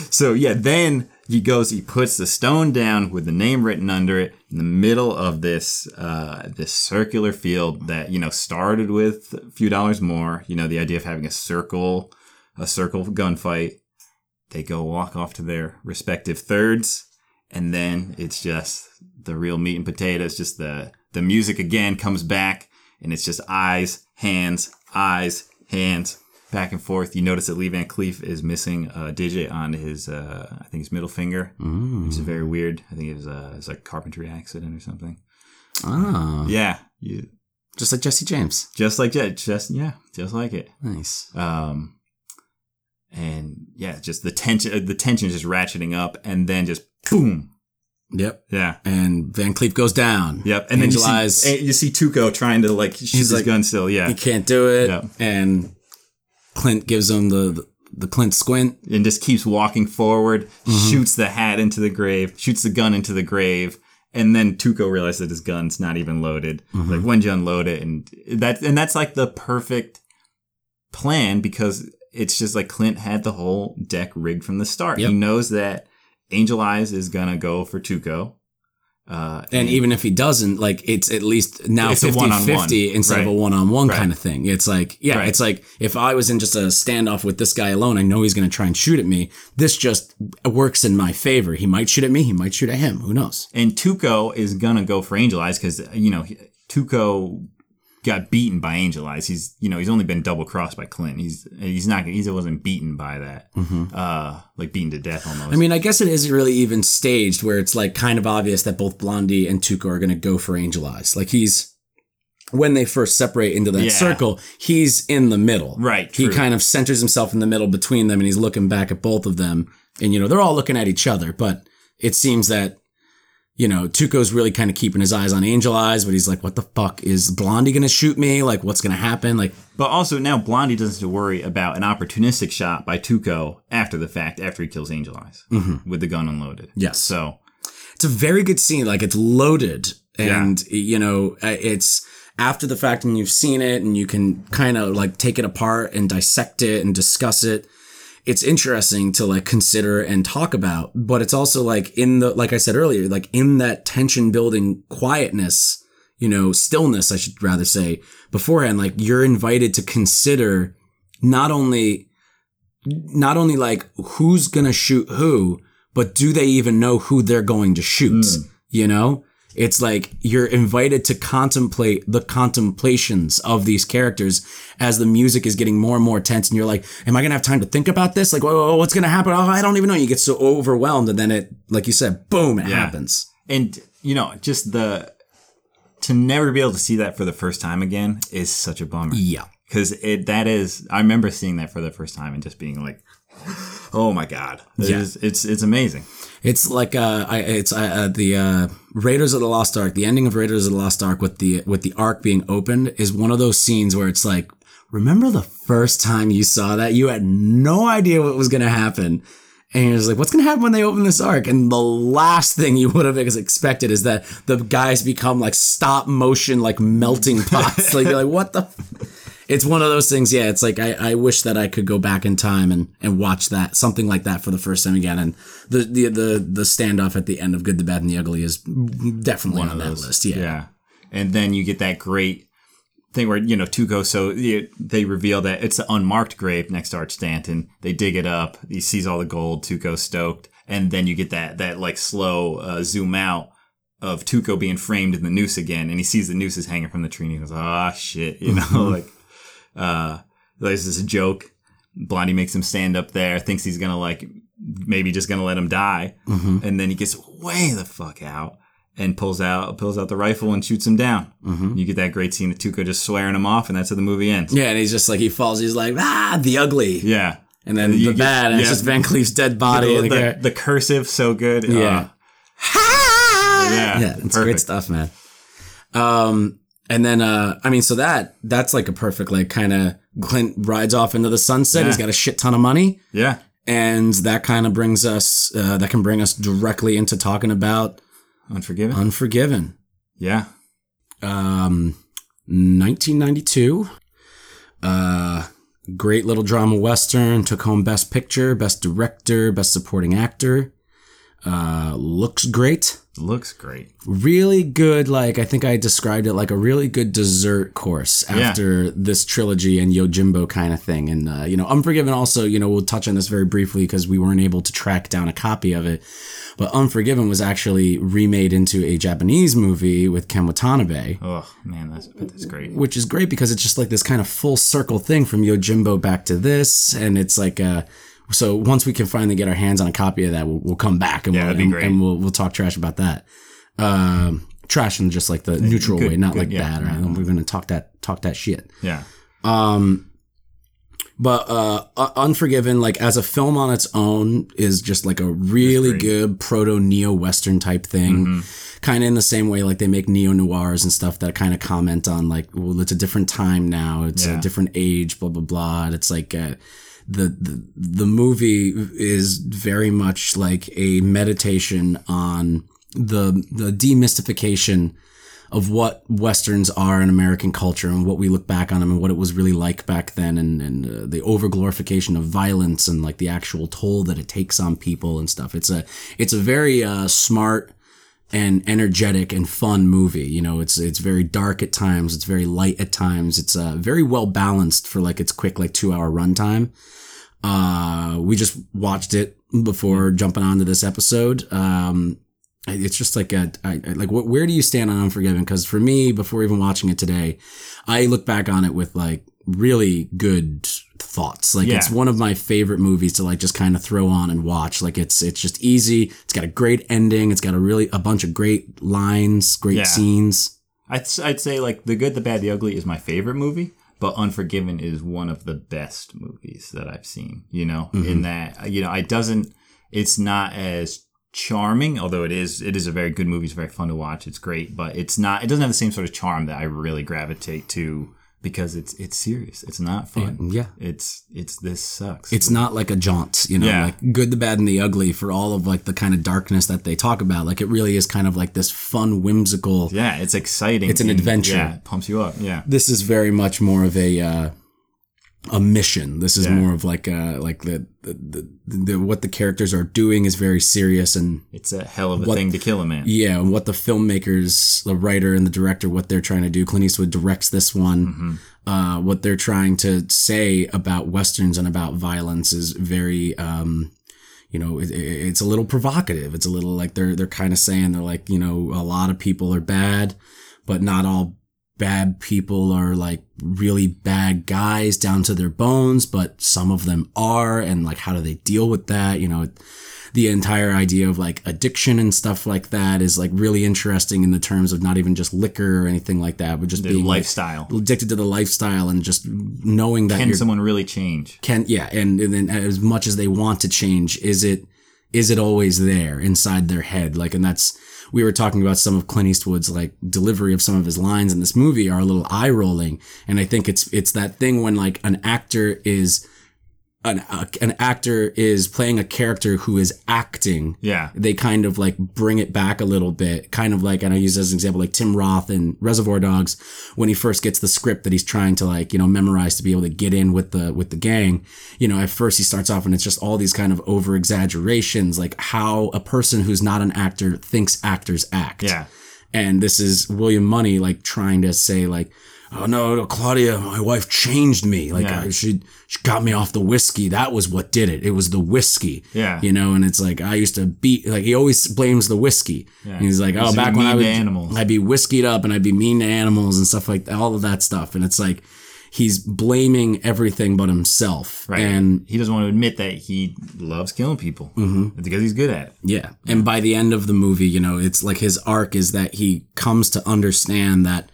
So yeah, then he goes, he puts the stone down with the name written under it in the middle of this uh, this circular field that you know started with a few dollars more. You know, the idea of having a circle, a circle gunfight. They go walk off to their respective thirds, and then it's just the real meat and potatoes. Just the the music again comes back, and it's just eyes, hands, eyes, hands, back and forth. You notice that Lee Van Cleef is missing a digit on his, uh, I think his middle finger, Mm. which is very weird. I think it was, uh, it was like a carpentry accident or something. Ah, Yeah, you, just like Jesse James. just like that. Just yeah, just like it. Nice. Um, and yeah, just the tension, the tension is just ratcheting up, and then just boom. Yep. Yeah. And Van Cleef goes down. Yep. And Angel then you see, you see Tuco trying to like shoot He's his like- gun still. Yeah. He can't do it. Yeah. And Clint gives him the the Clint squint. and just keeps walking forward, Mm-hmm. shoots the hat into the grave, shoots the gun into the grave, and then Tuco realizes that his gun's not even loaded. Mm-hmm. Like when'd you unload it? And that and that's like the perfect plan because it's just like Clint had the whole deck rigged from the start. Yep. He knows that Angel Eyes is gonna go for Tuco. Uh, And even if he doesn't, like it's at least now It's 50 50 instead of a one on one Right. kind of thing. It's like, yeah, Right. it's like if I was in just a standoff with this guy alone, I know he's going to try and shoot at me. This just works in my favor. He might shoot at me. He might shoot at him. Who knows? And Tuco is gonna go for Angel Eyes because you know Tuco got beaten by Angel Eyes. He's you know he's only been double crossed by Clint. He's he's not he wasn't beaten by that. Uh, like beaten to death almost. Mm-hmm. I mean, I guess it isn't really even staged where it's like kind of obvious that both Blondie and Tuco are going to go for Angel Eyes. Like he's, when they first separate into that Yeah. circle, he's in the middle. Right, He kind of centers himself in the middle between them and he's looking back at both of them. And, you know, they're all looking at each other, but it seems that, you know, Tuco's really kind of keeping his eyes on Angel Eyes, but he's like, what the fuck? Is Blondie going to shoot me? Like, what's going to happen? Like, but also now Blondie doesn't have to worry about an opportunistic shot by Tuco after the fact after he kills Angel Eyes with the gun unloaded. Mm-hmm. Yes. So it's a very good scene. Like it's loaded, and you know, uh, it's after the fact, and you've seen it, and you can kind of like take it apart and dissect it and discuss it. It's interesting to like consider and talk about, but it's also like in the like I said earlier, like in that tension building quietness, you know, stillness, I should rather say beforehand. Like you're invited to consider not only not only like who's gonna shoot who, but do they even know who they're going to shoot? Hmm. You know? It's like you're invited to contemplate the contemplations of these characters as the music is getting more and more tense, and you're like, "Am I gonna have time to think about this? Like, whoa, whoa, what's gonna happen? Oh, I don't even know." You get so overwhelmed, and then it, like you said, boom, it Yeah. happens. and you know just the to never be able to see that for the first time again is such a bummer. Yeah, because it that is I remember seeing that for the first time and just being like, oh my god, it Yeah. is- it's it's amazing. It's like uh, I, it's uh, uh, the uh, Raiders of the Lost Ark. The ending of Raiders of the Lost Ark with the with the Ark being opened is one of those scenes where it's like, remember the first time you saw that? You had no idea what was going to happen. And you're just like, what's going to happen when they open this ark? And the last thing you would have expected is that the guys become like stop motion, like melting pots. like, you're like, what the? F-? It's one of those things. Yeah. It's like, I, I wish that I could go back in time and, and watch that, something like that for the first time again. And the, the, the, the standoff at the end of Good, the Bad, and the Ugly is definitely one on that list. Yeah. Yeah, and then you get that great thing where you know Tuco. So they reveal that it's an unmarked grave next to Arch Stanton. They dig it up. He sees all the gold. Tuco stoked, and then you get that that like slow uh, zoom out of Tuco being framed in the noose again, and he sees the nooses hanging from the tree, and he goes, "Ah, shit," you know, like uh, this is a joke. Blondie makes him stand up there, thinks he's gonna like maybe just gonna let him die, and then he gets way the fuck out and pulls out pulls out the rifle and shoots him down. You get that great scene of Tuco just swearing him off, and that's how the movie ends. Yeah. And he's just like, he falls. He's like, ah, the ugly. Yeah, And then the get- bad. And it's yeah. just Van Cleef's dead body. the, the, the cursive so good. Yeah. Uh, yeah, yeah, it's great stuff, man. Um, and then uh, I mean, so that that's like a perfect like kind of Clint rides off into the sunset. He's got a shit ton of money, Yeah, and that kind of brings us uh, that can bring us directly into talking about Unforgiven. Unforgiven, yeah, um, 1992. Uh, great little drama western. Took home Best Picture, Best Director, Best Supporting Actor. Uh, looks great. Looks great. Really good. Like I think I described it like a really good dessert course after this trilogy and Yojimbo kind of thing. And uh, you know, Unforgiven also. You know, we'll touch on this very briefly because we weren't able to track down a copy of it. But Unforgiven was actually remade into a Japanese movie with Ken Watanabe Oh man, that's that's great. which is great because it's just like this kind of full circle thing from Yojimbo back to this, and it's like uh so once we can finally get our hands on a copy of that, we'll, we'll come back and Yeah, we'll and, and we'll we'll talk trash about that. Um, trash in just like the neutral good- way, not good, like yeah. bad. Right? We're gonna talk that talk that shit. Yeah. Um, But uh, Unforgiven, like as a film on its own, is just like a really. Mm-hmm. good proto neo western type thing. Kind of in the same way, like they make neo noirs and stuff that kind of comment on like, well, it's a different time now, it's Yeah. a different age, blah blah blah. It's like uh, the the the movie is very much like a meditation on the the demystification of what westerns are in American culture and what we look back on them and what it was really like back then and, and uh, the overglorification of violence and like the actual toll that it takes on people and stuff. It's a it's a very uh, smart and energetic and fun movie. You know, it's it's very dark at times. It's very light at times. It's uh, very well balanced for like its quick like two hour runtime. Uh, we just watched it before jumping onto this episode. Um, it's just like a I, I- like wh- where do you stand on Unforgiven? Because for me, before even watching it today, I look back on it with like really good thoughts. Like it's one of my favorite movies to like just kind of throw on and watch. Like it's it's just easy. It's got a great ending. It's got a really a bunch of great lines, great Yeah. scenes. I'd, I'd say like The Good, the Bad, the Ugly is my favorite movie, but Unforgiven is one of the best movies that I've seen. You know, in mm-hmm. that uh, you know, it doesn't. It's not as charming, although it is. It is a very good movie. It's very fun to watch. It's great, but it's not. It doesn't have the same sort of charm that I really gravitate to because it's it's serious. It's not fun. Yeah. It's it's this sucks. It's not like a jaunt, you know, Yeah. like good, the bad, and the ugly for all of like the kind of darkness that they talk about. Like it really is kind of like this fun, whimsical. yeah, it's exciting. It's an and, adventure. Yeah, it pumps you up. Yeah. This is very much more of a uh, a mission. This is Yeah. more of like uh like the the, the the what the characters are doing is very serious and It's a hell of a What- thing to kill a man. yeah, and what the filmmakers, the writer and the director, what they're trying to do. Clint Eastwood directs this one. Mm-hmm. Uh, what they're trying to say about westerns and about violence is very, um, you know, it, it- it's a little provocative. It's a little like they're they're kind of saying they're like, you know, a lot of people are bad, but not all bad people are like really bad guys down to their bones, but some of them are, and like how do they deal with that? You know, the entire idea of like addiction and stuff like that is like really interesting in the terms of not even just liquor or anything like that, but just The being like, lifestyle. addicted to the lifestyle and just knowing that Can someone really change? can yeah and, and then as much as they want to change is it is it always there inside their head like and that's we were talking about some of Clint Eastwood's like delivery of some of his lines in this movie are a little eye rolling and I think it's it's that thing when like an actor is an uh, an actor is playing a character who is acting Yeah. they kind of like bring it back a little bit, kind of like, and I use as an example, like Tim Roth in Reservoir Dogs, when he first gets the script that he's trying to like, you know, memorize to be able to get in with the, with the gang. You know, at first he starts off and it's just all these kind of over exaggerations, like how a person who's not an actor thinks actors act. Yeah. And this is William Munny, like trying to say like, oh no, Claudia, my wife changed me. Like Yeah. I, she, she got me off the whiskey. That was what did it. It was the whiskey. Yeah. You know, and it's like, I used to beat, like he always blames the whiskey. Yeah. And he's like, oh, back when I was, animals. I'd be whiskeyed up and I'd be mean to animals and stuff like that, all of that stuff. And it's like, he's blaming everything but himself. Right. And he doesn't want to admit that he loves killing people Mm-hmm. because he's good at it. Yeah. And by the end of the movie, you know, it's like his arc is that he comes to understand that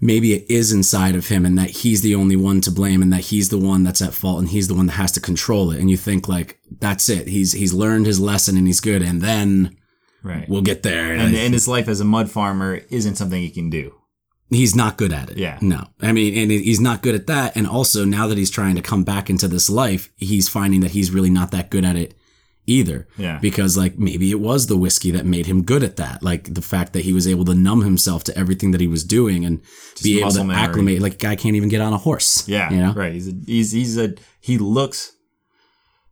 maybe it is inside of him and that he's the only one to blame and that he's the one that's at fault and he's the one that has to control it. And you think like, that's it. He's, he's learned his lesson and he's good. And then Right. we'll get there. and, and his life as a mud farmer isn't something he can do. he's not good at it. Yeah. No. I mean, and he's not good at that. And also now that he's trying to come back into this life, he's finding that he's really not that good at it either. Yeah. Because like maybe it was the whiskey that made him good at that. Like the fact that he was able to numb himself to everything that he was doing and be able to memory. acclimate. Like a guy can't even get on a horse. Yeah. You know? Right. He's a, he's he's a he looks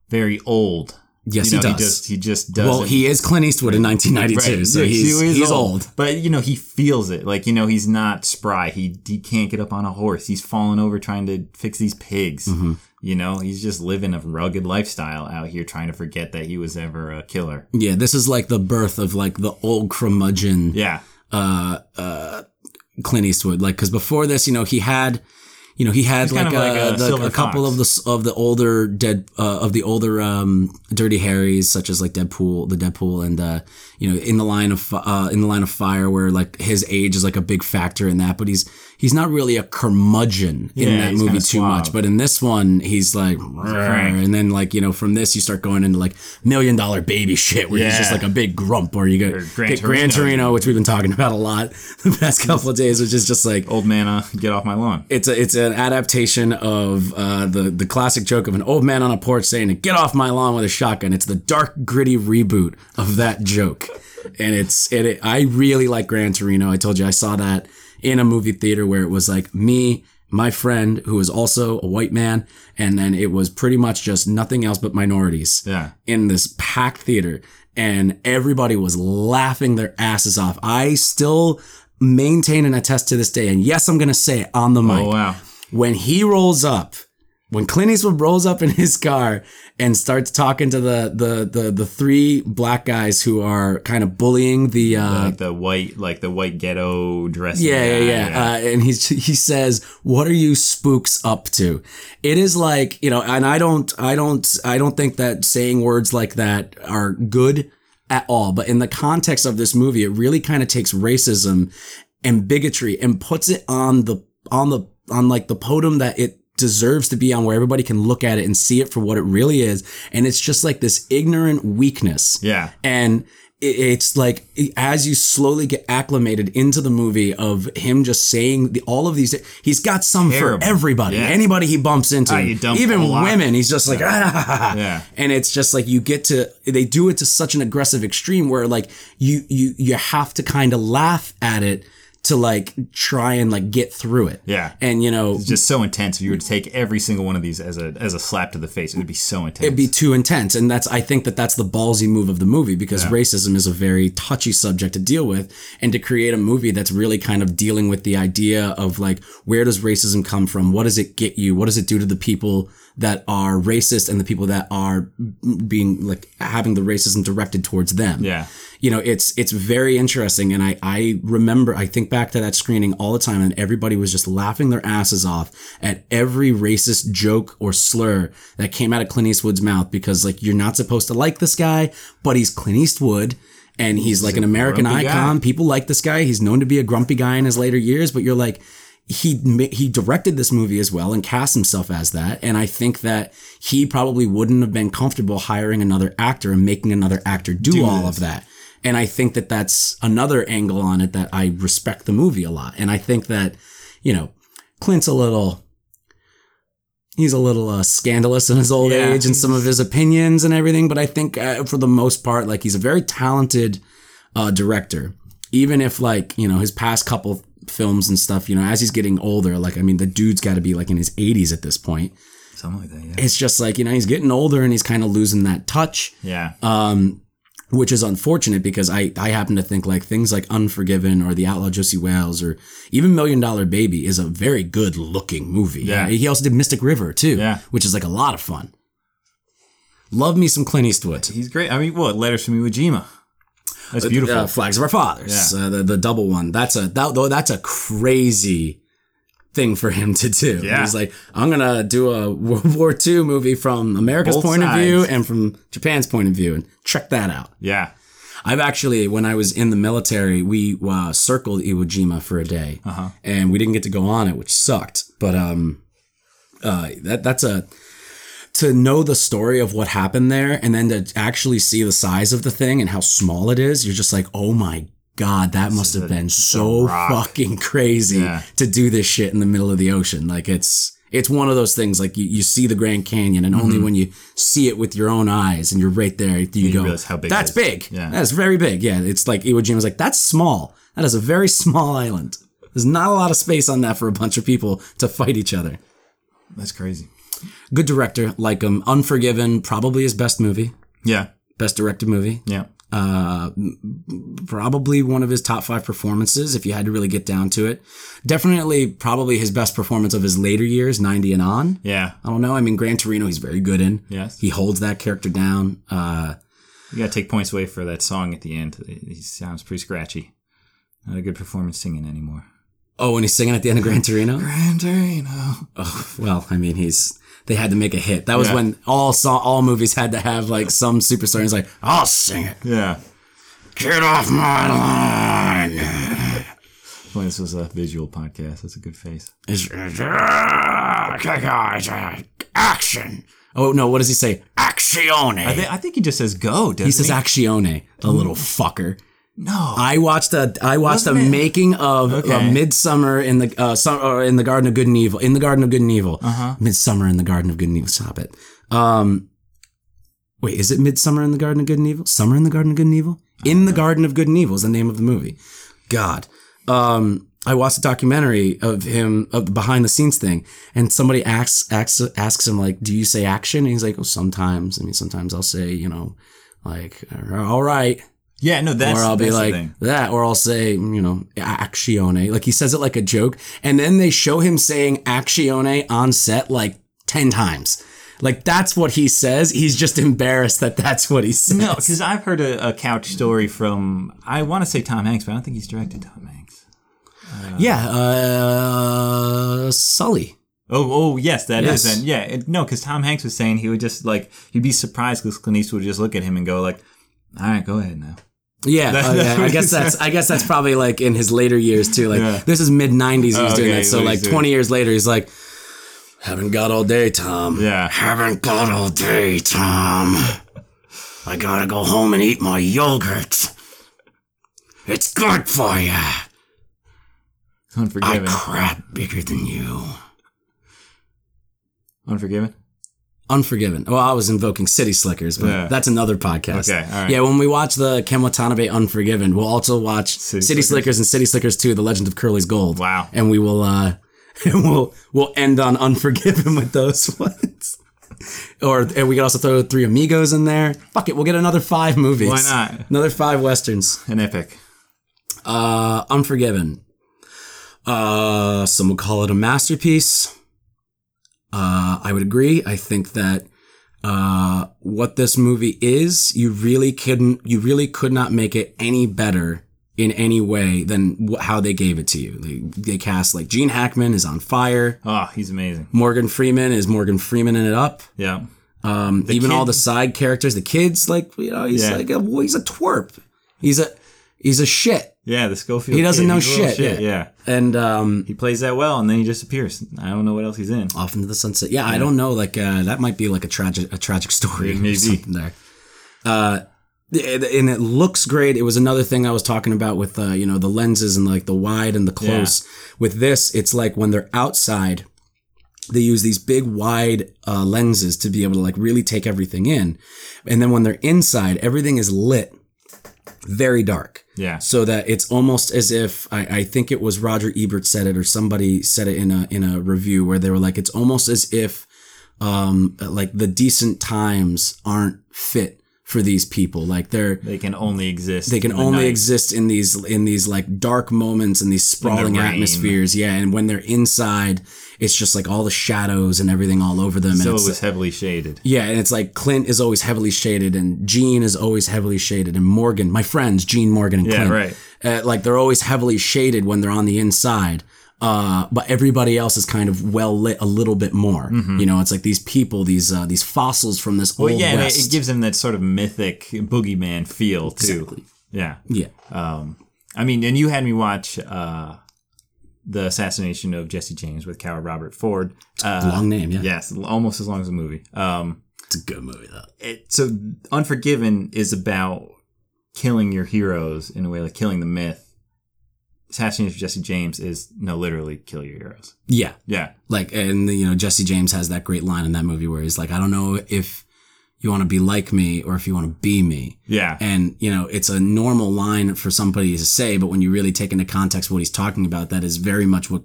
very old Yes, you know, he does. just he just does. well, he is Clint Eastwood in 1992, so Yeah, he's, he he's old. But you know, he feels it. Like you know, he's not spry. He he can't get up on a horse. He's falling over trying to fix these pigs. Mm-hmm. You know, he's just living a rugged lifestyle out here, trying to forget that he was ever a killer. Yeah, this is like the birth of like the old curmudgeon Yeah, uh, uh, Clint Eastwood. Like, because before this, you know, he had, you know, he had like, kind of like uh, a the- a couple of the of the older dead uh, of the older um, Dirty Harrys, such as like Dead Pool, the Dead Pool, and uh, you know, in the line of uh, in the line of fire, where like his age is like a big factor in that. But he's he's not really a curmudgeon in Yeah, that movie too much. But in this one, he's like, and then like you know, from this you start going into like million dollar baby shit, where he's just like a big grump, or you get, Gran get Gran Torino. Torino, which we've been talking about a lot the past couple of days, which is just like old man, uh, get off my lawn. it's a it's an adaptation of uh, the the classic joke of an old man on a porch saying "Get off my lawn with a shotgun." It's the dark, gritty reboot of that joke, and it's it, it. I really like Gran Torino. I told you I saw that in a movie theater where it was like me, my friend who was also a white man, and then it was pretty much just nothing else but minorities Yeah, in this packed theater and everybody was laughing their asses off. I still maintain and attest to this day. And yes, I'm going to say it on the mic. Oh wow. When he rolls up, when Clint Eastwood rolls up in his car and starts talking to the the the, the three black guys who are kind of bullying the uh, like the white, like the white ghetto dress. yeah, yeah, yeah. Uh, and he's he says, "What are you spooks up to?" It is like you know, and I don't, I don't, I don't think that saying words like that are good at all. But in the context of this movie, it really kind of takes racism and bigotry and puts it on the on the on like the podium that it deserves to be on where everybody can look at it and see it for what it really is and it's just like this ignorant weakness Yeah. and it's like as you slowly get acclimated into the movie of him just saying the, all of these he's got some Terrible. for everybody Yeah. anybody he bumps into dump even women he's just like ah. Yeah. and it's just like you get to they do it to such an aggressive extreme where like you you you have to kind of laugh at it to like try and like get through it. Yeah. and you know It's just so intense. If you were to take every single one of these as a as a slap to the face, it would be so intense. it'd be too intense. And that's i think that that's the ballsy move of the movie because racism is a very touchy subject to deal with. And to create a movie that's really kind of dealing with the idea of like where does racism come from? What does it get you? What does it do to the people that are racist and the people that are being like having the racism directed towards them yeah. you know it's it's very interesting and i i remember i think back to that screening all the time and everybody was just laughing their asses off at every racist joke or slur that came out of clint eastwood's mouth because like you're not supposed to like this guy but he's clint eastwood and he's, like an american icon guy. people like this guy he's known to be a grumpy guy in his later years but you're like he he directed this movie as well and cast himself as that and i think that he probably wouldn't have been comfortable hiring another actor and making another actor do, all of that. And i think that that's another angle on it that i respect the movie a lot. And i think that you know clint's a little he's a little uh, scandalous in his old Yeah. age and some of his opinions and everything but i think uh, for the most part like he's a very talented uh, director. Even if like you know his past couple films and stuff you know as he's getting older like i mean the dude's got to be like in his 80s at this point Something like that. Yeah. it's just like you know he's getting older and he's kind of losing that touch Yeah. um, which is unfortunate because I, I happen to think like things like Unforgiven or The Outlaw Josey Wales or even Million Dollar Baby is a very good looking movie. Yeah. He also did Mystic River too, Yeah. which is like a lot of fun. Love me some Clint Eastwood. He's great. I mean, what letters from Iwo Jima? That's beautiful. Uh, Flags of Our Fathers, Yeah. uh, the the double one. That's a that though that's a crazy thing for him to do. Yeah. He's like, I'm gonna do a World War II movie from America's Both point of view and from Japan's point of view, and check that out. yeah. I've actually, when I was in the military, we uh, circled Iwo Jima for a day, Uh-huh. and we didn't get to go on it, which sucked. But um, uh, that that's a to know the story of what happened there, and then to actually see the size of the thing and how small it is. You're just like, oh my god, that must have been so fucking crazy Yeah. to do this shit in the middle of the ocean. Like it's. It's one of those things like you, you see the Grand Canyon, and only mm-hmm. when you see it with your own eyes and you're right there, you, you go, realize how big That's big. Yeah. That's very big. Yeah. It's like Iwo Jima was like, that's small. That is a very small island. There's not a lot of space on that for a bunch of people to fight each other. That's crazy. Good director, like him. Unforgiven, probably his best movie. Yeah. best directed movie. Yeah. Uh, probably one of his top five performances if you had to really get down to it. Definitely, probably his best performance of his later years, 90 and on. Yeah. I don't know. I mean, Gran Torino, he's very good in. Yes. He holds that character down. Uh, You gotta take points away for that song at the end. He sounds pretty scratchy. Not a good performance singing anymore. oh, when he's singing at the end of Gran Torino. Gran Torino. Oh, well, I mean, he's they had to make a hit. That was Yeah. when all song, all movies had to have like some superstar. He's like, I'll sing it. Yeah. Get off my line. Well, this was a visual podcast. That's a good face. It's, guys, uh, action. Oh no, what does he say? Accione. I, thi- I think he just says go, doesn't he says accione. The little fucker. No. I watched a I watched Wasn't a it- making of uh, Okay. Midsummer in the uh, or in the Garden of Good and Evil. In the Garden of Good and Evil. Uh-huh. Midsummer in the Garden of Good and Evil. Stop it. Um, wait, is it Midsummer in the Garden of Good and Evil? Summer in the Garden of Good and Evil? In the Garden of Good and Evil is the name of the movie. God. Um, I watched a documentary of him of the behind the scenes thing, and somebody asks asks asks him like, "Do you say action?" And he's like, "Oh, sometimes. I mean, sometimes I'll say, you know, like, all right." Yeah, no, that's or I'll be that's the like thing. that, or I'll say, you know, accione. Like he says it like a joke, and then they show him saying accione on set like ten times. Like that's what he says. He's just embarrassed that that's what he says. No, because I've heard a, a couch story from I want to say Tom Hanks, but I don't think he's directed Tom Hanks. yeah, uh, Sully. Oh, oh, yes, that is. Yes. And yeah, it, no, because Tom Hanks was saying he would just like he'd be surprised because Clint Eastwood would just look at him and go like, "All right, go ahead now." Yeah, That- that's yeah, I guess that's I guess that's probably like in his later years too. Like Yeah. this is mid '90s. He was Oh, doing okay, that. So like he's 20 years later, he's like, "Haven't got all day, Tom. Yeah. haven't got all day, Tom. I gotta go home and eat my yogurt. It's good for you. Unforgiven. I crap bigger than you." Unforgiven. Unforgiven. Well, I was invoking City Slickers, but Yeah. that's another podcast. Okay, right. Yeah, when we watch the Ken Watanabe Unforgiven, we'll also watch City City, Slickers. Slickers. and City Slickers 2, The Legend of Curly's Gold. Wow. And we will uh and we'll we'll end on Unforgiven with those ones. or and we could also throw Three Amigos in there. Fuck it, we'll get another five movies. Why not? Another five westerns. An epic. Uh Unforgiven. Uh some would call it a masterpiece. Uh I would agree. I think that uh, what this movie is, you really couldn't, you really could not make it any better in any way than wh- how they gave it to you. They, they cast like Gene Hackman is on fire. Oh, he's amazing. Morgan Freeman is Morgan Freeman in it up. Yeah. Um, even all the side characters, the kids, like you know, he's Yeah. like a, well, he's a twerp. He's a he's a shit, Yeah, the Schofield. He doesn't kid, know a shit, yeah. Yeah. and um, He plays that well, and then he disappears. I don't know what else he's in. off into the sunset. Yeah, I don't know. Like uh, that might be like a tragic a tragic story. Yeah, maybe. something there. Uh, and it looks great. It was another thing I was talking about with uh, you know the lenses and like the wide and the close. With this, it's like when they're outside, they use these big wide uh, lenses to be able to like really take everything in, and then when they're inside, everything is lit very dark Yeah. so that it's almost as if I, I think it was Roger Ebert said it or somebody said it in a in a review where they were like it's almost as if um like the decent times aren't fit for these people like they're They can only exist. they can the only night. exist in these in these like dark moments and these sprawling rain. atmospheres yeah and when they're inside it's just like all the shadows and everything all over them So and it was heavily shaded. yeah, and it's like Clint is always heavily shaded, and Gene is always heavily shaded, and Morgan, my friends, Gene, Morgan, and Yeah, Clint, right. uh, like they're always heavily shaded when they're on the inside. Uh, but everybody else is kind of well lit a little bit more. You know, it's like these people, these uh, these fossils from this Mm-hmm. Well, old yeah, it, it gives them that sort of mythic boogeyman feel too. Exactly. Yeah. yeah, Um, I mean, and you had me watch uh, the assassination of Jesse James with Coward Robert Ford. Uh, long name. Yeah, yes, almost as long as the movie. Um, it's a good movie though. it, so Unforgiven is about killing your heroes in a way like killing the myth. Assassination of Jesse James is no, literally kill your heroes. Yeah, Yeah, like and you know Jesse James has that great line in that movie where he's like, I don't know if you want to be like me or if you want to be me. yeah, And, you know, it's a normal line for somebody to say, but when you really take into context what he's talking about, that is very much what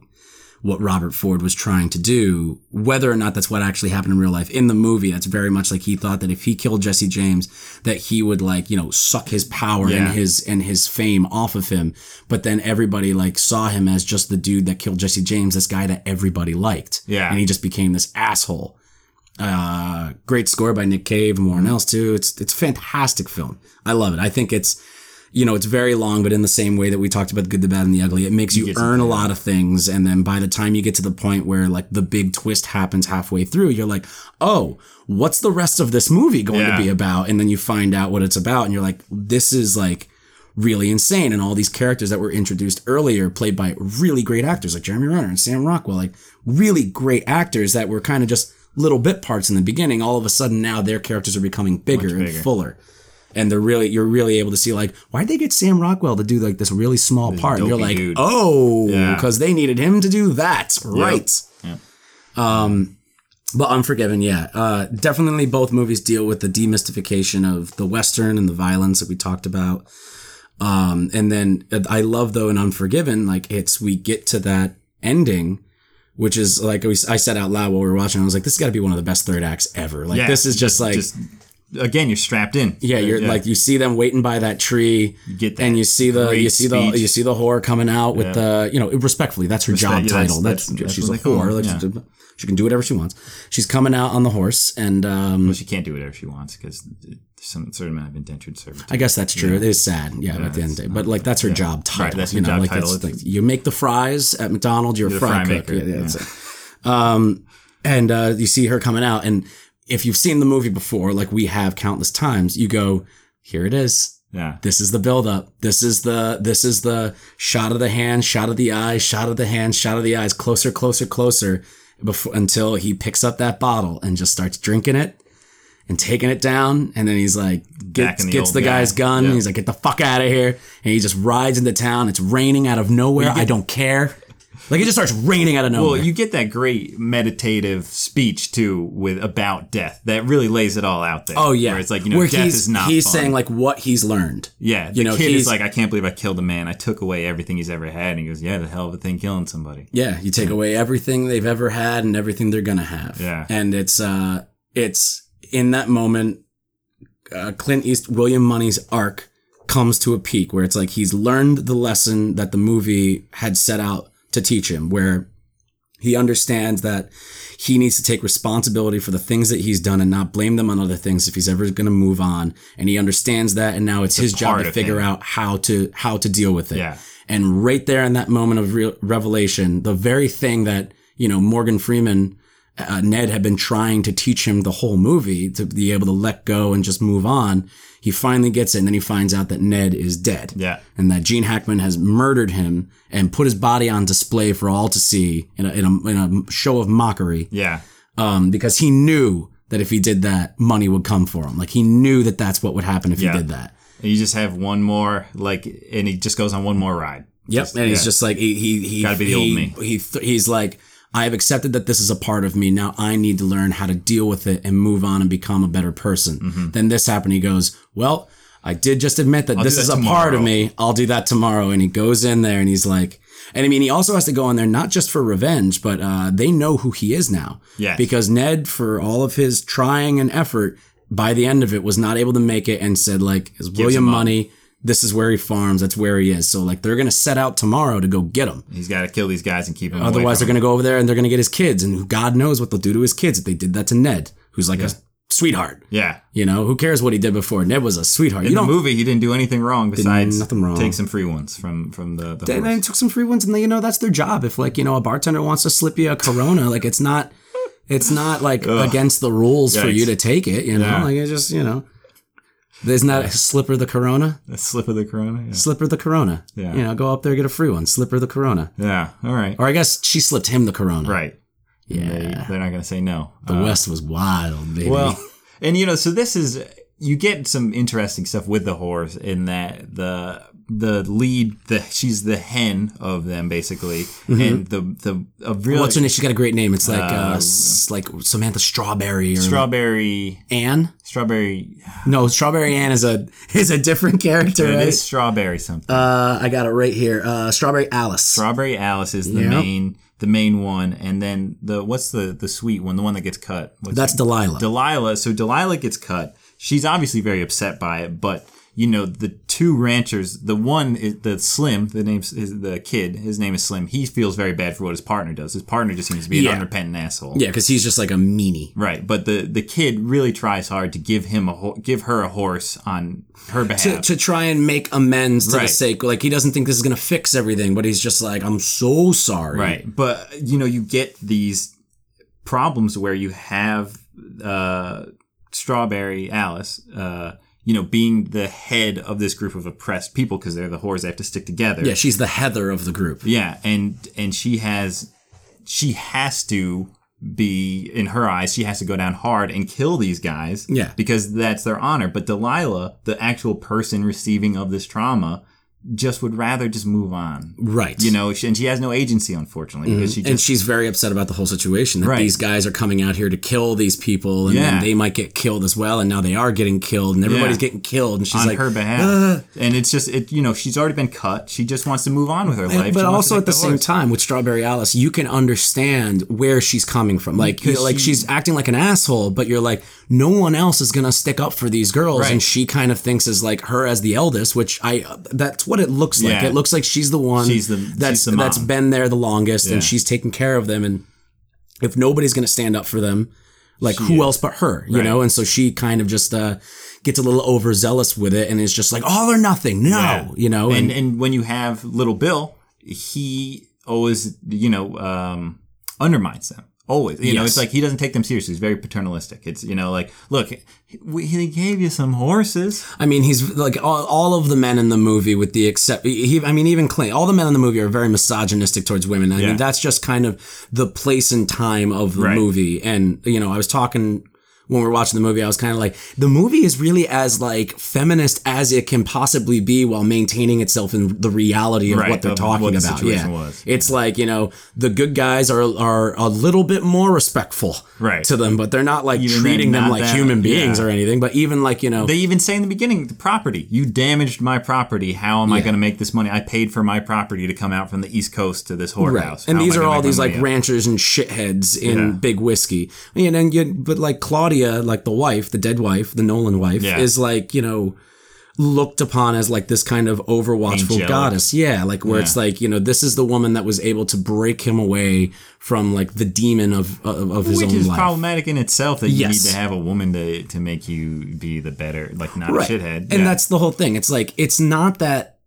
what Robert Ford was trying to do. Whether or not that's what actually happened in real life in the movie, that's very much like he thought that if he killed Jesse James, that he would like you know suck his power and his and his fame off of him. But then everybody like saw him as just the dude that killed Jesse James, this guy that everybody liked. Yeah. and he just became this asshole. Uh, great score by Nick Cave and Warren Ellis too. It's it's a fantastic film. I love it. I think it's you know it's very long, but in the same way that we talked about the good, the bad, and the ugly, it makes you get earn a lot of things, and then by the time you get to the point where like the big twist happens halfway through, you're like, oh, what's the rest of this movie going Yeah. to be about? And then you find out what it's about, and you're like, this is like really insane. And all these characters that were introduced earlier, played by really great actors like Jeremy Renner and Sam Rockwell, like really great actors that were kind of just little bit parts in the beginning. All of a sudden now their characters are becoming bigger, and fuller. And they're really, you're really able to see like, why'd they get Sam Rockwell to do like this really small part? And you're like, dude. oh, Yeah. because they needed him to do that. Right. Yep. Um, but Unforgiven, yeah, uh, definitely both movies deal with the demystification of the Western and the violence that we talked about. Um, and then I love though in Unforgiven, like it's we get to that ending, which is like we, I said out loud while we were watching. I was like, this has got to be one of the best third acts ever. Like Yeah, this is just, like. Again, you're strapped in. yeah, you're like you see them waiting by that tree, get that and you see the you see the you see the whore coming out with the you know respectfully that's her job yeah, title. That's, that's- she's that's a they call whore. Like, yeah. she, she can do whatever she wants. She's coming out on the horse, and um, Well, she can't do whatever she wants because some certain amount of indentured servitude. I guess that's true. It is sad, yeah, at the end of the day. But like that's her job title. that's you know, job like title. that's like you make the fries at McDonald's. You're, a the fry, fry cook. maker, Yeah, yeah. Um, and uh, you see her coming out, and if you've seen the movie before, like we have countless times, you go, "Here it is." yeah. This is the buildup. This is the this is the shot of the hand, shot of the eyes, shot of the hand, shot of the eyes, closer, closer, closer, before until he picks up that bottle and just starts drinking it and taking it down, and then he's like gets the gets the guy. guy's gun. Yeah. He's like, get the fuck out of here, and he just rides into town. It's raining out of nowhere. I don't care. Like it just starts raining out of nowhere. Well, you get that great meditative speech too with about death that really lays it all out there. oh yeah, where it's like you know Where death is not. He's fun. saying like what he's learned. yeah, the you know, kid he's- is like, I can't believe I killed a man. I took away everything he's ever had. And he goes, Yeah, the hell of a thing killing somebody. Yeah, you take away everything they've ever had and everything they're gonna have. Yeah. and it's uh, it's in that moment, uh, Clint East, William Munny's arc comes to a peak where it's like he's learned the lesson that the movie had set out to teach him, where he understands that he needs to take responsibility for the things that he's done and not blame them on other things if he's ever going to move on. And he understands that, and now it's, his job to figure him. out how to how to deal with it. Yeah. And right there in that moment of real revelation, the very thing that you know Morgan Freeman, uh, Ned had been trying to teach him the whole movie to be able to let go and just move on. He finally gets it, and then he finds out that Ned is dead Yeah. and that Gene Hackman has murdered him and put his body on display for all to see in a, in a, in a show of mockery. Yeah. Um, because he knew that if he did that, Munny would come for him. Like he knew that that's what would happen if Yeah. he did that. And you just have one more like, and he just goes on one more ride. Yep. and he's just like, he, he, he, Gotta be the old he, me. He, he's like, I have accepted that this is a part of me. Now I need to learn how to deal with it and move on and become a better person. Mm-hmm. Then this happened. He goes, well, I did just admit that this do is that a part of me. I'll do that tomorrow. And he goes in there and he's like, and I mean, he also has to go in there not just for revenge, but uh, they know who he is now. Yes. Because Ned, for all of his trying and effort, by the end of it, was not able to make it and said, like, is William him up. This is where he farms. That's where he is. So, like, they're going to set out tomorrow to go get him. He's got to kill these guys and keep them. Otherwise, they're going to go over there and they're going to get his kids. And God knows what they'll do to his kids if they did that to Ned, who's like a sweetheart. Yeah. You know, who cares what he did before? Ned was a sweetheart. In you the movie, he didn't do anything wrong besides nothing wrong. take some free ones from from the. the they took some free ones, and they, you know that's their job. If like you know a bartender wants to slip you a Corona, like it's not, it's not like against the rules for you to take it. You know, Yeah. like it's just you know, isn't that a slipper the Corona? A slip of the corona. Yeah. Slipper the Corona. Yeah. You know, go up there get a free one. Slipper the Corona. yeah. All right. Or I guess she slipped him the Corona. Right. Yeah. They, they're not going to say no. The uh, West was wild, baby. Well, and you know, so this is you get some interesting stuff with the horse in that the the lead the she's the hen of them basically, and the the a really Mm-hmm. What's her name? She's got a great name. It's like uh, s- like Samantha Strawberry or strawberry Anne. strawberry. No, Strawberry anne is a is a different character, It right? is strawberry something. Uh, I got it right here. Uh, Strawberry Alice. strawberry Alice is the Yep. main the main one, and then the what's the the sweet one, the one that gets cut. What's That's Delilah. Delilah. So Delilah gets cut. She's obviously very upset by it, but you know the two ranchers. The one is the Slim. The name's is the kid. His name is Slim. He feels very bad for what his partner does. His partner just seems to be an unrepentant asshole. yeah, because he's just like a meanie. Right, but the the kid really tries hard to give him a ho- give her a horse on her behalf. To, to try and make amends to the sake, like he doesn't think this is gonna fix everything, but he's just like, I'm so sorry. Right. But you know, you get these problems where you have uh, Strawberry Alice, uh, you know, being the head of this group of oppressed people because they're the whores. They have to stick together. Yeah, she's the Heather of the group. Yeah, and and she has, she has to be in her eyes. She has to go down hard and kill these guys. Yeah. because that's their honor. But Delilah, the actual person receiving of this trauma, just would rather just move on. Right. You know, she- and she has no agency, unfortunately, because she just and she's very upset about the whole situation that Right. these guys are coming out here to kill these people and Yeah. then they might get killed as well and now they are getting killed and everybody's Yeah. getting killed and she's on like her behalf. "Uh." and it's just it you know she's already been cut. She just wants to move on with her life. She but wants also at the take same time with Strawberry Alice, you can understand where she's coming from. Like, you know, like she- she's acting like an asshole, but you're like, no one else is gonna stick up for these girls, Right. and she kind of thinks as like her as the eldest, which I that's what it looks like. Yeah. It looks like she's the one She's the- that's she's the that's been there the longest, Yeah. and she's taking care of them. And if nobody's gonna stand up for them, like who else but her, you Right. know? And so she kind of just uh, gets a little overzealous with it, and is just like all or nothing, no, Yeah. you know? and and when you have little Bill, he always you know um, undermines them. Always, you know, it's like he doesn't take them seriously. He's very paternalistic. It's you know, like look, he, he gave you some horses. I mean, he's like all, all of the men in the movie, with the except, he, I mean, even Clint, all the men in the movie are very misogynistic towards women. I Yeah. mean, that's just kind of the place and time of the Right. movie. And, you know, I was talking when we were watching the movie, I was kind of like, the movie is really as like feminist as it can possibly be while maintaining itself in the reality of Right, what they're talking what the about. Yeah. was. It's like, you know, the good guys are, are a little bit more respectful Right. to them, but they're not like Even treating them like that- human beings yeah. or anything. But even like, you know, They even say in the beginning, the property. You damaged my property. How am I going to make this money? I paid for my property to come out from the East Coast to this Right. whorehouse. And How these are all these like ranchers and shitheads in Yeah. big whiskey. And then you, but like Claudia, Uh, like the wife, the dead wife, the Nolan wife, Yeah. is like, you know, looked upon as like this kind of overwatchful Angelic. goddess. Yeah. Like where it's like, you know, this is the woman that was able to break him away from like the demon of, of, of his Which own is life. problematic in itself that you need to have a woman to, to make you be the better, like not right. a shithead. And Yeah. that's the whole thing. It's like it's not that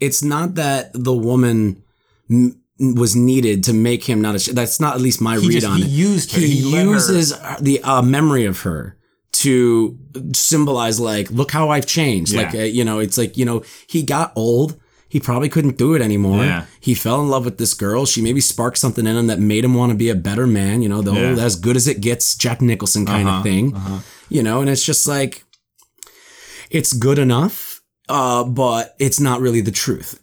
it's not that the woman m- was needed to make him not a. Sh- that's not at least my He read just- on he it. used her. He, He let her- uses the uh, memory of her to symbolize like, look how I've changed. Yeah. Like uh, you know, it's like you know, he got old. He probably couldn't do it anymore. Yeah. He fell in love with this girl. She maybe sparked something in him that made him want to be a better man. You know, the Yeah. whole as good as it gets, Jack Nicholson kind Uh-huh, of thing. You know, and it's just like it's good enough, uh, but it's not really the truth.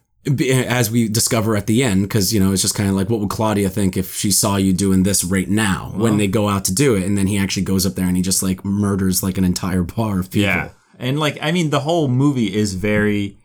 As we discover at the end, because you know it's just kind of like, what would Claudia think if she saw you doing this right now when they go out to do it, and then he actually goes up there and he just like murders like an entire bar of people. Yeah. And like, I mean, the whole movie is very.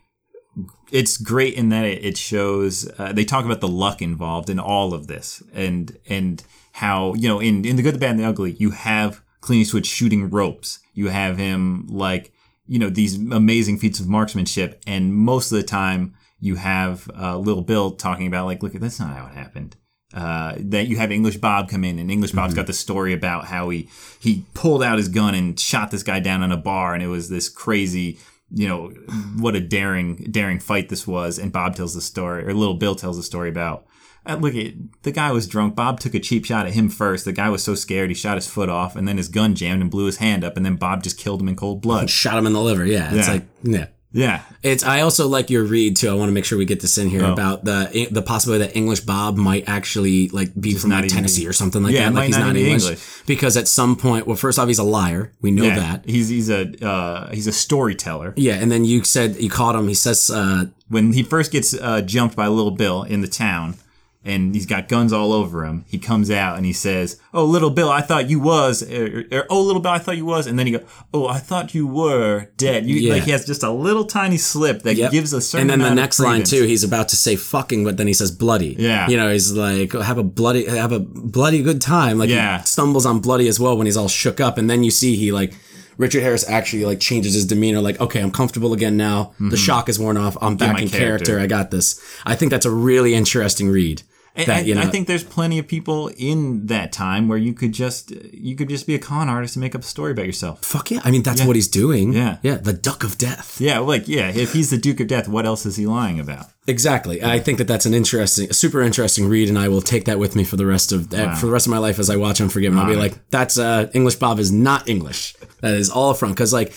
It's great in that it, it shows. Uh, they talk about the luck involved in all of this, and and how you know in in the good, the bad, and the ugly, you have Clint Eastwood shooting ropes. You have him like you know these amazing feats of marksmanship, and most of the time you have uh, Little Bill talking about like, look, at that's not how it happened. Uh, that you have English Bob come in, and English Bob's got the story about how he he pulled out his gun and shot this guy down in a bar, and it was this crazy, you know, what a daring daring fight this was. And Bob tells the story, or Little Bill tells the story about. Uh, look at the guy was drunk. Bob took a cheap shot at him first. The guy was so scared he shot his foot off, and then his gun jammed and blew his hand up, and then Bob just killed him in cold blood. Shot him in the liver. Yeah, it's Yeah. like yeah. Yeah, It's. I also like your read too. I want to make sure we get this in here Oh. about the the possibility that English Bob might actually like be from like Tennessee or something like Yeah, that. Like he's not English. English. because at some point, well, first off, he's a liar. We know yeah. that. He's he's a uh, he's a storyteller. Yeah, and then you said you caught him. He says, uh, when he first gets uh, jumped by Little Bill in the town, and he's got guns all over him. He comes out and he says, "Oh, little Bill, I thought you was," or, or, "Oh, little Bill, I thought you was," and then he goes, "Oh, I thought you were dead." You, Yeah. Like he has just a little tiny slip that Yep. gives a certain. and then the next line too, he's about to say fucking, but then he says bloody. Yeah. You know, he's like, have a bloody, have a bloody good time. Like Yeah. he stumbles on bloody as well when he's all shook up. And then you see he like, Richard Harris actually like changes his demeanor. Like, okay, I'm comfortable again now. The mm-hmm. shock is worn off. I'm back Mm-hmm. in character. character. I got this. I think that's a really interesting read. And that, I, you know, I think there's plenty of people in that time where you could just you could just be a con artist and make up a story about yourself. fuck yeah. I mean, that's what he's doing. Yeah. Yeah. The duck of death. Yeah, like yeah, if he's the Duke of Death, what else is he lying about? Exactly. I think that that's an interesting, a super interesting read, and I will take that with me for the rest of uh, for the rest of my life as I watch Unforgiven. I'll be like, that's uh, English Bob is not English. That is all from because like,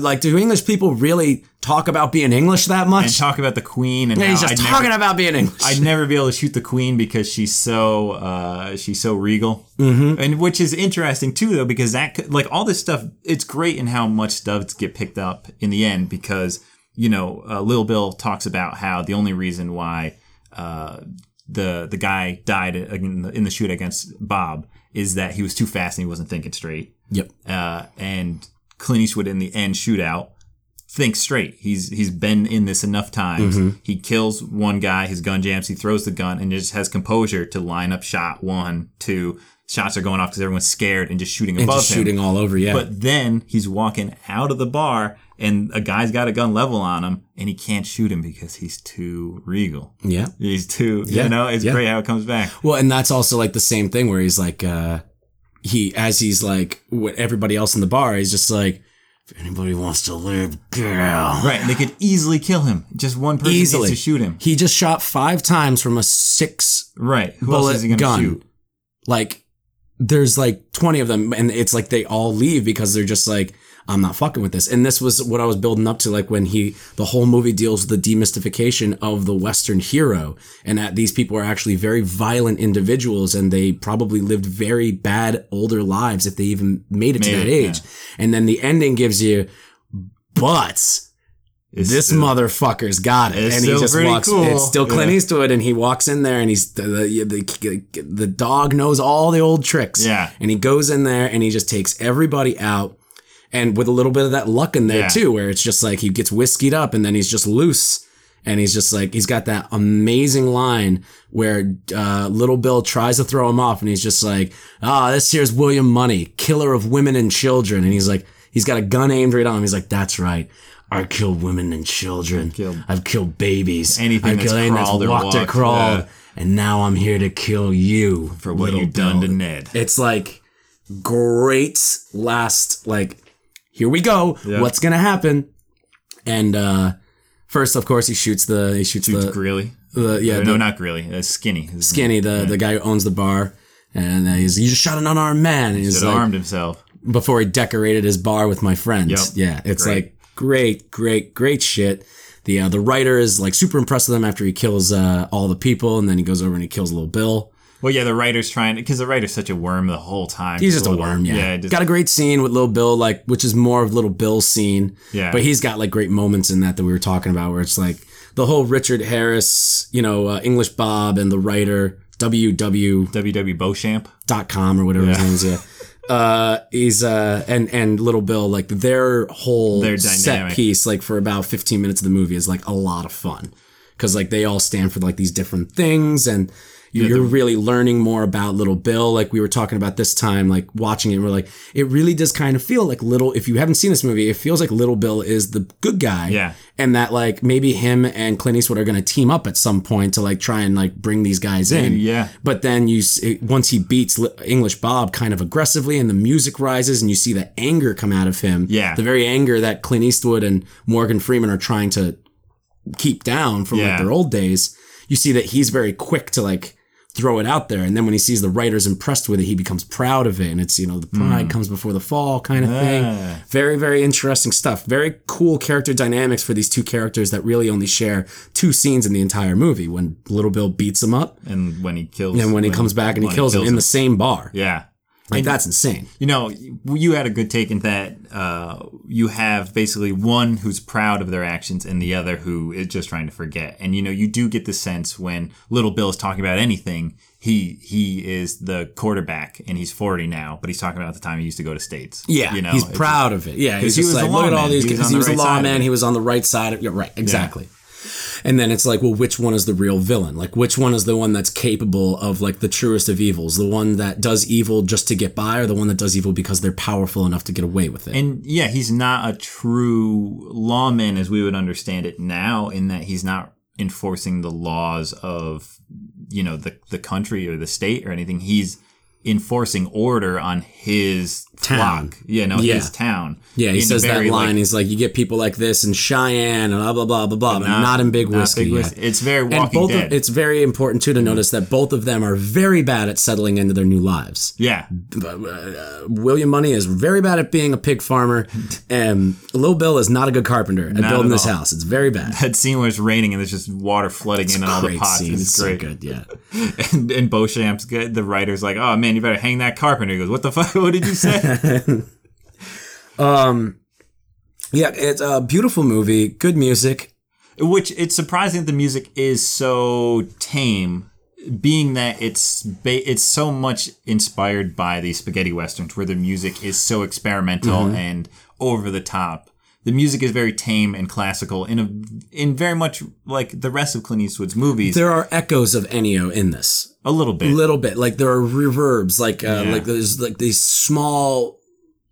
like, do English people really talk about being English that And much? talk about the Queen and Yeah, he's just I'd talking never, about being English. I'd never be able to shoot the Queen because she's so uh, she's so regal, mm-hmm. and which is interesting too though because that like all this stuff, it's great in how much stuff get picked up in the end because you know uh, Lil Bill talks about how the only reason why uh, the the guy died in the, in the shoot against Bob is that he was too fast and he wasn't thinking straight. yep. uh, and Clint Eastwood in the end shootout thinks straight. He's he's been in this enough times. Mm-hmm. He kills one guy, his gun jams, he throws the gun, and just has composure to line up shot one, two. Shots are going off because everyone's scared and just shooting And above just him. shooting all over. Yeah. But then he's walking out of the bar, and a guy's got a gun level on him, and he can't shoot him because he's too regal. yeah. He's too, Yeah, you know, it's yeah. great how it comes back. Well, and that's also like the same thing where he's like, uh, he as he's like with everybody else in the bar, he's just like, if anybody wants to live, girl. Right, they could easily kill him. Just one person Easily needs to shoot him. He just shot five times from a six Right. Who else bullet is he going to gun. shoot? Like, there's like 20 of them, and it's like they all leave because they're just like, I'm not fucking with this. And this was what I was building up to, like when he, the whole movie deals with the demystification of the Western hero, and that these people are actually very violent individuals, and they probably lived very bad older lives if they even made it to that it, age. And then the ending gives you, but It's this still- motherfucker's got it, and he just walks. cool. It's still Clint Yeah. Eastwood, and he walks in there, and he's the the, the the dog knows all the old tricks. Yeah. and he goes in there, and he just takes everybody out, and with a little bit of that luck in there Yeah. too, where it's just like he gets whiskeyed up, and then he's just loose. And he's just like he's got that amazing line where uh, Little Bill tries to throw him off, and he's just like, "Ah, this here's William Munny, killer of women and children." And he's like, he's got a gun aimed right on him. He's like, "That's right, I killed women and children. killed- I've killed babies. Anything I've that's killed anything crawled or walked or walked, crawled, yeah. and now I'm here to kill you for what you've done to Ned. It's like great last like here we go. Yeah. What's gonna happen? And uh first of course he shoots the he shoots Shoots the, Greeley. the yeah Uh, the no, not Greeley. Uh, Skinny. Skinny the the guy who owns the bar and uh, he's you just shot an unarmed man and he's like armed himself. before he decorated his bar with my friends. Yep. Yeah, it's Great. like great, great, great shit. The uh, the writer is like super impressed with him after he kills uh, all the people, and then he goes over and he kills little Bill. Well, yeah, the writer's trying because the writer's such a worm the whole time. He's just a worm, yeah. Yeah, just, got a great scene with little Bill, like which is more of little Bill's scene. Yeah. but he's got like great moments in that that we were talking about, where it's like the whole Richard Harris, you know, uh, English Bob and the writer WW WW Beauchamp. dot com or whatever his name is. Yeah. Uh, he's uh, and and little Bill like their whole Their set piece like for about 15 minutes of the movie is like a lot of fun because like they all stand for like these different things and you're, you're really learning more about little Bill like we were talking about this time like watching it we're like it really does kind of feel like little if you haven't seen this movie it feels like little Bill is the good guy Yeah. and that like maybe him and Clint Eastwood are going to team up at some point to like try and like bring these guys in Yeah. but then you once he beats English Bob kind of aggressively, and the music rises, and you see the anger come out of him. Yeah. the very anger that Clint Eastwood and Morgan Freeman are trying to keep down from like their old days. You see that he's very quick to like throw it out there, and then when he sees the writers impressed with it, he becomes proud of it, and it's you know the pride comes before the fall kind of Ah. thing. Very very interesting stuff. Very cool character dynamics for these two characters that really only share two scenes in the entire movie. When Little Bill beats him up, And when he kills, and when he comes back and he when kills him in the same bar. yeah, Like that's insane. You know, you had a good take in that uh, you have basically one who's proud of their actions and the other who is just trying to forget. And you know, you do get the sense when Little Bill is talking about anything, he he is the quarterback and he's 40 now, but he's talking about the time he used to go to states. Yeah, you know, he's proud of it. Yeah, he's he was like, a look at all lawman. these He was because on he was a right lawman. He was on the right side of. Yeah, right, exactly. And then it's like, well, which one is the real villain? Like, which one is the one that's capable of like the truest of evils? The one that does evil just to get by, or the one that does evil because they're powerful enough to get away with it? And yeah, he's not a true lawman as we would understand it now, in that he's not enforcing the laws of you know the the country or the state or anything. He's enforcing order on his Town. flock, you know, Yeah. his town. yeah, he In says that line. like, he's like, you get people like this in Cheyenne and blah blah blah blah blah, but not, in Big not Whiskey. Big. Whiskey. It's very And Walking both Dead. of, it's very important too to notice that both of them are very bad at settling into their new lives. yeah, uh, William Munny is very bad at being a pig farmer, and Lil Bill is not a good carpenter at Not building at this house. It's very bad. that scene where it's raining and there's just water flooding in and all the pots. scene. It's, It's so good. Yeah. And, and Beauchamp's good. The writer's like, "Oh man, you better hang that carpenter." He goes, "What the fuck? What did you say?" Um, yeah, it's a beautiful movie. Good music. Which it's surprising that the music is so tame, being that it's ba- it's so much inspired by the spaghetti westerns, where the music is so experimental Mm-hmm. and over the top. The music is very tame and classical, in a in very much like the rest of Clint Eastwood's movies. There are echoes of Ennio in this. A little bit. A little bit. Like there are reverbs. Like uh, Yeah. like there's like these small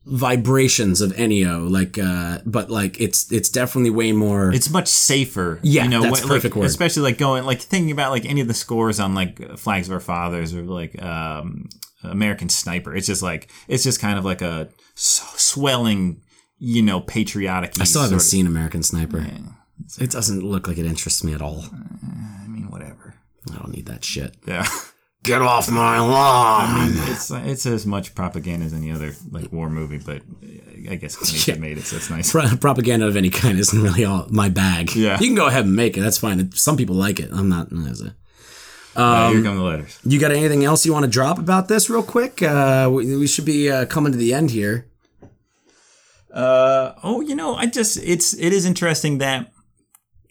vibrations of Ennio. Like uh, but like it's it's definitely way more. it's much safer. Yeah, you know, that's when- perfect like, word. Especially like going, like thinking about like any of the scores on like Flags of Our Fathers or like um, American Sniper. It's just like it's just kind of like a s- swelling, you know, patriotic. I still haven't seen American Sniper. It doesn't look like it interests me at all. Whatever. I don't need that shit. Yeah, Get off my lawn. it's it's as much propaganda as any other like war movie, but I guess Clint Eastwood Yeah. made it, so it's nice. Pro- propaganda of any kind isn't really all my bag. Yeah. you can go ahead and make it. That's fine. Some people like it. I'm not. Uh, here come the letters. You got anything else you want to drop about this, real quick? Uh, we, we should be uh, coming to the end here. Uh, oh, you know, I just it's it is interesting that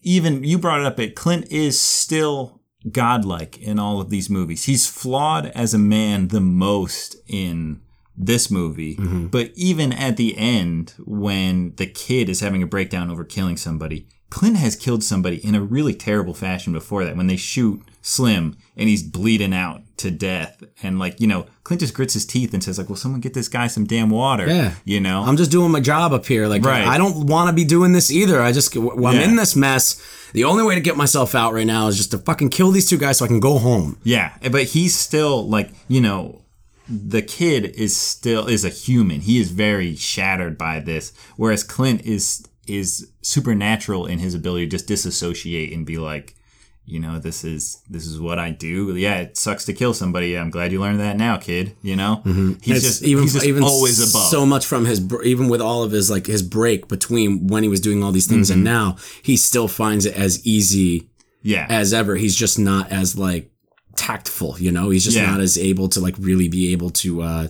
even you brought it up. It Clint is still godlike in all of these movies. He's flawed as a man the most in this movie, mm-hmm. but even at the end when the kid is having a breakdown over killing somebody, Clint has killed somebody in a really terrible fashion before that. When they shoot Slim and he's bleeding out to death, and like you know, Clint just grits his teeth and says like, "Well, someone get this guy some damn water." Yeah. you know. I'm just doing my job up here. Like, Right. I don't want to be doing this either. I just, well, I'm Yeah. in this mess. The only way to get myself out right now is just to fucking kill these two guys so I can go home. Yeah, eh, but he's still like you know, the kid is still is a human. He is very shattered by this, whereas Clint is is supernatural in his ability to just disassociate and be like, you know, this is this is what I do. Yeah, it sucks to kill somebody. I'm glad you learned that now, kid. You know, he's Mm-hmm. It's just even he's just even always above. so much from his even with all of his like his break between when he was doing all these things Mm-hmm. and now he still finds it as easy yeah, as ever. He's just not as like tactful, you know. He's just Yeah. not as able to like really be able to uh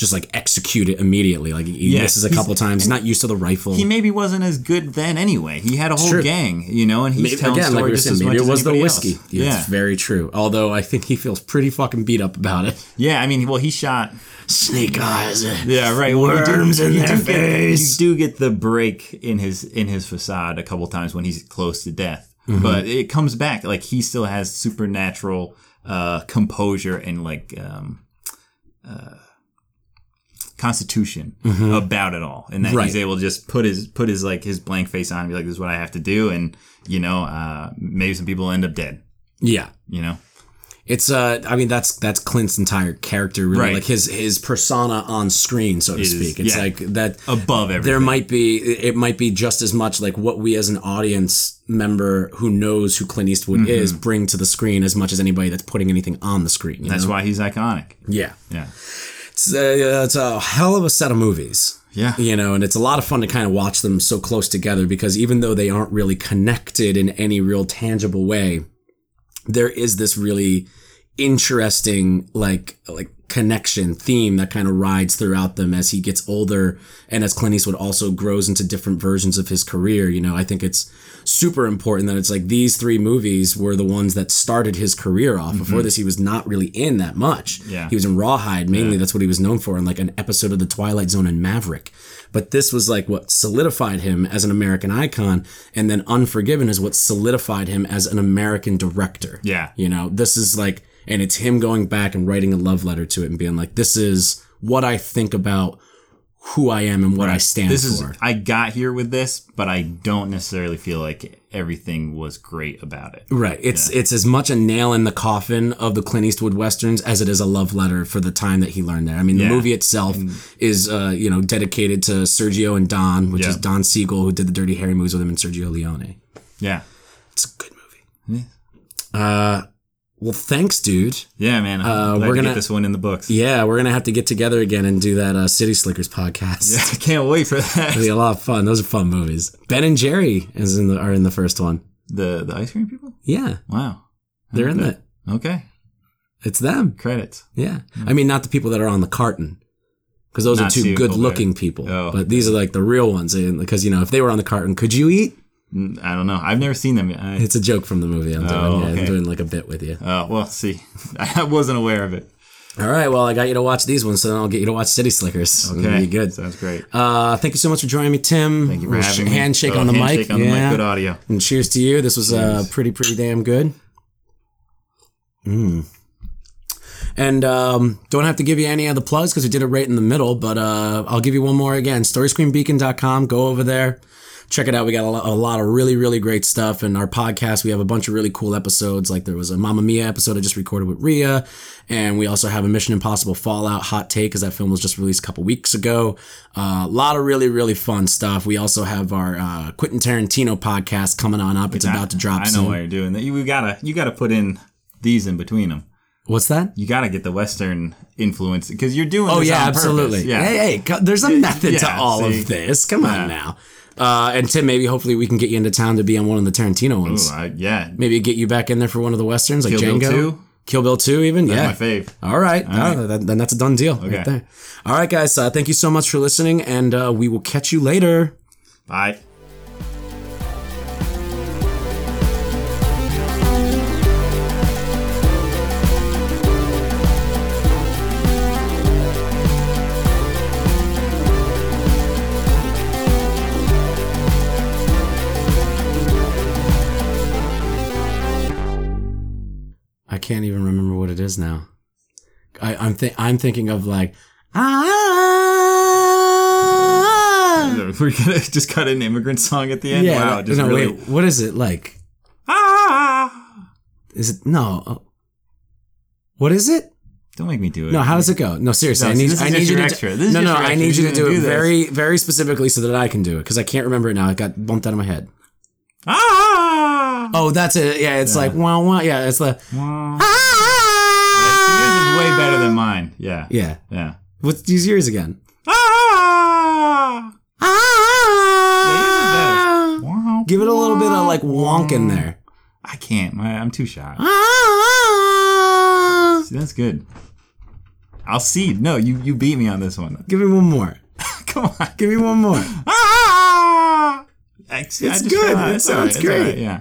just like execute it immediately. Like he Yeah, misses a couple times. He's not used to the rifle. he maybe wasn't as good then anyway. He had a whole gang, you know, and he's Maybe, telling again, like stories just saying, as maybe much it was as the whiskey. else. Yeah, Yeah, it's very true. Although I think he feels pretty fucking beat up about it. yeah. I mean, well, he shot Snake eyes. Yeah, right. You do- Worms in their face. you do get the break in his in his facade a couple times when he's close to death, Mm-hmm. but it comes back. Like he still has supernatural uh, composure and like um, uh, constitution about it all, and that Mm-hmm. Right. he's able to just put his put his like his blank face on and be like, "This is what I have to do," and you know, uh, maybe some people end up dead. Yeah. You know, It's uh I mean that's that's Clint's entire character really Right. like his his persona on screen so to Is- speak. It's yeah. like that above everything. there might be it might be just as much like what we as an audience member who knows who Clint Eastwood Mm-hmm. is bring to the screen as much as anybody that's putting anything on the screen. you That's know? why he's iconic. Yeah. Yeah, It's a, it's a hell of a set of movies. yeah. You know, and it's a lot of fun to kind of watch them so close together because even though they aren't really connected in any real tangible way, there is this really interesting like like connection theme that kind of rides throughout them as he gets older and as Clint Eastwood also grows into different versions of his career. You know, I think it's super important that it's like these three movies were the ones that started his career off. Before this, he was not really in that much. Mm-hmm. Yeah. He was in Rawhide mainly. That's what he was known for, and like an episode of The Twilight Zone and Maverick. But this was like what solidified him as an American icon, and then Unforgiven is what solidified him as an American director. Yeah. You know, this is like, and it's him going back and writing a love letter to it and being like, this is what I think about who I am and what I stand This is for. I got here with this, but I don't necessarily feel like everything was great about it. Right. It's it's as much a nail in the coffin of the Clint Eastwood westerns as it is a love letter for the time that he learned there. I mean, the Yeah. movie itself is uh, you know dedicated to Sergio and Don, which Yeah. is Don Siegel who did the Dirty Harry movies with him and Sergio Leone. Yeah. It's a good movie. Uh, well, thanks, dude. Yeah, man. Uh, we're gonna- get this one in the books. Yeah, we're gonna have to get together again and do that uh, City Slickers podcast. Yeah, I can't wait for It'll that. be a lot of fun. Those are fun movies. Ben and Jerry is in the are in the first one. The the ice cream people? Yeah, Wow. they're in it. Okay. It's them. Credits. Yeah. I mean, not the people that are on the carton. Because those Not are two good looking people. Oh, but these are like the real ones. Because, you know, if they were on the carton, could you eat? Mm, I don't know. I've never seen them. I, It's a joke from the movie I'm doing. Oh, yeah, I'm doing like a bit with you. uh, well, see, I wasn't aware of it. All right. Well, I got you to watch these ones, so then I'll get you to watch City Slickers. Okay. be good. Sounds great. Uh, thank you so much for joining me, Tim. Thank you for having me. Handshake Oh, on the handshake mic. on the mic. Good audio. And cheers to you. This was uh, pretty, pretty damn good. Mm. And um, don't have to give you any other plugs because we did it right in the middle, but uh, I'll give you one more again. StoryScreenBeacon.com. Go over there. Check it out. We got a lot, a lot of really, really great stuff. And our podcast, we have a bunch of really cool episodes. Like there was a Mamma Mia episode I just recorded with Ria. And we also have a Mission Impossible Fallout hot take because that film was just released a couple weeks ago. Uh, a lot of really, really fun stuff. We also have our uh, Quentin Tarantino podcast coming on up. It's about to drop I know soon. why you're doing that. You we gotta you gotta put in these in between them. What's that? You gotta get the Western influence because you're doing. Oh yeah, absolutely. Purpose. Yeah. Hey, hey, there's a method to all see? of this. Come on now. Uh, and Tim, maybe hopefully we can get you into town to be on one of the Tarantino ones. Ooh, I, yeah. Maybe get you back in there for one of the westerns, like Kill Bill Django, 2? Kill Bill Two, even. That's yeah. my fave. All right. Ah, that- then that's a done deal right Okay. there. All right, guys. Uh, thank you so much for listening, and uh, we will catch you later. Bye. Can't even remember what it is now. I, I'm th- I'm thinking of like ah. We're gonna just cut an immigrant song at the end. Yeah. wow. Just no, really. wait. What is it like? Ah! Is it no? uh, What is it? Don't make me do it. No, how does it go? No, seriously, No, I need, is I need you to extra. This is no, no, I need you You're to do gonna it very, very specifically so that I can do it because I can't remember it now. It got bumped out of my head. Ah! Oh, that's it. Yeah, it's like wow, wow. Yeah, it's the Wow. ah. ah, ah yours is ah. way better than mine. Yeah. Yeah, Yeah. let's use yours again. Ah! Ah. Wow. Give it a little bit of like wonk in there. I can't. My, I'm too shy. Ah. See, that's good. I'll see. No, you you beat me on this one. Give me one more. Come on. Give me one more. Ah! I, It's good. tried. It sounds right. great. Yeah.